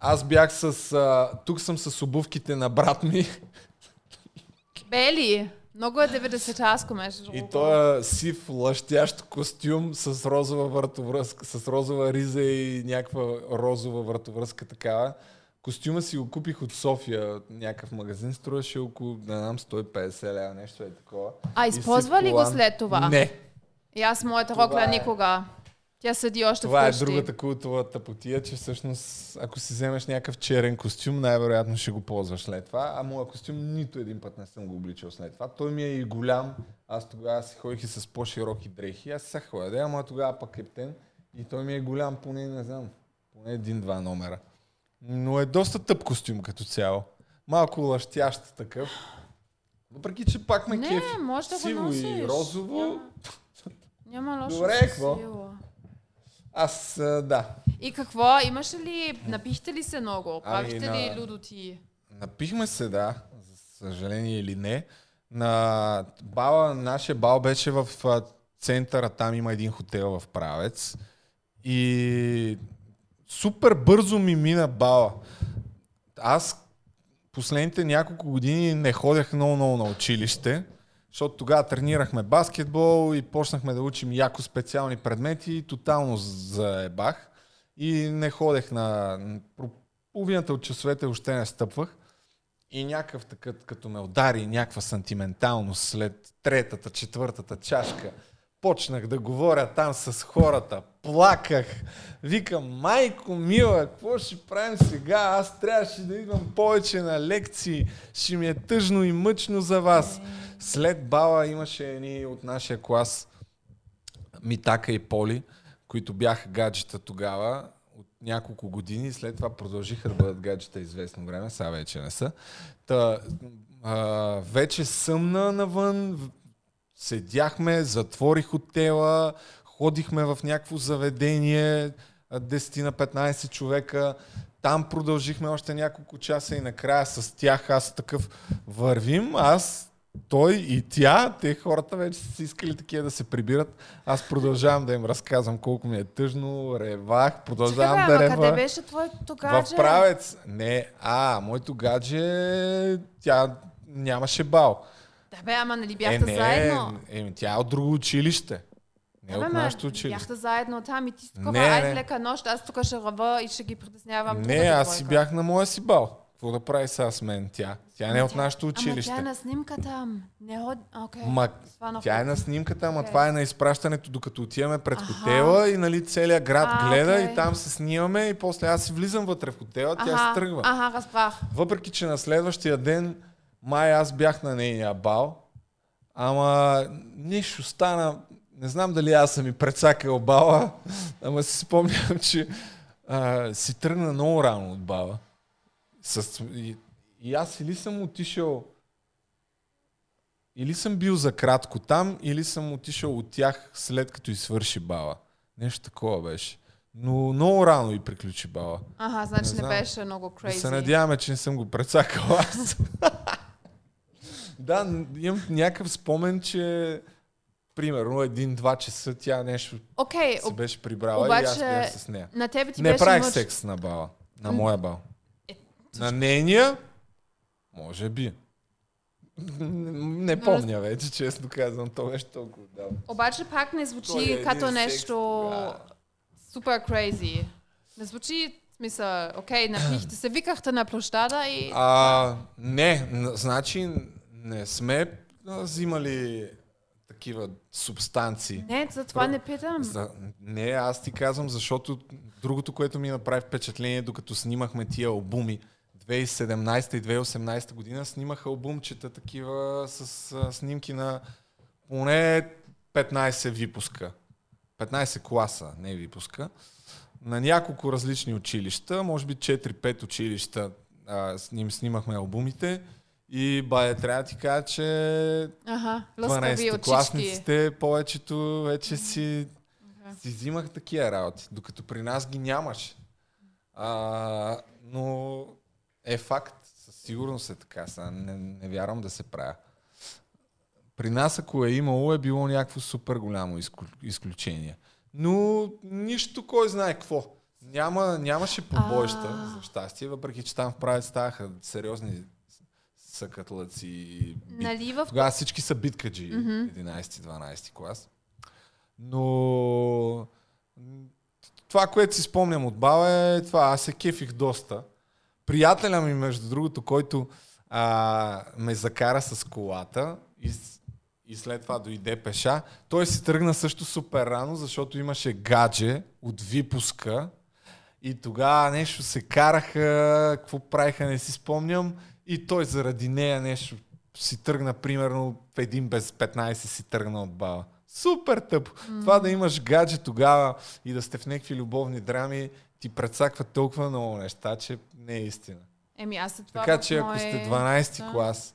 A: аз бях с... А, тук съм с обувките на брат ми.
B: бели. Много е 90-аско, между
A: И
B: другото.
A: той е сив, лъщящ костюм с розова вратовръзка, с розова риза и някаква розова вратовръзка такава. Костюма си го купих от София, някакъв магазин, струваше около, не знам, 150 лева, нещо е такова.
B: А
A: И
B: използва ли го след това?
A: Не.
B: И аз моята рокля
A: е-
B: никога. Тя седи още
A: Това е
B: вкъщи.
A: другата култова тъпотия, че всъщност ако си вземеш някакъв черен костюм, най-вероятно ще го ползваш след това. А моя костюм нито един път не съм го обличал след това. Той ми е и голям. Аз тогава си ходих и с по-широки дрехи. Аз сега ходя, да, ама тогава пък кептен. И той ми е голям, поне не знам, поне един-два номера. Но е доста тъп костюм като цяло. Малко лъщящ такъв. Въпреки, че пак ме
B: Не,
A: кефи.
B: може да го
A: Сиво
B: носиш.
A: и розово.
B: Няма лошо.
A: Добре, какво?
B: сила.
A: Аз, а, да.
B: И какво? Имаше ли, напихте ли се много?
A: Ами,
B: Правихте
A: на-
B: ли людоти?
A: Напихме се, да, за съжаление или не. На бала, нашия бал беше в центъра, там има един хотел в Правец. И супер бързо ми мина бала. Аз последните няколко години не ходех много-много на училище, защото тогава тренирахме баскетбол и почнахме да учим яко специални предмети и тотално заебах. И не ходех на... Половината от часовете въобще не стъпвах. И някакъв такъв, като ме удари някаква сантименталност след третата, четвъртата чашка, почнах да говоря там с хората, плаках, викам, майко мила, какво ще правим сега? Аз трябваше да идвам повече на лекции, ще ми е тъжно и мъчно за вас. След бала имаше едни от нашия клас, Митака и Поли, които бяха гаджета тогава, от няколко години, след това продължиха да бъдат гаджета известно време, сега вече не са. Та, а, вече съмна навън, седяхме, затворих хотела, ходихме в някакво заведение, 10 на 15 човека, там продължихме още няколко часа и накрая с тях аз такъв вървим, аз той и тя, те хората вече са искали такива да се прибират. Аз продължавам да им разказвам колко ми е тъжно, ревах, продължавам
B: Чакай,
A: да рева.
B: къде беше твоето гадже?
A: В правец. Не, а, моето гадже, тя нямаше бал.
B: Да бе, ама нали
A: Е,
B: бяхте
A: не,
B: заедно?
A: е, тя е от друго училище. Не
B: Да,
A: от
B: бе, ма,
A: нашето училище.
B: Бяхте заедно там и ти си такова, айде лека нощ, аз тук ще ръва и ще ги притеснявам.
A: Не, аз си бях на моя си бал. Какво да прави сега с мен тя? Тя не е от нашето училище.
B: Ама тя е на снимка там. Не ход... Окей.
A: Ма, тя е на снимката, ама
B: Окей.
A: това е на изпращането, докато отиваме пред
B: Аха.
A: хотела и нали целият град
B: А,
A: гледа
B: окей.
A: и там се снимаме и после аз си влизам вътре в хотела, тя се тръгва.
B: Аха, разбрах.
A: Въпреки, че на следващия ден май аз бях на нейния бал, ама нещо стана, не знам дали аз съм и прецакал бала, ама си спомням, че а, си тръгна много рано от бала. С, и, и аз или съм отишъл или съм бил за кратко там, или съм отишъл от тях след като и свърши бала. Нещо такова беше. Но много рано и приключи бала.
B: Аха, значи не,
A: знам.
B: беше много
A: Да се надяваме, че не съм го прецакал аз. да, имам някакъв спомен, че примерно един-два часа тя нещо
B: Окей,
A: се беше прибрала и аз
B: обаче
A: бях с нея.
B: на тебе ти
A: не
B: беше
A: правих
B: мъж.
A: секс на бала. На
B: М.
A: моя бал.
B: Е,
A: на нейния? Може би. Не помня вече, честно казвам. То беше толкова давно.
B: Обаче пак не
A: е
B: звучи
A: един
B: като нещо супер crazy. Не звучи, смисъл, окей, напихте се, викахте на площада и...
A: А, не, значи не сме взимали такива субстанции.
B: Не, за това
A: Про-
B: не питам.
A: За, не, аз ти казвам, защото другото, което ми направи впечатление, докато снимахме тия албуми, 2017 и 2018 година снимах албумчета такива с а, снимки на поне 15 випуска. 15 класа, не випуска. На няколко различни училища, може би 4-5 училища а, с ним снимахме албумите. И бая, трябва да ти кажа, че
B: очички.
A: 12-класниците повечето вече си, си взимах такива работи, докато при нас ги нямаше. А, но е факт, със сигурност е така, сега не, не вярвам да се правя. При нас, ако е имало, е било някакво супер голямо изклю- изключение. Но нищо, кой знае какво. Няма, нямаше побоища, за щастие, въпреки че там в правец ставаха сериозни съкатлъци. бит-
B: Нали в-
A: Тогава всички са биткаджи,
B: Мгм.
A: 11-12 клас. Но това, което си спомням от баба е това. Аз се кефих доста. Приятеля ми, между другото, който а, ме закара с колата и, и след това дойде пеша, той си тръгна също супер рано, защото имаше гадже от випуска и тогава нещо се караха, какво правиха, не си спомням. И той заради нея нещо си тръгна, примерно в един без 15 си тръгна от баба. Супер тъпо.
B: М.
A: Това да имаш гадже тогава и да сте в някакви любовни драми, ти предсаква толкова много неща, че не е истина.
B: Еми, аз след това
A: така че ако
B: мое-
A: сте 12
B: Да.
A: клас,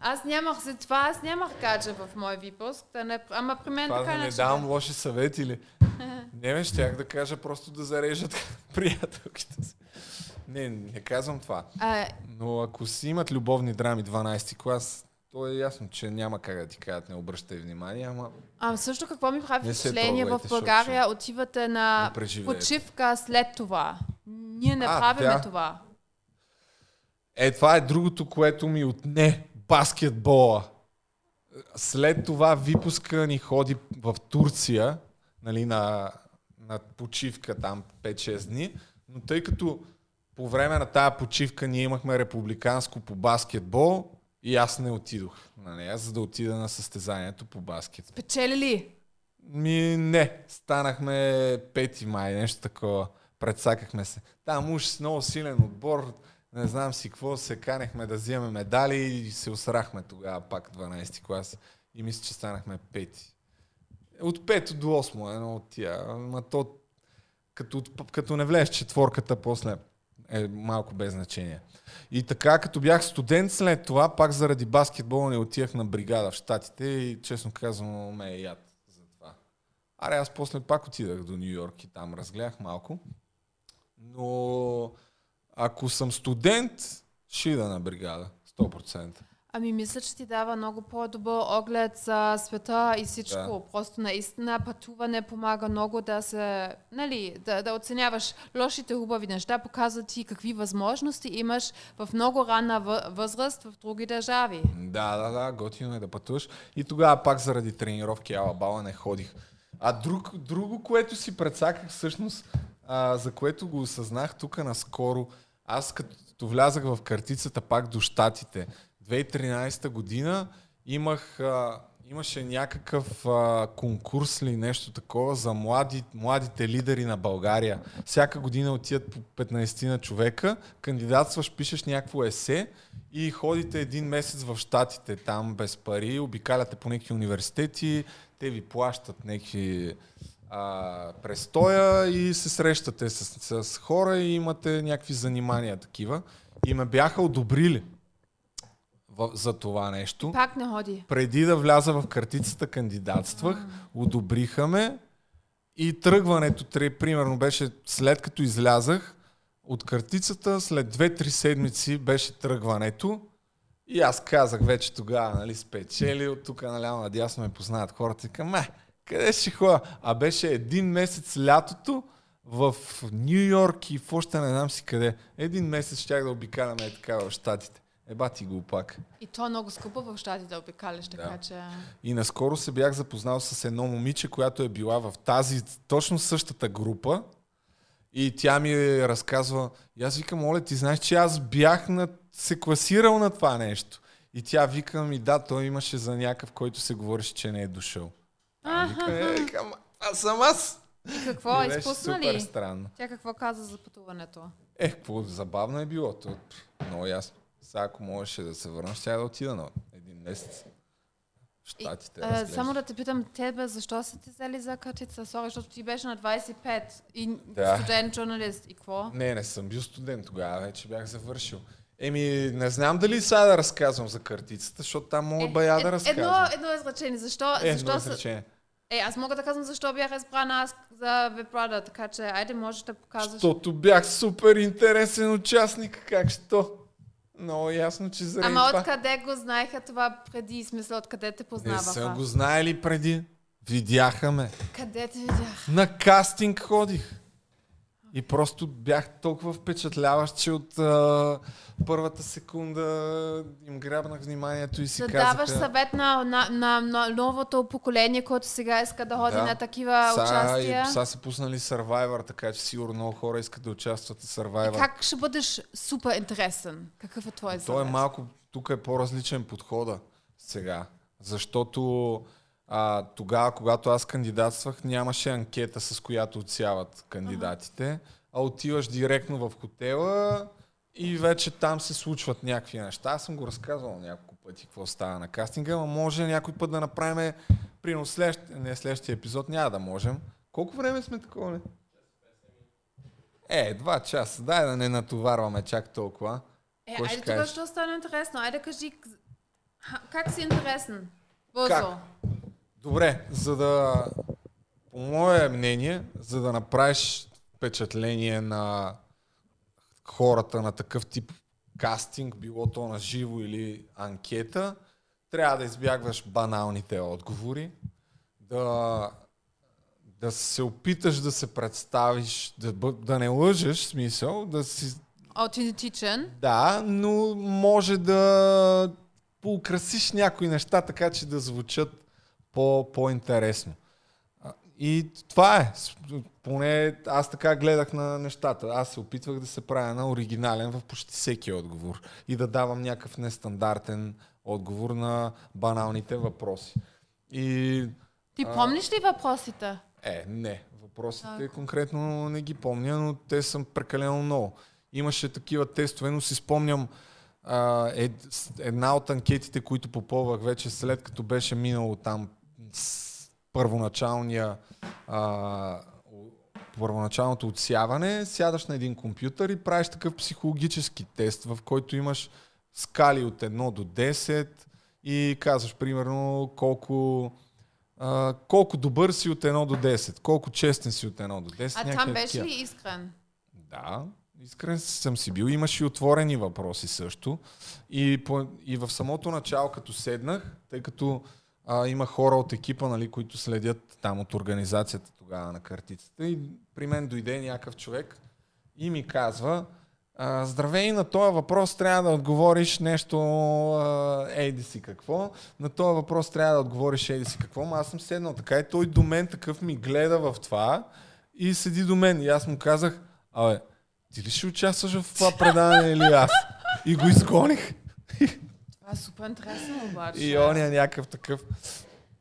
B: Аз нямах след това, аз нямах гадже в мой випуск, да не, ама при мен
A: това
B: така
A: да не давам лоши съвети ли? Не, бе, щях да кажа просто да зарежат приятелките си. Не, не казвам това.
B: А,
A: Но ако си имат любовни драми 12 клас, то е ясно, че няма как да ти кажат, не обръщай внимание, ама
B: а също какво ми прави впечатление в България, отивате на почивка след това. Ние не
A: А,
B: правиме
A: да.
B: това.
A: Е, това е другото, което ми отне баскетбола. След това випуска ни ходи в Турция, нали, на, на почивка там 5-6 дни, но тъй като по време на тая почивка ние имахме републиканско по баскетбол и аз не отидох на нея, за да отида на състезанието по баскет.
B: Печели ли?
A: Ми не, станахме пети май, нещо такова. Предсакахме се. Там уж с много силен отбор, не знам си какво, се канехме да вземем медали и се усрахме тогава пак 12 клас. И мисля, че станахме пети. От 5 до 8 едно от тия. Ама то, като, като не влезеш четворката, после е малко без значение. И така, като бях студент след това, пак заради баскетбола не отивах на бригада в Штатите и честно казвам, ме е яд за това. Аре, аз после пак отидах до Нью Йорк и там разгледах малко. Но ако съм студент, ще ида на бригада. 100%.
B: Ами мисля, че ти дава много по-добър оглед за света и всичко.
A: Да.
B: Просто наистина пътуване помага много да се, нали, да, да оценяваш лошите хубави неща, показва ти какви възможности имаш в много ранна въ- възраст в други държави.
A: Да, да, да, готино е да пътуваш. И тогава пак заради тренировки ала бала не ходих. А друг, друго, което си предсаках всъщност, а, за което го осъзнах тук наскоро, аз като влязах в картицата пак до Штатите, 2013 година имах, а, имаше някакъв а, конкурс или нещо такова за млади, младите лидери на България. Всяка година отиват по 15 на човека, кандидатстваш, пишеш някакво есе и ходите един месец в Штатите, там без пари, обикаляте по някакви университети, те ви плащат някакви а, престоя и се срещате с, с хора и имате някакви занимания такива. И ме бяха одобрили в, за това нещо.
B: Пак не ходи.
A: Преди да вляза в картицата кандидатствах, одобриха ме и тръгването, три, примерно беше след като излязах от картицата, след 2-3 седмици беше тръгването и аз казах вече тогава, нали, спечели, от тук наляво надясно ме познават хората и към, ме, къде ще ходя? А беше един месец лятото в Нью Йорк и в още не знам си къде. Един месец щях да обикаляме е така в Штатите. Еба ти го пак.
B: И то е много скъпо в щатите да обикаляш, така
A: Да.
B: че...
A: И наскоро се бях запознал с едно момиче, която е била в тази, точно същата група. И тя ми разказва, и аз викам, Оле, ти знаеш, че аз бях на, се класирал на това нещо. И тя вика ми, да, той имаше за някакъв, който се говореше, че не е дошъл. А, вика, е, викам, аз съм аз.
B: И какво,
A: И беше
B: изпусна
A: супер
B: ли?
A: странно.
B: Тя какво каза за пътуването?
A: Е, какво забавно е било. То, много ясно. Сега, ако можеше да се върна, ще да отида на един месец. Штатите.
B: А,
A: разглеждаш.
B: само да те питам, тебе, защо са ти взели за картица? Сори, защото ти беше на 25 и
A: Да.
B: студент журналист. И какво?
A: Не, не съм бил студент тогава, вече бях завършил. Еми, не знам дали сега да разказвам за картицата, защото там мога бая да разказвам.
B: Едно, едно изречение. Защо,
A: Е,
B: защо
A: едно изречение.
B: Е, аз мога да казвам защо бях избрана аз за Вебрада, така че айде можеш да показваш.
A: Защото бях супер интересен участник, как що? Много ясно, че заради
B: Ама
A: това.
B: откъде го знаеха това преди, смисъл, откъде те
A: Не
B: познаваха?
A: са го знаели преди. Видяха ме.
B: Къде те видях?
A: На кастинг ходих. И просто бях толкова впечатляващ, че от а, първата секунда им грабнах вниманието и си
B: Да
A: казаха...
B: даваш съвет на, на, на, на новото поколение, което сега иска да ходи на такива
A: Са-
B: участия.
A: и Сега са пуснали Survivor, така че сигурно много хора искат да участват в Survivor.
B: Как ще бъдеш супер интересен? Какъв е твой
A: То е
B: съвет?
A: малко, тук е по-различен подхода сега. Защото а, тогава, когато аз кандидатствах, нямаше анкета, с която отсяват кандидатите, а отиваш директно в хотела и вече там се случват някакви неща. Аз съм го разказвал няколко пъти какво става на кастинга, но може някой път да направим, примерно следващ, не следващия епизод, няма да можем. Колко време сме такова? Не? Е, два часа. Дай да не натоварваме чак толкова.
B: Е, айде
A: кажеш?
B: ще стане интересно. Айде кажи, как си интересен? Бързо.
A: Как? Добре, за да, по мое мнение, за да направиш впечатление на хората на такъв тип кастинг, било то на живо или анкета, трябва да избягваш баналните отговори, да, да се опиташ да се представиш, да, да не лъжеш, смисъл, да си
B: Аутентичен.
A: Да, но може да поукрасиш някои неща, така че да звучат по, по-интересно. И това е. Поне аз така гледах на нещата. Аз се опитвах да се правя на оригинален в почти всеки отговор и да давам някакъв нестандартен отговор на баналните въпроси. И
B: Ти
A: а,
B: помниш ли въпросите?
A: е, не. Въпросите
B: Так.
A: конкретно не ги помня, но те са прекалено много. Имаше такива тестове, но си спомням а, ед, една от анкетите, които попълвах вече след като беше минало там първоначалния а, първоначалното отсяване, сядаш на един компютър и правиш такъв психологически тест, в който имаш скали от 1 до 10 и казваш примерно колко а, колко добър си от 1 до 10, колко честен си от 1 до 10.
B: А там беше ли искрен?
A: Да, искрен съм си бил. Имаше и отворени въпроси също. И, по, и в самото начало, като седнах, тъй като а, има хора от екипа, нали, които следят там от организацията тогава на картицата, и при мен дойде някакъв човек и ми казва, здравей, на този въпрос трябва да отговориш нещо, ейди си какво, на този въпрос трябва да отговориш ейди си какво, ма аз съм седнал така и той до мен такъв ми гледа в това и седи до мен и аз му казах, абе, ти ли ще участваш в това предаване или аз? И го изгоних.
B: Това е супер интересно обаче.
A: И он е някакъв такъв.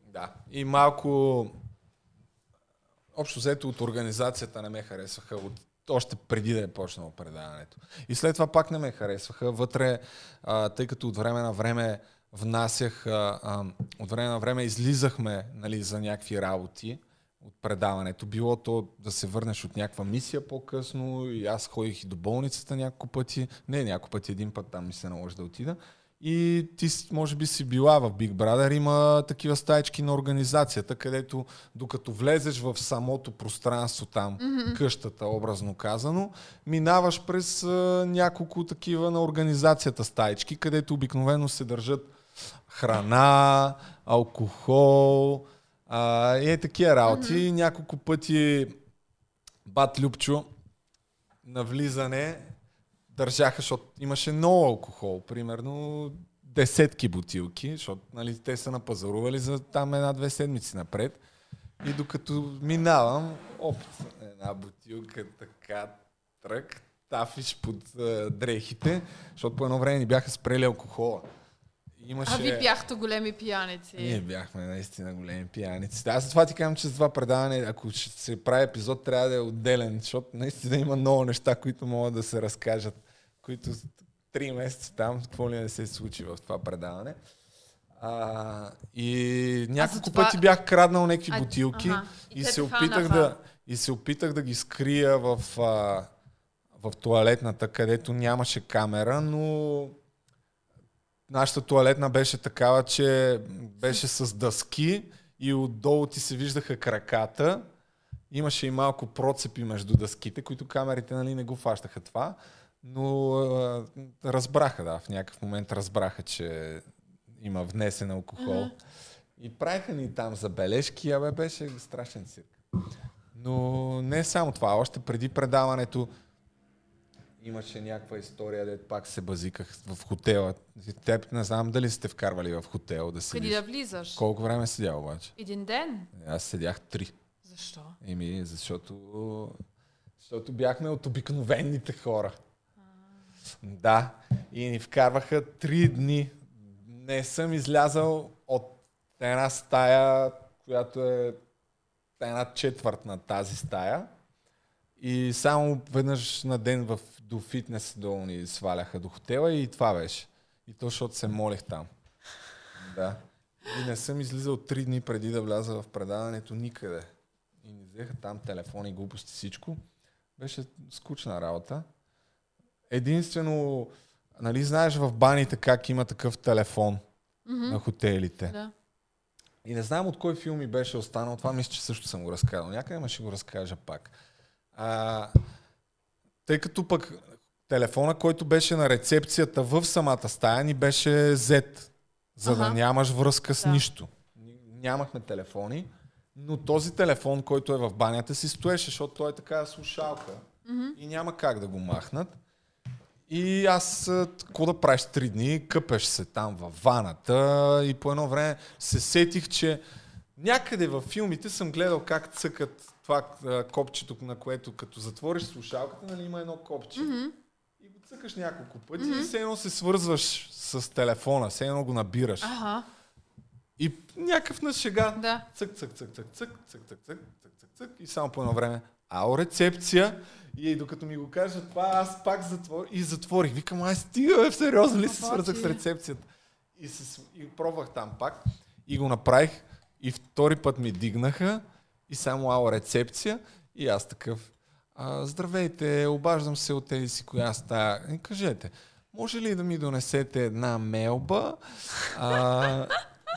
A: Да. И малко. Общо взето от организацията не ме харесваха. От, още преди да е почнало предаването. И след това пак не ме харесваха. Вътре, а, тъй като от време на време внасях, а, а, от време на време излизахме нали, за някакви работи от предаването. Било то да се върнеш от някаква мисия по-късно и аз ходих и до болницата няколко пъти. Не няколко пъти, един път там ми се наложи да отида. И ти може би си била в Big Brother, има такива стаечки на организацията, където докато влезеш в самото пространство там,
S: Мгм.
A: къщата, образно казано, минаваш през а, няколко такива на организацията стаечки, където обикновено се държат храна, алкохол а, и е такива работи. Няколко пъти бат Любчо на влизане държаха, защото имаше много алкохол, примерно десетки бутилки, защото нали, те са напазарували за там една-две седмици напред. И докато минавам, оп, една бутилка така трък, тафиш под а, дрехите, защото по едно време ни бяха спрели алкохола. Имаше...
B: А ви бяхте големи пияници.
A: Ние бяхме наистина големи пияници. Аз това ти казвам, че с това предаване, ако ще се прави епизод, трябва да е отделен, защото наистина има много неща, които могат да се разкажат, които три месеца там, какво ли не се случи в това предаване. А, и няколко
B: това-
A: пъти бях краднал някакви
B: А,
A: бутилки
B: аха. И
A: и, се опитах да, и се опитах да ги скрия в, а, в туалетната, където нямаше камера, но нашата туалетна беше такава, че беше с дъски и отдолу ти се виждаха краката. Имаше и малко процепи между дъските, които камерите нали, не го фащаха това. Но а, разбраха, да, в някакъв момент разбраха, че има внесен алкохол.
B: Мгм.
A: И правиха ни там забележки, абе беше страшен цирк. Но не само това, още преди предаването имаше някаква история, де пак се базиках в хотела. Теб не знам дали сте вкарвали в хотел да седиш.
B: Преди да влизаш.
A: Колко време седя обаче?
B: Един ден.
A: Аз седях три.
B: Защо?
A: Еми, защото, защото бяхме от обикновените хора. Да. И ни вкарваха три дни. Не съм излязал от една стая, която е една четвърт на тази стая. И само веднъж на ден в, до фитнес долу ни сваляха до хотела и това беше. И то, защото се молех там. Да. И не съм излизал три дни преди да вляза в предаването никъде. И ни взеха там телефони, глупости, всичко. Беше скучна работа. Единствено, нали знаеш в баните как има такъв телефон
B: Мгм.
A: на хотелите.
B: Да.
A: И не знам от кой филм ми беше останал. Това мисля, че също съм го разказал. Някъде ма ще го разкажа пак. А, тъй като пък телефона, който беше на рецепцията в самата стая, ни беше Z, за да
B: Аха.
A: нямаш връзка с
B: Да.
A: нищо. Нямахме телефони, но този телефон, който е в банята, си стоеше, защото той е така слушалка
B: Мгм.
A: и няма как да го махнат. И аз, какво да правиш три дни, къпеш се там във ваната и по едно време се сетих, че някъде във филмите съм гледал как цъкат това копчето, на което като затвориш слушалката, нали има едно копче.
B: Мгм.
A: И го цъкаш няколко пъти
B: Мгм.
A: и все едно се свързваш с телефона, все едно го набираш.
B: Ага.
A: И някакъв на шега.
B: Да.
A: Цък, цък, цък, цък, цък, цък, цък, цък, цък, цък, цък. И само по едно време. Ао, рецепция. И докато ми го кажа това, аз пак затворих. И затворих. Викам, ай, стига, бе, сериозно ли се свързах с рецепцията? И, се, и пробвах там пак. И го направих. И втори път ми дигнаха. И само ао, рецепция. И аз такъв. А, здравейте, обаждам се от тези си коя стая. И кажете, може ли да ми донесете една мелба? А,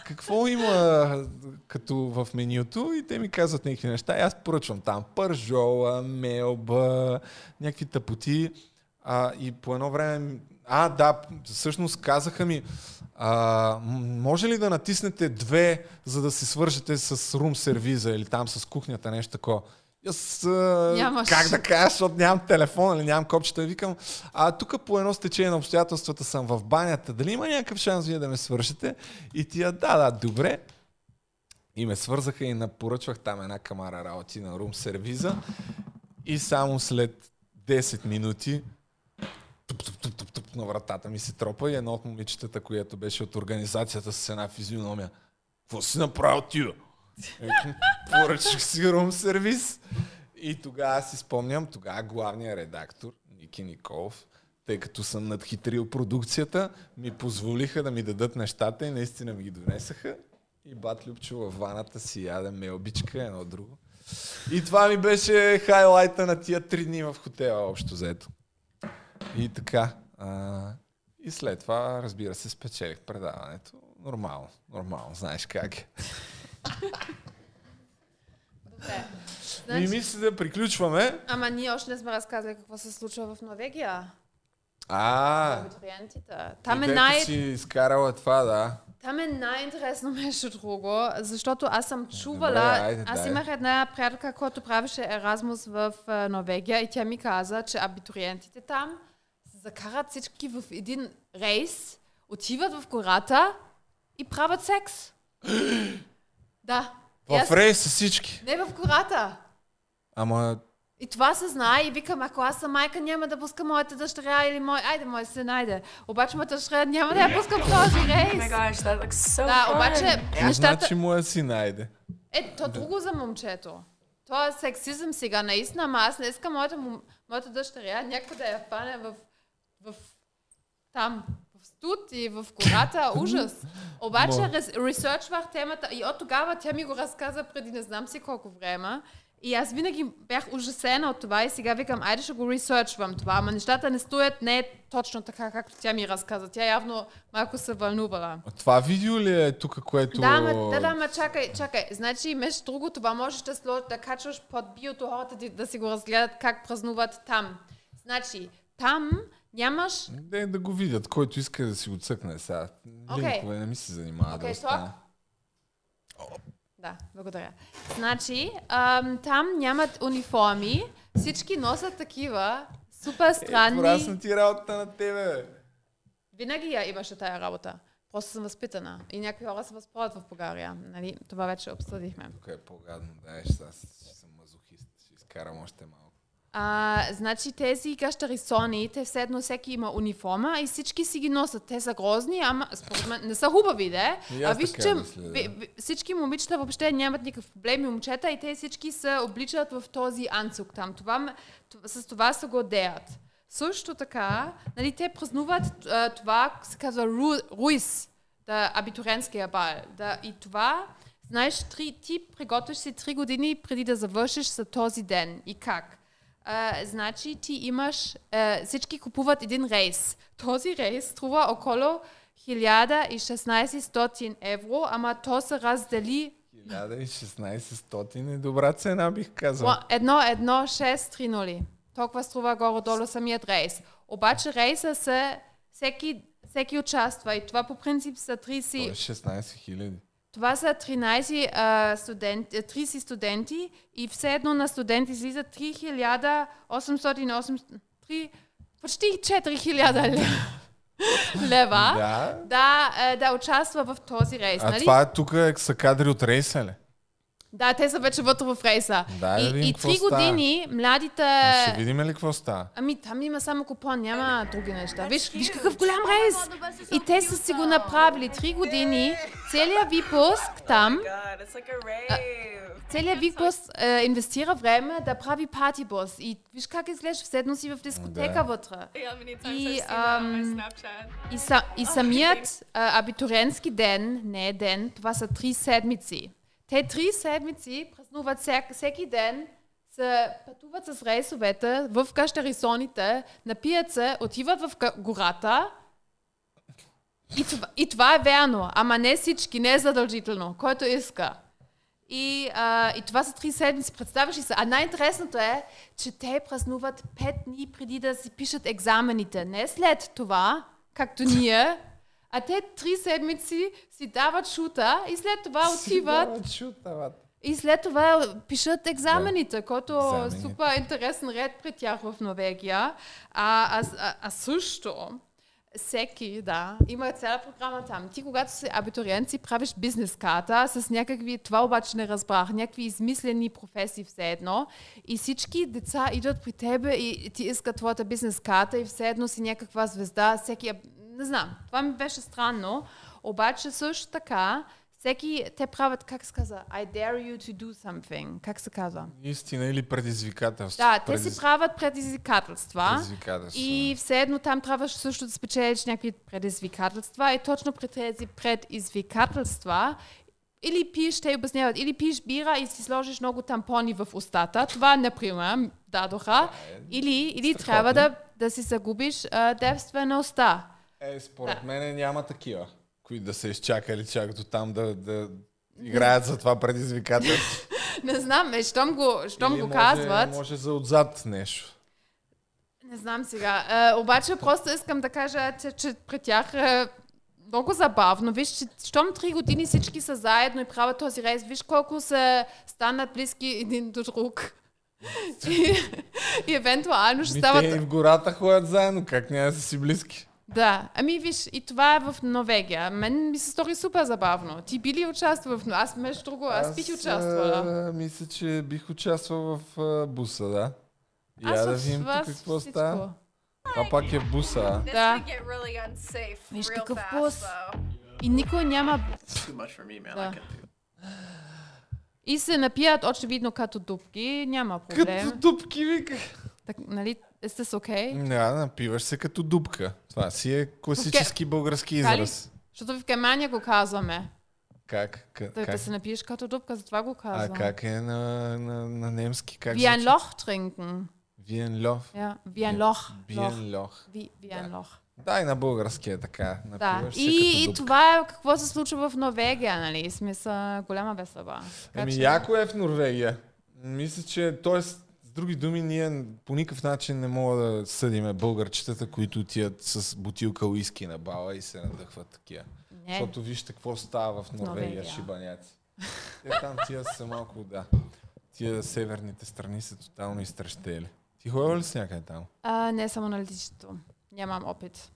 A: какво има като в менюто? И те ми казват някакви неща. И аз поръчвам там пържола, мелба, някакви тъпоти. А, и по едно време а, да, всъщност казаха ми а, може ли да натиснете две, за да се свържете с рум сервиза или там с кухнята, нещо такова. Аз,
B: Нямаш.
A: как да кажа, защото нямам телефон или нямам копчета. Викам, а тук по едно стечение на обстоятелствата съм в банята. Дали има някакъв шанс вие да ме свършите? И тия, да, да, добре. И ме свързаха и напоръчвах там една камара работи на рум сервиза. И само след 10 минути туп, туп, туп, туп, туп, на вратата ми се тропа и едно от момичетата, която беше от организацията с една физиономия. Какво си направил ти? Бе?» Викам, Поръчах си рум сервис. И тогава си спомням, тогава главният редактор, Ники Николов, тъй като съм надхитрил продукцията, ми позволиха да ми дадат нещата и наистина ми ги донесаха. И бат Любчо във ваната си яде мелбичка, едно друго. И това ми беше хайлайта на тия три дни в хотела, общо взето. И така. А, и след това, разбира се, спечелих предаването. Нормално, нормално, знаеш как е.
B: Добре. Значи,
A: мисля да приключваме.
B: ама ние още не сме разказали какво се случва в Норвегия.
A: А.
B: Там е, най...
A: си изкарала това, да.
B: Там е най-интересно между друго, защото аз съм чувала,
A: Добре, айде,
B: аз
A: дай.
B: имах една приятелка, която правеше Еразмус в Норвегия и тя ми каза, че абитуриентите там се закарат всички в един рейс, отиват в гората и правят секс. да. И аз-
A: В рейс са всички.
B: Не в гората.
A: Ама,
B: И това се знае и викам, ако аз съм майка, няма да пускам моята дъщеря или мой... Айде, мой син, айде. Обаче моята дъщеря няма да я пускам в този рейс.
S: Oh my gosh, that looks so
B: да, обаче
A: какво
B: нещата...
A: значи му е си найде?
B: Е, то друго за момчето. Това е сексизъм сега, наистина, ама аз не искам моята, моята дъщеря някой да я фане в, в там, в студ и в гората. Ужас. Обаче ресърчвах темата и от тогава тя ми го разказа преди не знам си колко време. И аз винаги бях ужасена от това и сега викам, айде ще го ресърчвам това, ама нещата не стоят не е точно така, както тя ми разказа. Тя явно малко се вълнувала.
A: А Това видео ли е тук, което...
B: Да, ма, да, да, ма чакай, чакай. Значи, между другото, това можеш да, сло, да качваш под биото хората да, да си го разгледат как празнуват там. Значи, там нямаш...
A: Не, да го видят, който иска да си го цъкне сега.
B: Окей.
A: Линкове не ми се занимава
B: Окей,
A: да.
B: Да, благодаря. Значи, ам, там нямат униформи, всички носят такива супер странни...
A: Порасна ти работа на тебе, бе.
B: Винаги я имаше тая работа. Просто съм възпитана. И някакви хора се възползват в България. Нали? Това вече обсъдихме.
A: Тук е по-гадно, да, аз съм мазохист, ще изкарам още малко.
B: А, значи тези гащарисони, те все едно всеки има униформа и всички си ги носят. Те са грозни, ама според мен не са хубави, да?
A: И
B: А виж, че
A: мисля, да.
B: ви- ви- всички момичета въобще нямат никакъв проблем и момчета и те всички се обличат в този анцук там. Това, това, с това се гордеят. Също така, нали, те празнуват а, това, се казва Ру, Руис, да, абитуренския бал. Да, и това, знаеш, три, ти приготвиш си три години преди да завършиш за този ден. И как? А, значи ти имаш, а, всички купуват един рейс. Този рейс струва около 1600 евро, ама то се раздели
A: 1600 е добра цена, бих казал.
B: Едно, едно, 6, 3 нули. Толкова струва горе-долу самият рейс. Обаче рейса се, всеки, всеки участва и това по принцип са 30...
A: Това е 16 хиляди.
B: Това са 13 а, студент, 30 студенти и все едно на студент излиза 3808... 3, почти 4000 лева, лева
A: Да.
B: да, е, да участва в този рейс.
A: А
B: нали?
A: това е тук е, са кадри от рейса ли?
B: Да, те са вече вътре в рейса.
A: Да
B: и,
A: видим
B: и три
A: става.
B: години младите...
A: А ще видим ли какво става?
B: Ами там има само купон, няма други неща. Виж, виж какъв голям рейс! И те са си го направили три години. Целият випуск там, а, целият випуск е, инвестира време да прави партибус. И виж как изглежда, седно си в дискотека
A: Да.
B: вътре. И, ам, и, са, и самият а, абитуриентски ден, не е ден, това са три седмици. Те седмици празнуват всек, всеки ден, се пътуват с рейсовете в кащарисоните, напият се, отиват в гората. И това, и това е вярно, ама не всички, не е задължително, който иска. И, а, и това са три седмици, представяш ли се? А най-интересното е, че те празнуват пет дни преди да си пишат екзамените. Не след това, както ние, а те три седмици си дават шута и след това отиват и след това пишат екзамените, който е супер интересен ред при тях в Норвегия. А, а, а, а също, всеки, да, има цяла програма там. Ти, когато си абитуриент, си правиш бизнес карта с някакви, това обаче не разбрах, някакви измислени професии все едно. И всички деца идват при тебе и ти искат твоята бизнес карта и все едно си някаква звезда. Всеки, е- не знам, това ми беше странно. Обаче също така, всеки, те правят, как се казва, I dare you to do something. Как се казва?
A: Истина или предизвикателство?
B: Да, те си правят предизвикателства.
A: Предизвикателства.
B: И все едно там трябваше също да спечелиш някакви предизвикателства. И точно при тези предизвикателства или пиеш, те обясняват, или пиеш бира и си сложиш много тампони в устата. Това, например, дадоха. Или, или трябва да, да си загубиш а, девствеността.
A: Е, според мен няма такива, които да са изчакали чак до там да, да играят за това предизвикателство.
B: Не знам, е, щом го, щом
A: Или
B: го
A: може,
B: казват.
A: Може за отзад нещо.
B: Не знам сега. А, обаче просто искам да кажа, че, че при тях е много забавно. Виж, че щом три години всички са заедно и правят този рейс, виж колко са станат близки един до друг. и, и евентуално ще стават...
A: те и в гората ходят заедно, как няма да са си близки?
B: Да, ами виж, и това е в Норвегия. Мен ми се стори супер забавно. Ти би ли участвал в... Аз, между друго, аз, бих участвала.
A: а, мисля, че бих участвал в а, буса, да.
B: Аз
A: Я да видим тук какво
B: всичко.
A: става. Това пак е в буса. а?
B: Да.
S: get really unsafe
B: Виж какъв бус. И никой няма...
T: Me.
B: Да. И се напият очевидно като дупки, няма проблем.
A: Като дупки, вика.
B: Так, нали, сте с окей?
A: Да, напиваш се като дупка. Това си е класически български
B: Така ли?
A: израз.
B: Защото в Германия го казваме.
A: Как? Как?
B: Да,
A: как?
B: да се напиеш като дупка, затова го
A: А
B: казвам.
A: как е на, на, на немски? Как
B: Wie ein? Loch trinken.
A: Виен лох.
B: Ja, wie ein Loch.
A: Виен лох.
B: Wie, wie ein Loch.
A: Да, и на български е така.
B: Да.
A: Се
B: И, и това е какво се случва в Норвегия, нали? Смисъл, голяма веселба.
A: Ами
B: че-
A: яко е в Норвегия. Мисля, че, т.е. други думи, ние по никакъв начин не мога да съдиме българчетата, които отиват с бутилка уиски на бала и се надъхват такива.
B: Не.
A: Защото вижте какво става в Норвегия,
B: Норвегия.
A: шибаняци. Те там тия са малко, да. Тия северните страни са тотално изтрещели. Ти ходила ли си някъде там?
B: А, не само на летището. Нямам опит.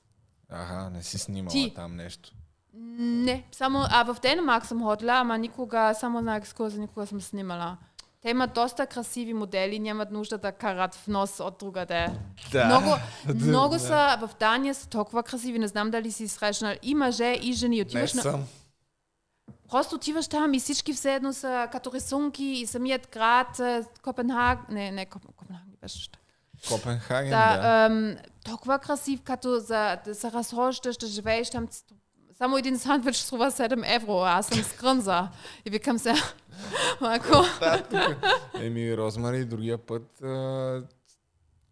A: Аха, не си снимала
B: Ти?
A: там нещо.
B: Не, само, а в Денмарк съм ходила, ама никога, само на екскурзия никога съм снимала. Те имат доста красиви модели, нямат нужда да карат в нос от другаде.
A: Да.
B: Много, много
A: да.
B: са, в Дания са толкова красиви, не знам дали си срещнал. И мъже, и жени.
A: Не
B: Отиваш на...
A: съм.
B: Просто отиваш там и всички все едно са като рисунки и самият град, е, Копенхаген, не, не, Коп- Копенхаген беше.
A: Копенхаген,
B: Да,
A: да.
B: ем, толкова красив, като за, да се разхождаш, да живееш там. Само един сандвич струва 7 евро, аз съм скрънза. И викам се,
A: тук. Еми, Розмари, другия път а,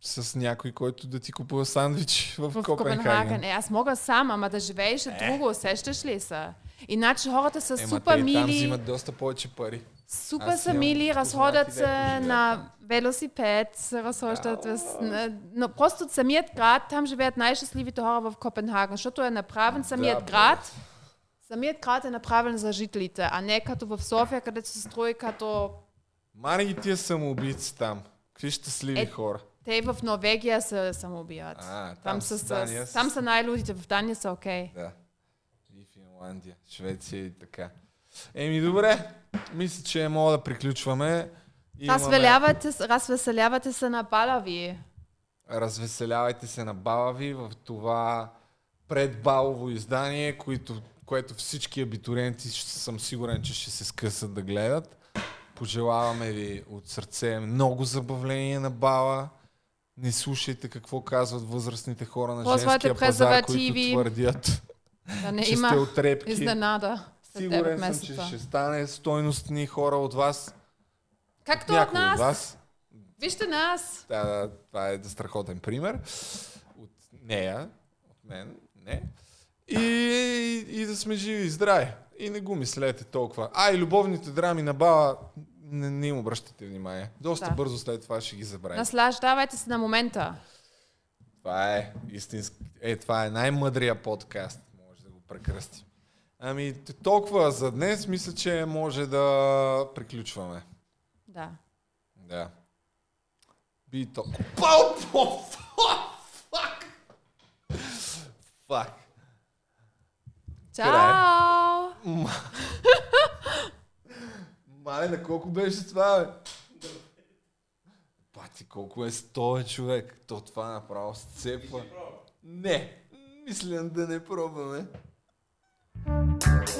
A: с някой, който да ти купува сандвич в,
B: в
A: Копенхаген.
B: Копенхаген. Е, аз мога сам, ама да живееш е друго, усещаш ли се? Иначе хората са
A: Ема,
B: супер
A: те
B: мили.
A: там взимат доста повече пари.
B: Супер са мили, разходят се на велосипед, се разхождат. Но просто самият град, там живеят най-щастливите хора в Копенхаген, защото е направен самият град. Самият град е направен за жителите, а не като в София, където се строи като...
A: Мани ги тия самоубийци там. Какви щастливи
B: Е,
A: хора.
B: Те в Норвегия се самоубиват.
A: А, там
B: там, са,
A: Дания
B: там са най-лудите, в Дания са окей.
A: Да. И Финландия, Швеция и така. Еми, добре. Мисля, че мога да приключваме. Имаме-
B: Развелявате, развеселявате се на балави.
A: Развеселявайте се на Балави в това предбалово издание, което, което всички абитуриенти съм сигурен, че ще се скъсат да гледат. Пожелаваме ви от сърце много забавление на бала. Не слушайте какво казват възрастните хора на женския пазар, които твърдят,
B: Да не
A: че
B: има
A: сте отрепки.
B: изненада след 9
A: Сигурен съм, че ще стане стойностни хора от вас.
B: Както от
A: Някой
B: нас.
A: от вас.
B: Вижте нас.
A: Да, да, това е страхотен пример. От нея, от мен, не. И, и да сме живи и здрави. И не го мислете толкова. А, и любовните драми на баба, не, не им обръщате внимание. Доста
B: Да.
A: бързо след това ще ги забравите.
B: Наслаждавайте се на момента.
A: Това е истински. Е, това е най-мъдрия подкаст. Може да го прекръстим. Ами, толкова за днес. Мисля, че може да приключваме.
B: Да.
A: Да. Би то. Фак! Фак!
B: Чао!
A: Ма- Мале, на колко беше това, бе? Пати, колко е 100 човек? То това направо сцепва. Не, мисля да не пробваме. Thank you.